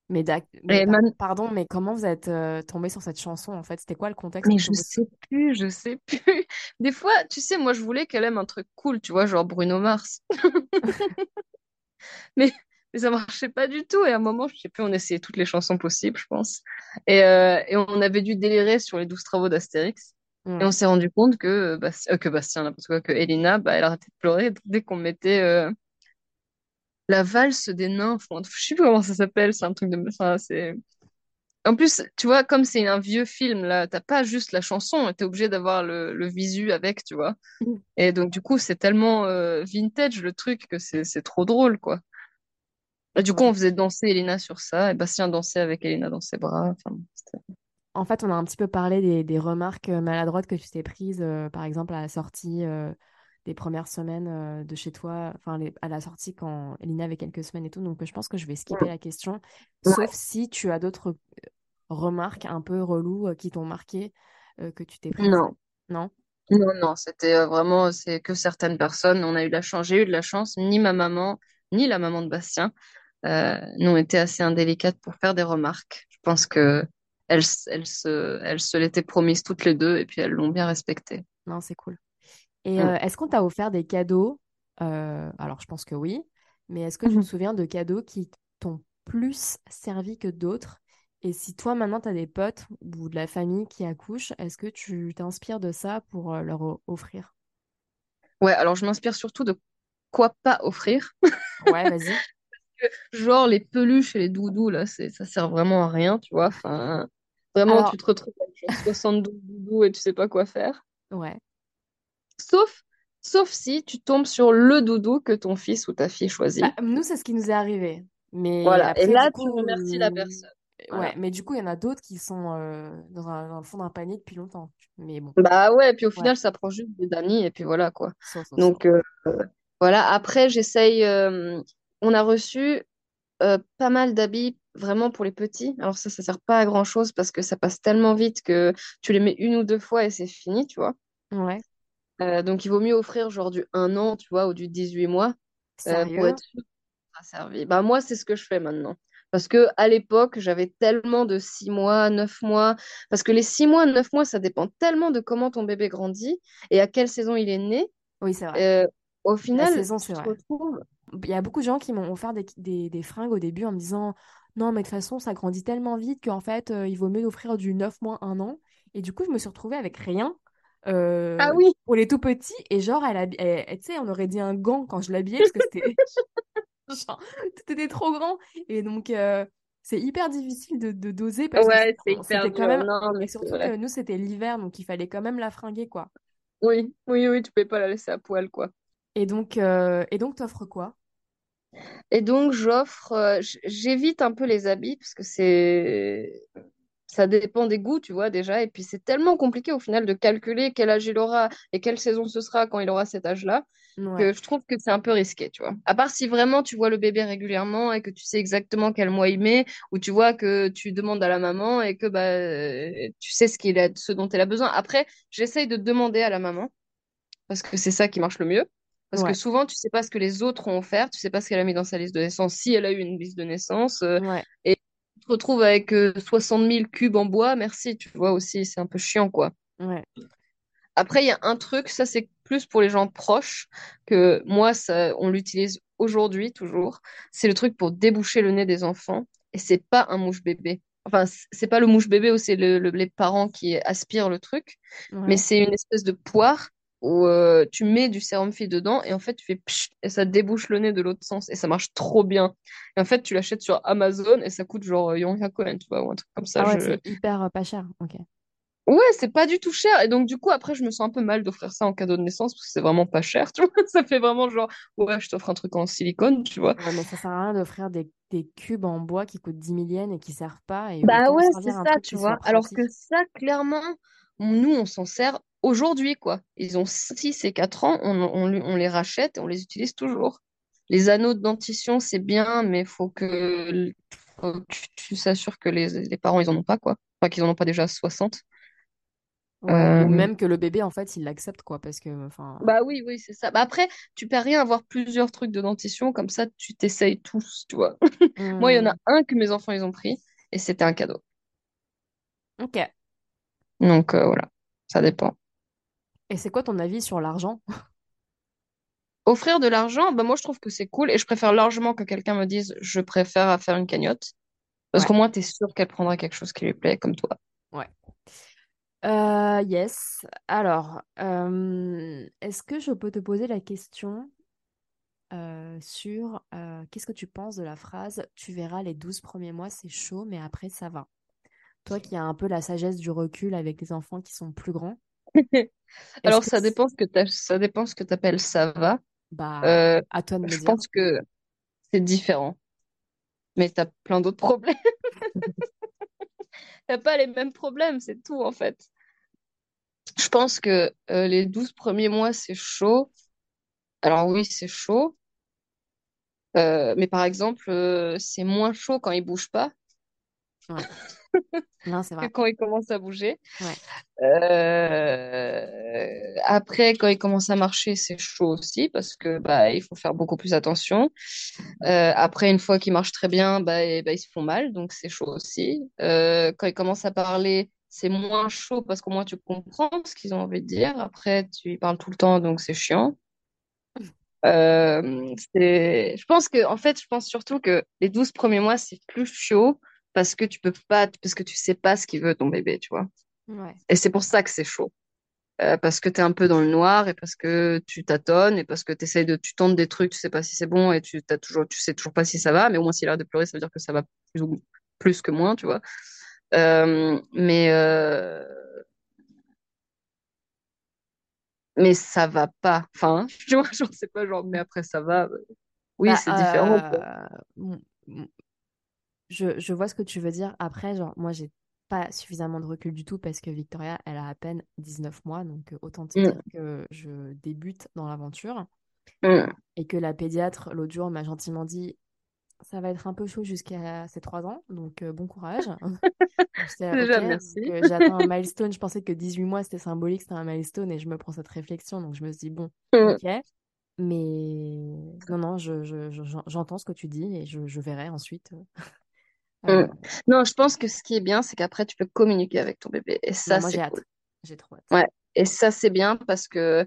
Mais, mais man- pardon, mais comment vous êtes euh, tombé sur cette chanson en fait? C'était quoi le contexte Mais je vous... sais plus, je sais plus. Des fois, tu sais, moi, je voulais qu'elle aime un truc cool, tu vois, genre Bruno Mars. Mais, mais ça marchait pas du tout. Et à un moment, je sais plus, on essayait toutes les chansons possibles, je pense. Et, euh, et on avait dû délirer sur les douze travaux d'Astérix. Et on Ouais. s'est rendu compte que, euh, Bastien, euh, que Bastien, n'importe quoi, que Elena, bah, elle arrêtait de pleurer dès qu'on mettait euh, la valse des nymphes. Je sais plus comment ça s'appelle, c'est un truc de. Enfin, c'est... En plus, tu vois, comme c'est un vieux film, là, t'as pas juste la chanson, t'es obligé d'avoir le, le visu avec, tu vois. Et donc, du coup, c'est tellement vintage le truc que c'est c'est trop drôle, quoi. Du coup, on faisait danser Elena sur ça, et Bastien dansait avec Elena dans ses bras. Enfin, En fait, on a un petit peu parlé des, des remarques euh, maladroites que tu t'es prises, euh, par exemple à la sortie euh, des premières semaines euh, de chez toi, enfin à la sortie quand Elina avait quelques semaines et tout. Donc, je pense que je vais skipper la question, sauf si tu as d'autres remarques un peu reloues qui t'ont marqué, que tu t'es prises. Non, Non? non, non, c'était vraiment, c'est que certaines personnes. On a eu la chance, j'ai eu de la chance, ni ma maman, ni la maman de Bastien euh, n'ont été assez indélicates pour faire des remarques. Je pense que elles, elles se, elles se l'étaient promises toutes les deux, et puis elles l'ont bien respecté. Non, c'est cool. Et Mm. euh, est-ce qu'on t'a offert des cadeaux? Euh, alors, je pense que oui, mais est-ce que tu te souviens de cadeaux qui t'ont plus servi que d'autres? Et si toi, maintenant, tu as des potes ou de la famille qui accouchent, est-ce que tu t'inspires de ça pour leur offrir? Ouais, alors je m'inspire surtout de quoi pas offrir. Ouais, vas-y. Genre les peluches et les doudous, là, c'est, ça sert vraiment à rien, tu vois. Enfin, vraiment, Alors, tu te retrouves avec genre 72 doudous et tu sais pas quoi faire. ouais. Sauf, sauf si tu tombes sur le doudou que ton fils ou ta fille Bah, choisit. nous, c'est ce qui nous est arrivé. Mais Voilà. Et après, là, tu remercies la euh, personne. ouais, Voilà. mais du coup, il y en a d'autres qui sont euh, dans, un- dans le fond d'un panier depuis longtemps. Mais bon, Bah ouais, puis au ouais, final, ça prend juste des amis et puis voilà, quoi. Donc, euh, voilà. Après, j'essaye. On a reçu euh, pas mal d'habits vraiment pour les petits. Alors ça, ça sert pas à grand-chose parce que ça passe tellement vite que tu les mets une ou deux fois et c'est fini, tu vois. Ouais, Euh, donc il vaut mieux offrir genre du un an, tu vois, ou du 18 mois euh, pour être sûr servi. Bah moi, c'est ce que je fais maintenant. Parce que à l'époque, j'avais tellement de 6 mois, 9 mois. Parce que les 6 mois, 9 mois, ça dépend tellement de comment ton bébé grandit et à quelle saison il est né. Oui, c'est vrai. Euh, au La final, saison, tu te vrai. retrouves. Il y a beaucoup de gens qui m'ont offert des, des, des fringues au début en me disant non, mais de toute façon, ça grandit tellement vite qu'en fait, euh, il vaut mieux offrir du 9 mois, un an. Et du coup, je me suis retrouvée avec rien Ah euh, oui, pour les tout petits. Et genre, elle, elle- elle- tu sais, on aurait dit un gant quand je l'habillais parce que c'était genre, tout était trop grand. Et donc, euh, c'est hyper difficile de, de doser parce que ouais, c'était quand même. Non, Et mais c'est surtout vrai. que nous, c'était l'hiver, donc il fallait quand même la fringuer, quoi. Oui, oui, oui, tu peux pas la laisser à poil, quoi. Et donc, euh, et donc, t'offres quoi? Et donc, j'offre, euh, j'évite un peu les habits parce que c'est, ça dépend des goûts, tu vois, déjà. Et puis, c'est tellement compliqué au final de calculer quel âge il aura et quelle saison ce sera quand il aura cet âge-là Ouais, que je trouve que c'est un peu risqué, tu vois. À part si vraiment tu vois le bébé régulièrement et que tu sais exactement quel mois il met, ou tu vois que tu demandes à la maman et que bah, euh, tu sais ce qu'il a, ce dont elle a besoin. Après, j'essaye de demander à la maman parce que c'est ça qui marche le mieux. Parce que souvent, tu sais pas ce que les autres ont offert, tu sais pas ce qu'elle a mis dans sa liste de naissance, si elle a eu une liste de naissance, euh, ouais. et tu te retrouves avec euh, 60 000 cubes en bois, merci, tu vois aussi, c'est un peu chiant, quoi. Ouais. Après, il y a un truc, ça c'est plus pour les gens proches, que moi, ça, on l'utilise aujourd'hui toujours, c'est le truc pour déboucher le nez des enfants, et c'est pas un mouche-bébé. Enfin, c- c'est pas le mouche-bébé où c'est le- le- les parents qui aspirent le truc, mais c'est une espèce de poire où euh, tu mets du sérum fille dedans, et en fait, tu fais pchit, et ça débouche le nez de l'autre sens, et ça marche trop bien. Et en fait, tu l'achètes sur Amazon, et ça coûte genre euh, Yonka Cohen, tu vois, ou un truc comme ça. Ah ouais, Je... c'est hyper euh, pas cher. Ok. Ouais, c'est pas du tout cher. Et donc, du coup, après, je me sens un peu mal d'offrir ça en cadeau de naissance parce que c'est vraiment pas cher, tu vois. Ça fait vraiment genre, ouais, je t'offre un truc en silicone, tu vois. Ouais, mais ça sert à rien d'offrir des, des cubes en bois qui coûtent 10 000 yens et qui servent pas, et Bah ouais, c'est ça, tu vois. Alors que ça, clairement, nous, on s'en sert aujourd'hui, quoi. Ils ont 6 et 4 ans, on, on, lui- on les rachète et on les utilise toujours. Les anneaux de dentition, c'est bien, mais faut que, faut que tu s'assures que les, les parents, ils en ont pas, quoi. Enfin, qu'ils en ont pas déjà 60. Ouais. Ou Euh, même que le bébé, en fait, il l'accepte, quoi, parce que, enfin... Bah oui, oui, c'est ça. Bah après, tu perds rien à avoir plusieurs trucs de dentition, comme ça, tu t'essayes tous, tu vois. Moi, il y en a hmm, un que mes enfants, ils ont pris, et c'était un cadeau. Ok. Donc euh, voilà, ça dépend. Et c'est quoi ton avis sur l'argent? Offrir de l'argent, bah moi, je trouve que c'est cool, et je préfère largement que quelqu'un me dise, je préfère à faire une cagnotte, parce Ouais, qu'au moins, tu es sûr qu'elle prendra quelque chose qui lui plaît, comme toi. ouais. Euh, yes. Alors, euh, est-ce que je peux te poser la question euh, sur euh, qu'est-ce que tu penses de la phrase «Tu verras, les 12 premiers mois, c'est chaud, mais après, ça va». Toi qui as un peu la sagesse du recul avec des enfants qui sont plus grands, Alors, que... ça dépend ce que t'as- ça dépend ce que tu appelles ça va. Bah, Euh, à toi de me je dire. pense que c'est différent, mais tu as plein d'autres problèmes. T'as pas les mêmes problèmes, c'est tout, en fait. Je pense que euh, les 12 premiers mois, c'est chaud. Alors oui, c'est chaud. Euh, mais par exemple, c'est moins chaud quand il bouge pas Ouais. Non, c'est que vrai. quand il commence à bouger. Ouais. Euh, après, quand il commence à marcher, c'est chaud aussi parce que bah il faut faire beaucoup plus attention. Euh, après, une fois qu'il marche très bien, bah, et- bah, ils se font mal, donc c'est chaud aussi. Euh, quand ils commencent à parler, c'est moins chaud parce qu'au moins tu comprends ce qu'ils ont envie de dire. Après, tu y parles tout le temps, donc c'est chiant. Euh. Je pense que, en fait, je pense surtout que les 12 premiers mois, c'est plus chaud parce que tu peux pas, parce que tu sais pas ce qu'il veut ton bébé, tu vois. Ouais. Et c'est pour ça que c'est chaud. Euh, parce que tu es un peu dans le noir et parce que tu tâtonnes et parce que tu de, tu tentes des trucs, tu sais pas si c'est bon et tu t'as toujours, tu sais toujours pas si ça va, mais au moins s'il a l'air de pleurer, ça veut dire que ça va plus, ou- plus que moins, tu vois. Euh, mais, euh, mais ça va pas. Enfin, tu vois, genre, c'est pas genre, mais après ça va. Oui, Bah, c'est différent. quoi. Je, je vois ce que tu veux dire. Après, genre, moi, j'ai pas suffisamment de recul du tout parce que Victoria, elle a à peine 19 mois. Donc, euh, autant te dire Mm, que je débute dans l'aventure. mm. Et que la pédiatre, l'autre jour, m'a gentiment dit, ça va être un peu chaud jusqu'à ses 3 ans. Donc, euh, bon courage. Déjà, Donc, merci. euh, j'ai atteint un milestone. Je pensais que 18 mois, c'était symbolique, c'était un milestone. Et je me prends cette réflexion. Donc, je me suis dit, bon, Mm, ok. Mais non, non, je, je- je- j'entends ce que tu dis et je verrai ensuite. Euh, mm. Non, je pense que ce qui est bien, c'est qu'après, tu peux communiquer avec ton bébé. Et bah, ça, moi, c'est j'ai cool. hâte. J'ai trop hâte. Ouais. Et ça, c'est bien parce que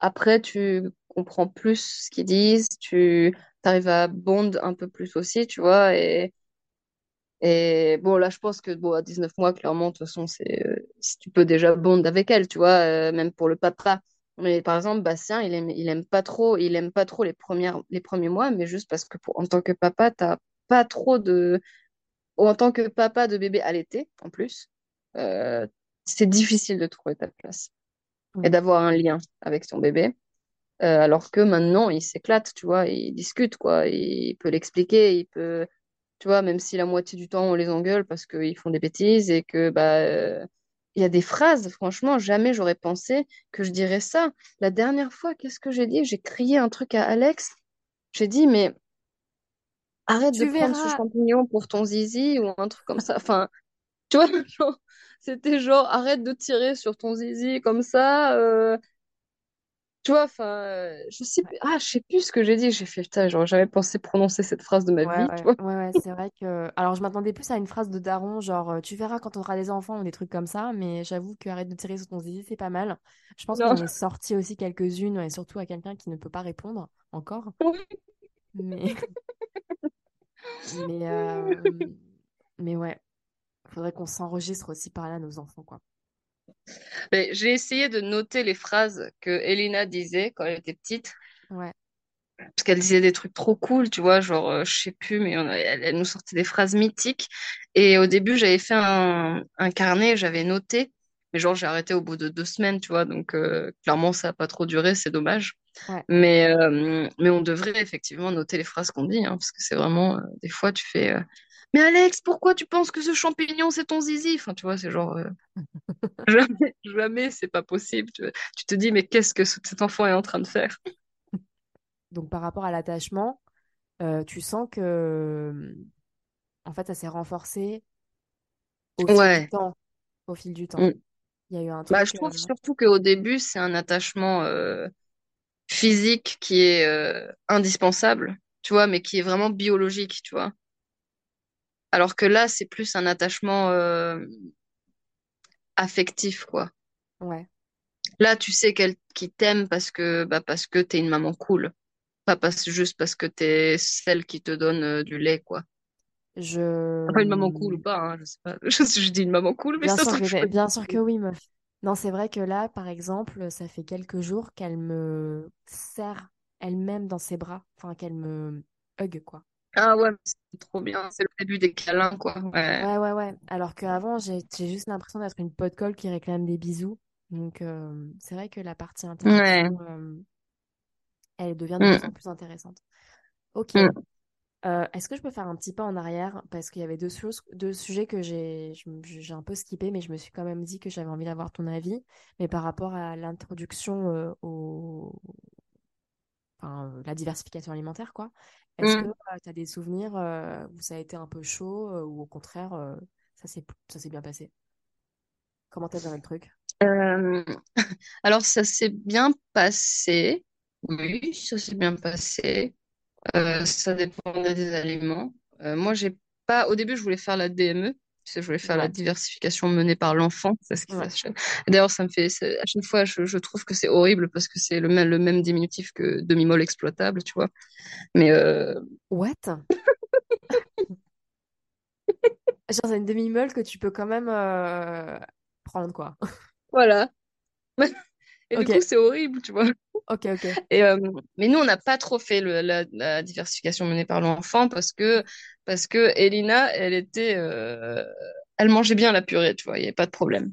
après, tu comprends plus ce qu'ils disent, tu arrives à bond un peu plus aussi, tu vois. Et, et bon, là, je pense que bon, à 19 mois, clairement, de toute façon, c'est, euh, si tu peux déjà bond avec elle, tu vois, euh, même pour le papa. Mais par exemple, Bastien, il aime, il aime pas trop, il aime pas trop les premières, les premiers mois, mais juste parce que pour, en tant que papa, t'as pas trop de, en tant que papa de bébé allaité, en plus, euh, c'est difficile de trouver ta place et d'avoir un lien avec ton bébé. Euh, alors que maintenant, il s'éclate, tu vois, il discute, quoi. Il peut l'expliquer, il peut, tu vois, même si la moitié du temps, on les engueule parce qu'ils font des bêtises et que, bah, euh, il y a des phrases, franchement, jamais j'aurais pensé que je dirais ça. La dernière fois, qu'est-ce que j'ai dit? J'ai crié un truc à Alex. J'ai dit, mais arrête de Tu prendre ce verras. champignon pour ton zizi ou un truc comme ça. Enfin, tu vois, genre, c'était genre, arrête de tirer sur ton zizi comme ça. euh, tu vois, enfin, euh, je sais, plus- ah, je sais plus ce que j'ai dit. J'ai fait, putain, j'aurais jamais pensé prononcer cette phrase de ma Ouais, vie, tu ouais, vois. ouais, ouais, c'est vrai que. Alors, je m'attendais plus à une phrase de daron, genre euh, tu verras quand on aura des enfants ou des trucs comme ça, mais j'avoue que arrête de tirer sur ton zizi, c'est pas mal. Je pense Non. j'en ai sorti aussi quelques-unes, et surtout à quelqu'un qui ne peut pas répondre encore. Mais, mais, euh, mais ouais, faudrait qu'on s'enregistre aussi par là, nos enfants, quoi. Mais j'ai essayé de noter les phrases que Elina disait quand elle était petite, Ouais, parce qu'elle disait des trucs trop cool, tu vois, genre, euh, je sais plus, mais on elle, elle nous sortait des phrases mythiques. Et au début, j'avais fait un, un carnet, j'avais noté, mais genre, j'ai arrêté au bout de deux semaines, tu vois, donc euh, clairement, ça n'a pas trop duré, c'est dommage. Ouais. Mais, euh, mais on devrait effectivement noter les phrases qu'on dit, hein, parce que c'est vraiment, euh, des fois, tu fais, euh, mais Alex, pourquoi tu penses que ce champignon, c'est ton zizi? Enfin, tu vois, c'est genre, jamais, jamais, c'est pas possible. Tu, tu te dis, mais qu'est-ce que ce- cet enfant est en train de faire? Donc, par rapport à l'attachement, tu sens que, en fait, ça s'est renforcé au fil du temps. Au fil du temps. Mm. Il y a eu un Bah, je truc. euh, trouve surtout qu'au début, c'est un attachement euh, physique qui est euh, indispensable, tu vois, mais qui est vraiment biologique, tu vois. Alors que là, c'est plus un attachement euh, affectif, quoi. Ouais. Là, tu sais qu'elle qui t'aime parce que bah, parce que t'es une maman cool, pas parce, juste parce que t'es celle qui te donne euh, du lait, quoi. Je... Enfin, une maman cool ou pas, hein, je sais pas. Je, je dis une maman cool, mais Bien ça sûr que, bien sûr que oui, meuf. Non, c'est vrai que là, par exemple, ça fait quelques jours qu'elle me serre elle-même dans ses bras. Enfin, qu'elle me hug, quoi. Ah ouais, mais c'est trop bien, c'est le début des câlins, quoi. Ouais. Ouais, ouais, ouais. Alors qu'avant, j'ai juste l'impression d'être une pote colle qui réclame des bisous. Donc, euh, c'est vrai que la partie Ouais. interaction, euh, elle devient de plus en Mm, plus intéressante. Ok. mm. Euh, est-ce que je peux faire un petit pas en arrière? Parce qu'il y avait deux choses, deux sujets que j'ai un peu skippé, mais je me suis quand même dit que j'avais envie d'avoir ton avis. Mais par rapport à l'introduction euh, au, enfin, euh, la diversification alimentaire, quoi. Est-ce que Mm. tu as des souvenirs euh, où ça a été un peu chaud euh, ou au contraire, euh, ça s'est bien passé? Comment t'as géré le truc? Euh, alors, ça s'est bien passé. Oui, ça s'est bien passé. Euh, ça dépendait des aliments. Euh, moi, j'ai pas. Au début, je voulais faire la DME. Je voulais faire la diversification menée par l'enfant. C'est ce qui ouais. fâche. D'ailleurs, ça me fait. À chaque fois, je, je trouve que c'est horrible parce que c'est le même, le même diminutif que demi-molle exploitable, tu vois. Mais euh, What? Genre, c'est une demi-meule que tu peux quand même euh, prendre, quoi. voilà. Et du coup, c'est horrible, tu vois. Ok, ok. Et, euh, mais nous, on n'a pas trop fait le- la, la diversification menée par l'enfant parce que, parce que Elina, elle était, euh, elle mangeait bien la purée, tu vois, il n'y avait pas de problème.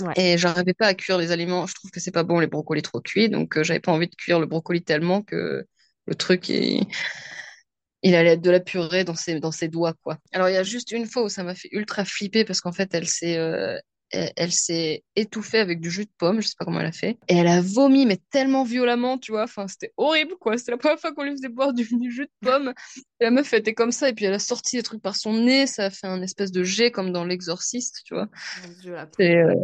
Ouais. Et j'arrivais pas à cuire les aliments. Je trouve que c'est pas bon les brocolis trop cuits, donc euh, j'avais pas envie de cuire le brocoli tellement que le truc, il, il allait être de la purée dans ses, dans ses doigts, quoi. Alors, il y a juste une fois où ça m'a fait ultra flipper parce qu'en fait, elle s'est euh, elle, elle s'est étouffée avec du jus de pomme, je sais pas comment elle a fait. Et elle a vomi, mais tellement violemment, tu vois. Enfin, c'était horrible, quoi. C'était la première fois qu'on lui faisait boire du, du jus de pomme. Et la meuf elle était comme ça, et puis elle a sorti des trucs par son nez, ça a fait un espèce de jet comme dans L'Exorciste, tu vois. Euh,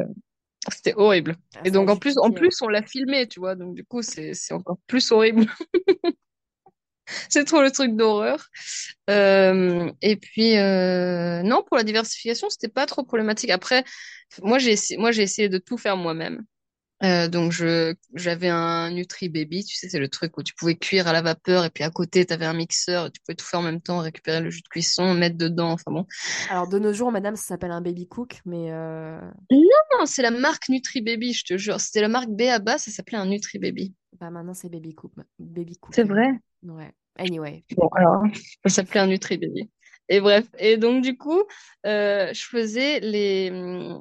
C'était horrible. Ah, Et donc, en plus, en plus, on l'a filmé, tu vois. Donc, du coup, c'est encore plus horrible. C'est trop le truc d'horreur. Euh, et puis, euh, non, pour la diversification, c'était pas trop problématique. Après, moi, j'ai essayé, moi, j'ai essayé de tout faire moi-même. Euh, donc, je, j'avais un Nutri Baby, tu sais, c'est le truc où tu pouvais cuire à la vapeur et puis à côté, tu avais un mixeur, et tu pouvais tout faire en même temps, récupérer le jus de cuisson, mettre dedans, enfin bon. Alors, de nos jours, madame, ça s'appelle un baby cook, mais euh, Non, c'est la marque Nutri Baby, je te jure. C'était la marque B.A.B.A, ça s'appelait un Nutri Baby. bah, maintenant, c'est baby cook. Baby cook. C'est vrai? Ouais. Anyway. Bon, alors, ça s'appelait un Nutri Baby. Et bref, et donc du coup, euh, je faisais les,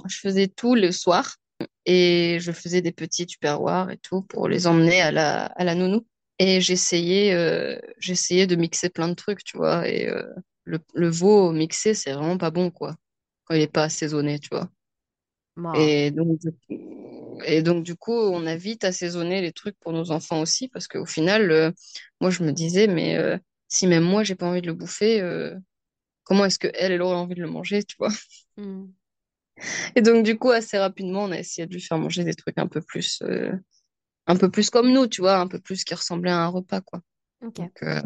je faisais tout le soir. Et je faisais des petits tupperwares et tout pour les emmener à la, à la nounou. Et j'essayais euh, j'essayais de mixer plein de trucs, tu vois. Et euh, le, le veau mixé, c'est vraiment pas bon, quoi, quand il est pas assaisonné, tu vois. Et donc, du et donc, du coup, on a vite assaisonné les trucs pour nos enfants aussi, parce qu'au final, euh, moi, je me disais, mais si même moi, j'ai pas envie de le bouffer, comment est-ce que elle, elle aurait envie de le manger, tu vois? hmm, Et donc, du coup, assez rapidement, on a essayé de lui faire manger des trucs un peu plus, euh, un peu plus comme nous, tu vois, un peu plus qui ressemblaient à un repas, quoi. ok. Donc, euh,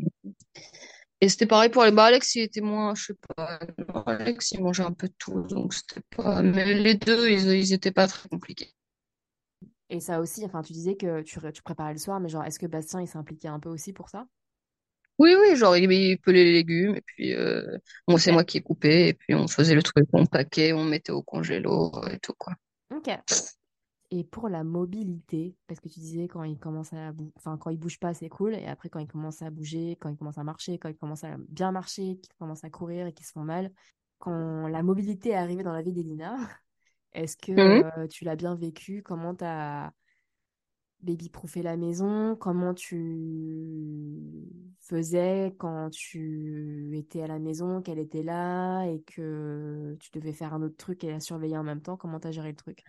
Et c'était pareil pour les bah, Alex, il était moins, je sais pas, non, Alex, il mangeait un peu de tout, donc c'était pas, mais les deux, ils, ils étaient pas très compliqués. Et ça aussi, enfin, tu disais que tu, tu préparais le soir, mais genre, est-ce que Bastien, il s'impliquait un peu aussi pour ça? Oui, oui, genre, il, il pelait les légumes, et puis, euh, bon, Ok. c'est moi qui ai coupé, et puis on faisait le truc, on paquait, on mettait au congélo, et tout, quoi. Ok. Et pour la mobilité, parce que tu disais quand il commence à bou- enfin quand il bouge pas, c'est cool, et après quand il commence à bouger, quand il commence à marcher, quand il commence à bien marcher, qu'il commence à courir et qu'il se font mal, quand la mobilité est arrivée dans la vie d'Elina, est-ce que Mhm. euh, tu l'as bien vécu? Comment t'as baby-proofé la maison? Comment tu faisais quand tu étais à la maison, qu'elle était là et que tu devais faire un autre truc et la surveiller en même temps? Comment t'as géré le truc?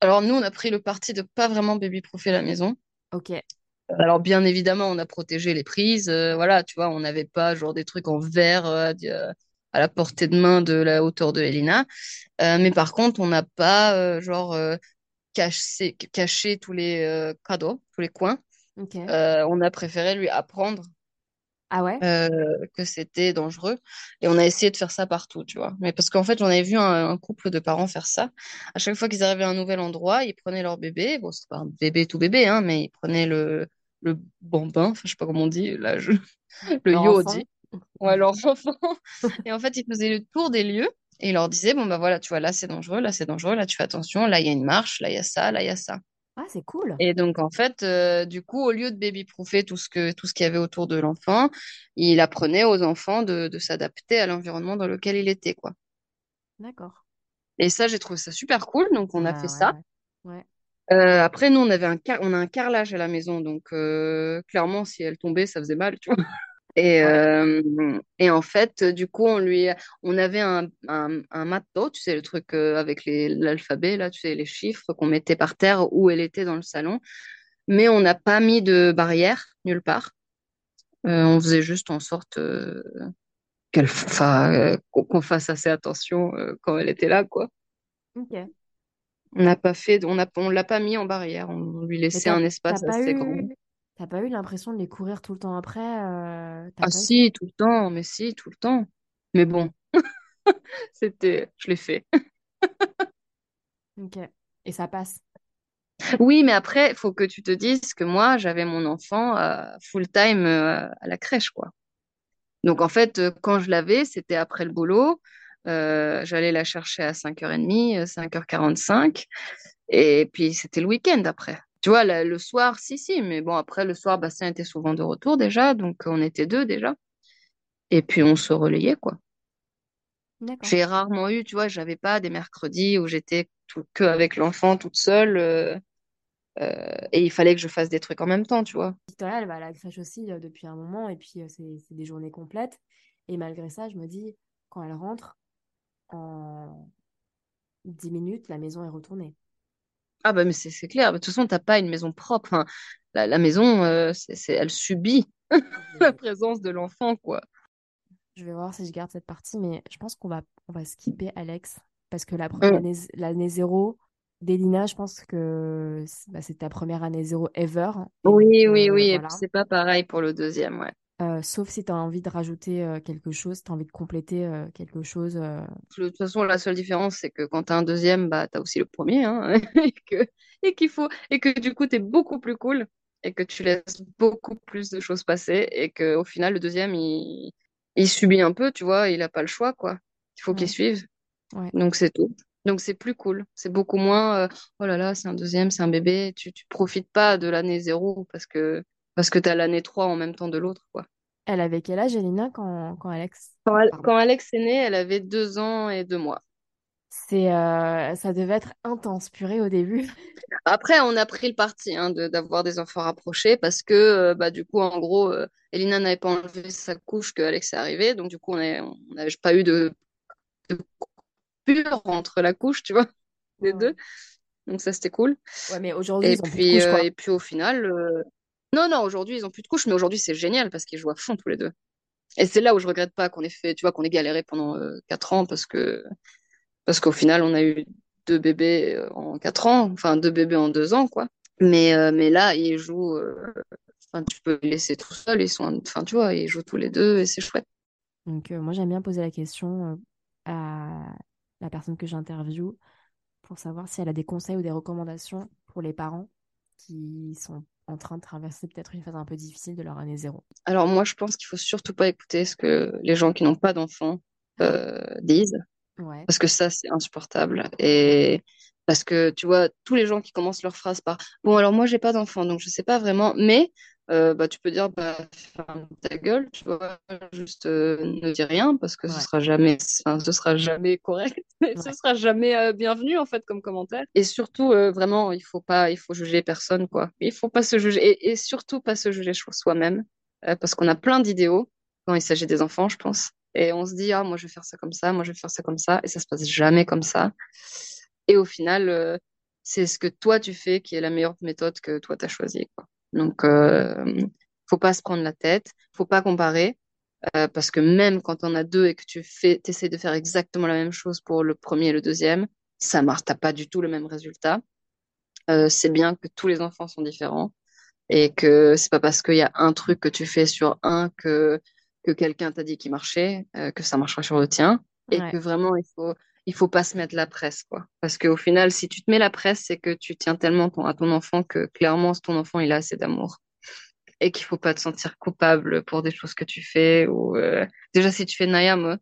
Alors, nous, on a pris le parti de pas vraiment baby-proofer la maison. Ok, Alors, bien évidemment, on a protégé les prises, euh, voilà, tu vois, on n'avait pas, genre, des trucs en verre, euh, euh, à la portée de main de la hauteur de Elina. Euh, mais par contre, on n'a pas, genre, caché tous les euh, cadeaux, tous les coins. Euh, on a préféré lui apprendre Ah ouais? euh, que c'était dangereux. Et on a essayé de faire ça partout, tu vois. Mais parce qu'en fait, j'en avais vu un, un couple de parents faire ça. À chaque fois qu'ils arrivaient à un nouvel endroit, ils prenaient leur bébé. Bon, c'est pas un bébé tout bébé, hein, mais ils prenaient le, le bambin, enfin, je sais pas comment on dit, là, je- le Leur enfant. Et en fait, ils faisaient le tour des lieux. Et ils leur disaient, bon, bah voilà, tu vois, là, c'est dangereux, là, c'est dangereux, là, tu fais attention, là, il y a une marche, là, il y a ça, là, il y a ça. Ah, c'est cool. Et donc, en fait, euh, du coup, au lieu de baby-proofer tout ce que, tout ce qu'il y avait autour de l'enfant, il apprenait aux enfants de, de s'adapter à l'environnement dans lequel il était, quoi. D'accord. Et ça, j'ai trouvé ça super cool. Donc, on a fait Bah ouais, ça. Ouais. Euh, après, nous, on avait un car- on a un carrelage à la maison. Donc, euh, clairement, si elle tombait, ça faisait mal, tu vois. Et, euh, et en fait, du coup, on lui, on avait un, un, un matto, tu sais, le truc euh, avec l'alphabet, là, tu sais, les chiffres qu'on mettait par terre où elle était dans le salon. Mais on n'a pas mis de barrière nulle part. Euh, on faisait juste en sorte euh, qu'elle, qu'on fasse assez attention quand elle était là, quoi. Ok. On n'a pas fait, on a, on l'a pas mis en barrière. On lui laissait un espace assez grand. T'as pas eu l'impression de les courir tout le temps après euh, Ah eu si, tout le temps, mais si, tout le temps. Mais bon, c'était, je l'ai fait. Ok. Et ça passe. Oui, mais après, il faut que tu te dises que moi, j'avais mon enfant euh, full-time euh, à la crèche, quoi. Donc, en fait, quand je l'avais, c'était après le boulot. J'allais la chercher à 5h30, euh, 5h45. Et puis, c'était le week-end après. Tu vois, la- le soir, si, si. Mais bon, après, le soir, Bastien était souvent de retour déjà. Donc, on était deux déjà. Et puis, on se relayait, quoi. J'ai rarement eu, tu vois, j'avais pas des mercredis où j'étais tout, que avec l'enfant toute seule. euh, euh, et il fallait que je fasse des trucs en même temps, tu vois. Victoria, elle va à la crèche aussi euh, depuis un moment et puis euh, c'est c'est des journées complètes. Et malgré ça, je me dis, quand elle rentre, en 10 minutes, la maison est retournée. Ah bah mais c'est c'est clair. De toute façon, t'as pas une maison propre. Enfin, la, la maison, euh, elle subit la présence de l'enfant, quoi. je vais voir si je garde cette partie, mais je pense qu'on va, on va skipper Alex. Parce que la pre- Mm. l'année zéro d'Elina, je pense que c'est bah, c'est ta première année zéro ever. Oui, oui, euh, oui. Et puis voilà. c'est pas pareil pour le deuxième, ouais. Euh, sauf si tu as envie de rajouter euh, quelque chose, tu as envie de compléter euh, quelque chose. De toute façon, la seule différence, c'est que quand t'as un deuxième, bah t'as aussi le premier, hein, et que et qu'il faut et que du coup t'es beaucoup plus cool et que tu laisses beaucoup plus de choses passer et que au final le deuxième il il subit un peu, tu vois, il a pas le choix, quoi. Il faut qu'il suive. ouais. Donc c'est tout. Donc c'est plus cool. C'est beaucoup moins oh là là, c'est un deuxième, c'est un bébé. Tu, tu profites pas de l'année zéro parce que parce que t'as l'année 3 en même temps de l'autre, quoi. Elle avait quel âge, Elina, quand, quand Alex... Quand, quand Alex est né, elle avait deux ans et deux mois. C'est, euh, ça devait être intense, purée, au début. Après, on a pris le parti hein, de- d'avoir des enfants rapprochés parce que, euh, bah, du coup, en gros, euh, Elina n'avait pas enlevé sa couche que Alex est arrivé. Donc, du coup, on n'avait pas eu de, de coupure entre la couche, tu vois, Ouais. deux. Donc, ça, c'était cool. Ouais, mais aujourd'hui, Et ils ont plus de puis, quoi. et puis, au final, non, non, aujourd'hui, ils ont plus de couche, mais aujourd'hui, c'est génial parce qu'ils jouent à fond tous les deux. Et c'est là où je regrette pas qu'on ait fait, tu vois, qu'on ait galéré pendant euh, quatre ans parce que, parce qu'au final, on a eu deux bébés euh, en quatre ans, enfin, deux bébés en deux ans, quoi. Mais, euh, mais là, ils jouent, euh, tu peux les laisser tout seuls, ils sont, enfin, tu vois, ils jouent tous les deux et c'est chouette. Donc, moi, j'aime bien poser la question à la personne que j'interviewe pour savoir si elle a des conseils ou des recommandations pour les parents qui sont en train de traverser peut-être une phase un peu difficile de leur année zéro. Alors, moi, je pense qu'il faut surtout pas écouter ce que les gens qui n'ont pas d'enfants euh, disent. Ouais. parce que ça, c'est insupportable. Et parce que, tu vois, tous les gens qui commencent leur phrase par Bon, alors moi, j'ai pas d'enfant, donc je sais pas vraiment, mais euh, bah, tu peux dire bah, ferme ta gueule, tu vois, juste euh, ne dis rien, parce que Ouais. ce sera jamais, enfin, ce sera jamais correct, et ce Ouais. sera jamais euh, bienvenu, en fait, comme commentaire. Et surtout, vraiment, il faut pas, il faut juger personne, quoi. Il faut pas se juger, et, et surtout pas se juger soi-même, parce qu'on a plein d'idéaux quand il s'agit des enfants, je pense. Et on se dit, ah, moi, je vais faire ça comme ça, moi, je vais faire ça comme ça. Et ça se passe jamais comme ça. Et au final, c'est ce que toi, tu fais qui est la meilleure méthode que toi, tu as choisie, quoi. Donc, euh, faut pas se prendre la tête, faut pas comparer, euh, parce que même quand on a deux et que tu fais, essaies de faire exactement la même chose pour le premier et le deuxième, ça marche, t'as pas du tout le même résultat. Euh, c'est bien que tous les enfants sont différents et que c'est pas parce qu'il y a un truc que tu fais sur un que que quelqu'un t'a dit qu'il marchait euh, que ça marchera sur le tien et Ouais. que vraiment il faut il faut pas se mettre la presse quoi parce qu'au final si tu te mets la presse c'est que tu tiens tellement ton- à ton enfant que clairement ton enfant il a assez d'amour et qu'il faut pas te sentir coupable pour des choses que tu fais ou euh, déjà si tu fais Nayam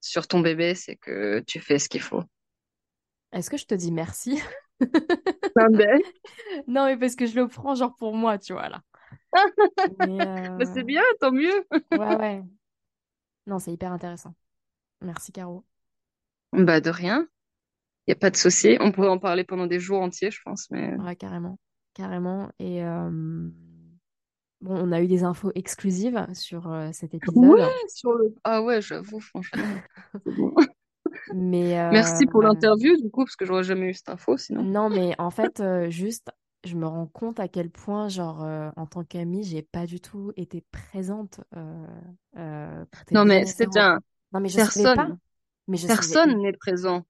sur ton bébé c'est que tu fais ce qu'il faut Est-ce que je te dis merci? Ben, Non, mais parce que je le prends genre pour moi, tu vois, là. Mais, euh, c'est bien tant mieux Ouais, ouais. Non, c'est hyper intéressant. Merci, Caro. Bah de rien il y a pas de souci on pourrait en parler pendant des jours entiers je pense mais Ouais, carrément. Carrément. Et euh, bon, on a eu des infos exclusives sur euh, cet épisode. Ouais, sur le... Ah ouais, j'avoue, franchement. Mais Merci pour euh, l'interview, du coup, parce que j'aurais jamais eu cette info sinon. Non, mais en fait, euh, juste, je me rends compte à quel point, genre, euh, en tant qu'amie, j'ai pas du tout été présente euh, euh, Non, mais c'est un... Non, mais je savais pas. Personne, Mais je savais. personne n'est présent.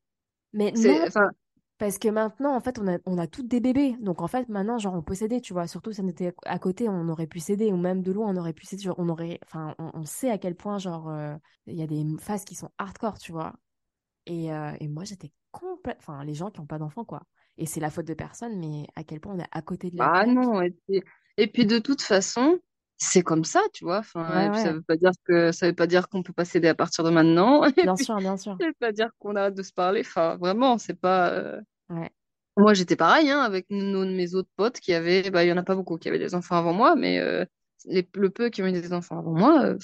Mais non. Enfin, parce que maintenant, en fait, on a, on a toutes des bébés. Donc, en fait, maintenant, genre, on peut s'aider, tu vois. Surtout si on était à côté, on aurait pu s'aider. Ou même de loin, on aurait pu s'aider. On aurait... Enfin, on, on sait à quel point, genre, euh, il y a des phases qui sont hardcore, tu vois. Et, euh, et moi, j'étais complète... Enfin, les gens qui n'ont pas d'enfants, quoi. Et c'est la faute de personne, mais à quel point on est à côté de la ah plaque. non. Et puis... et puis de toute façon, c'est comme ça, tu vois. Enfin, Ouais, et puis ça veut pas dire que ça veut pas dire qu'on peut pas s'aider à partir de maintenant. Bien puis sûr, bien sûr. ça veut pas dire qu'on arrête de se parler. Enfin, vraiment, c'est pas. euh, Ouais. Moi, j'étais pareil, hein, avec nos, mes autres potes qui avaient. Bah, il y en a pas beaucoup qui avaient des enfants avant moi, mais euh, les, le peu qui ont eu des enfants avant moi. euh,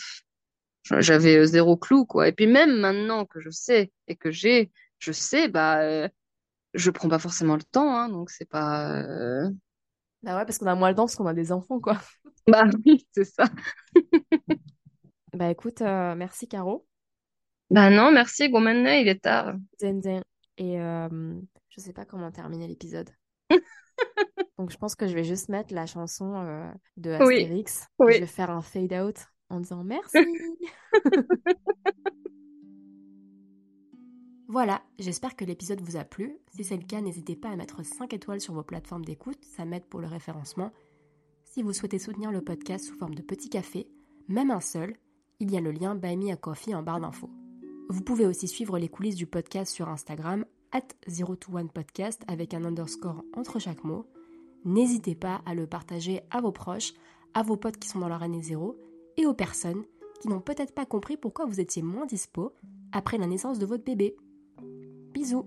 J'avais zéro clou, quoi. Et puis même maintenant que je sais et que j'ai, je sais, bah, euh, je prends pas forcément le temps, hein, donc c'est pas. Bah ouais, parce qu'on a moins le temps parce qu'on a des enfants, quoi. Bah oui, c'est ça. Bah écoute, euh, merci, Caro. Bah non, merci, go maintenant, il est tard. Zen, zen. Et euh, je sais pas comment terminer l'épisode. Donc je pense que je vais juste mettre la chanson euh, de Astérix. Oui. je vais faire un fade out en disant merci. Voilà, j'espère que l'épisode vous a plu. Si c'est le cas, n'hésitez pas à mettre 5 étoiles sur vos plateformes d'écoute, ça m'aide pour le référencement. Si vous souhaitez soutenir le podcast sous forme de petit café, même un seul, il y a le lien Buy Me a Coffee en barre d'infos. Vous pouvez aussi suivre les coulisses du podcast sur Instagram, at 021podcast avec un underscore entre chaque mot. N'hésitez pas à le partager à vos proches, à vos potes qui sont dans leur année zéro et aux personnes qui n'ont peut-être pas compris pourquoi vous étiez moins dispo après la naissance de votre bébé. Bisous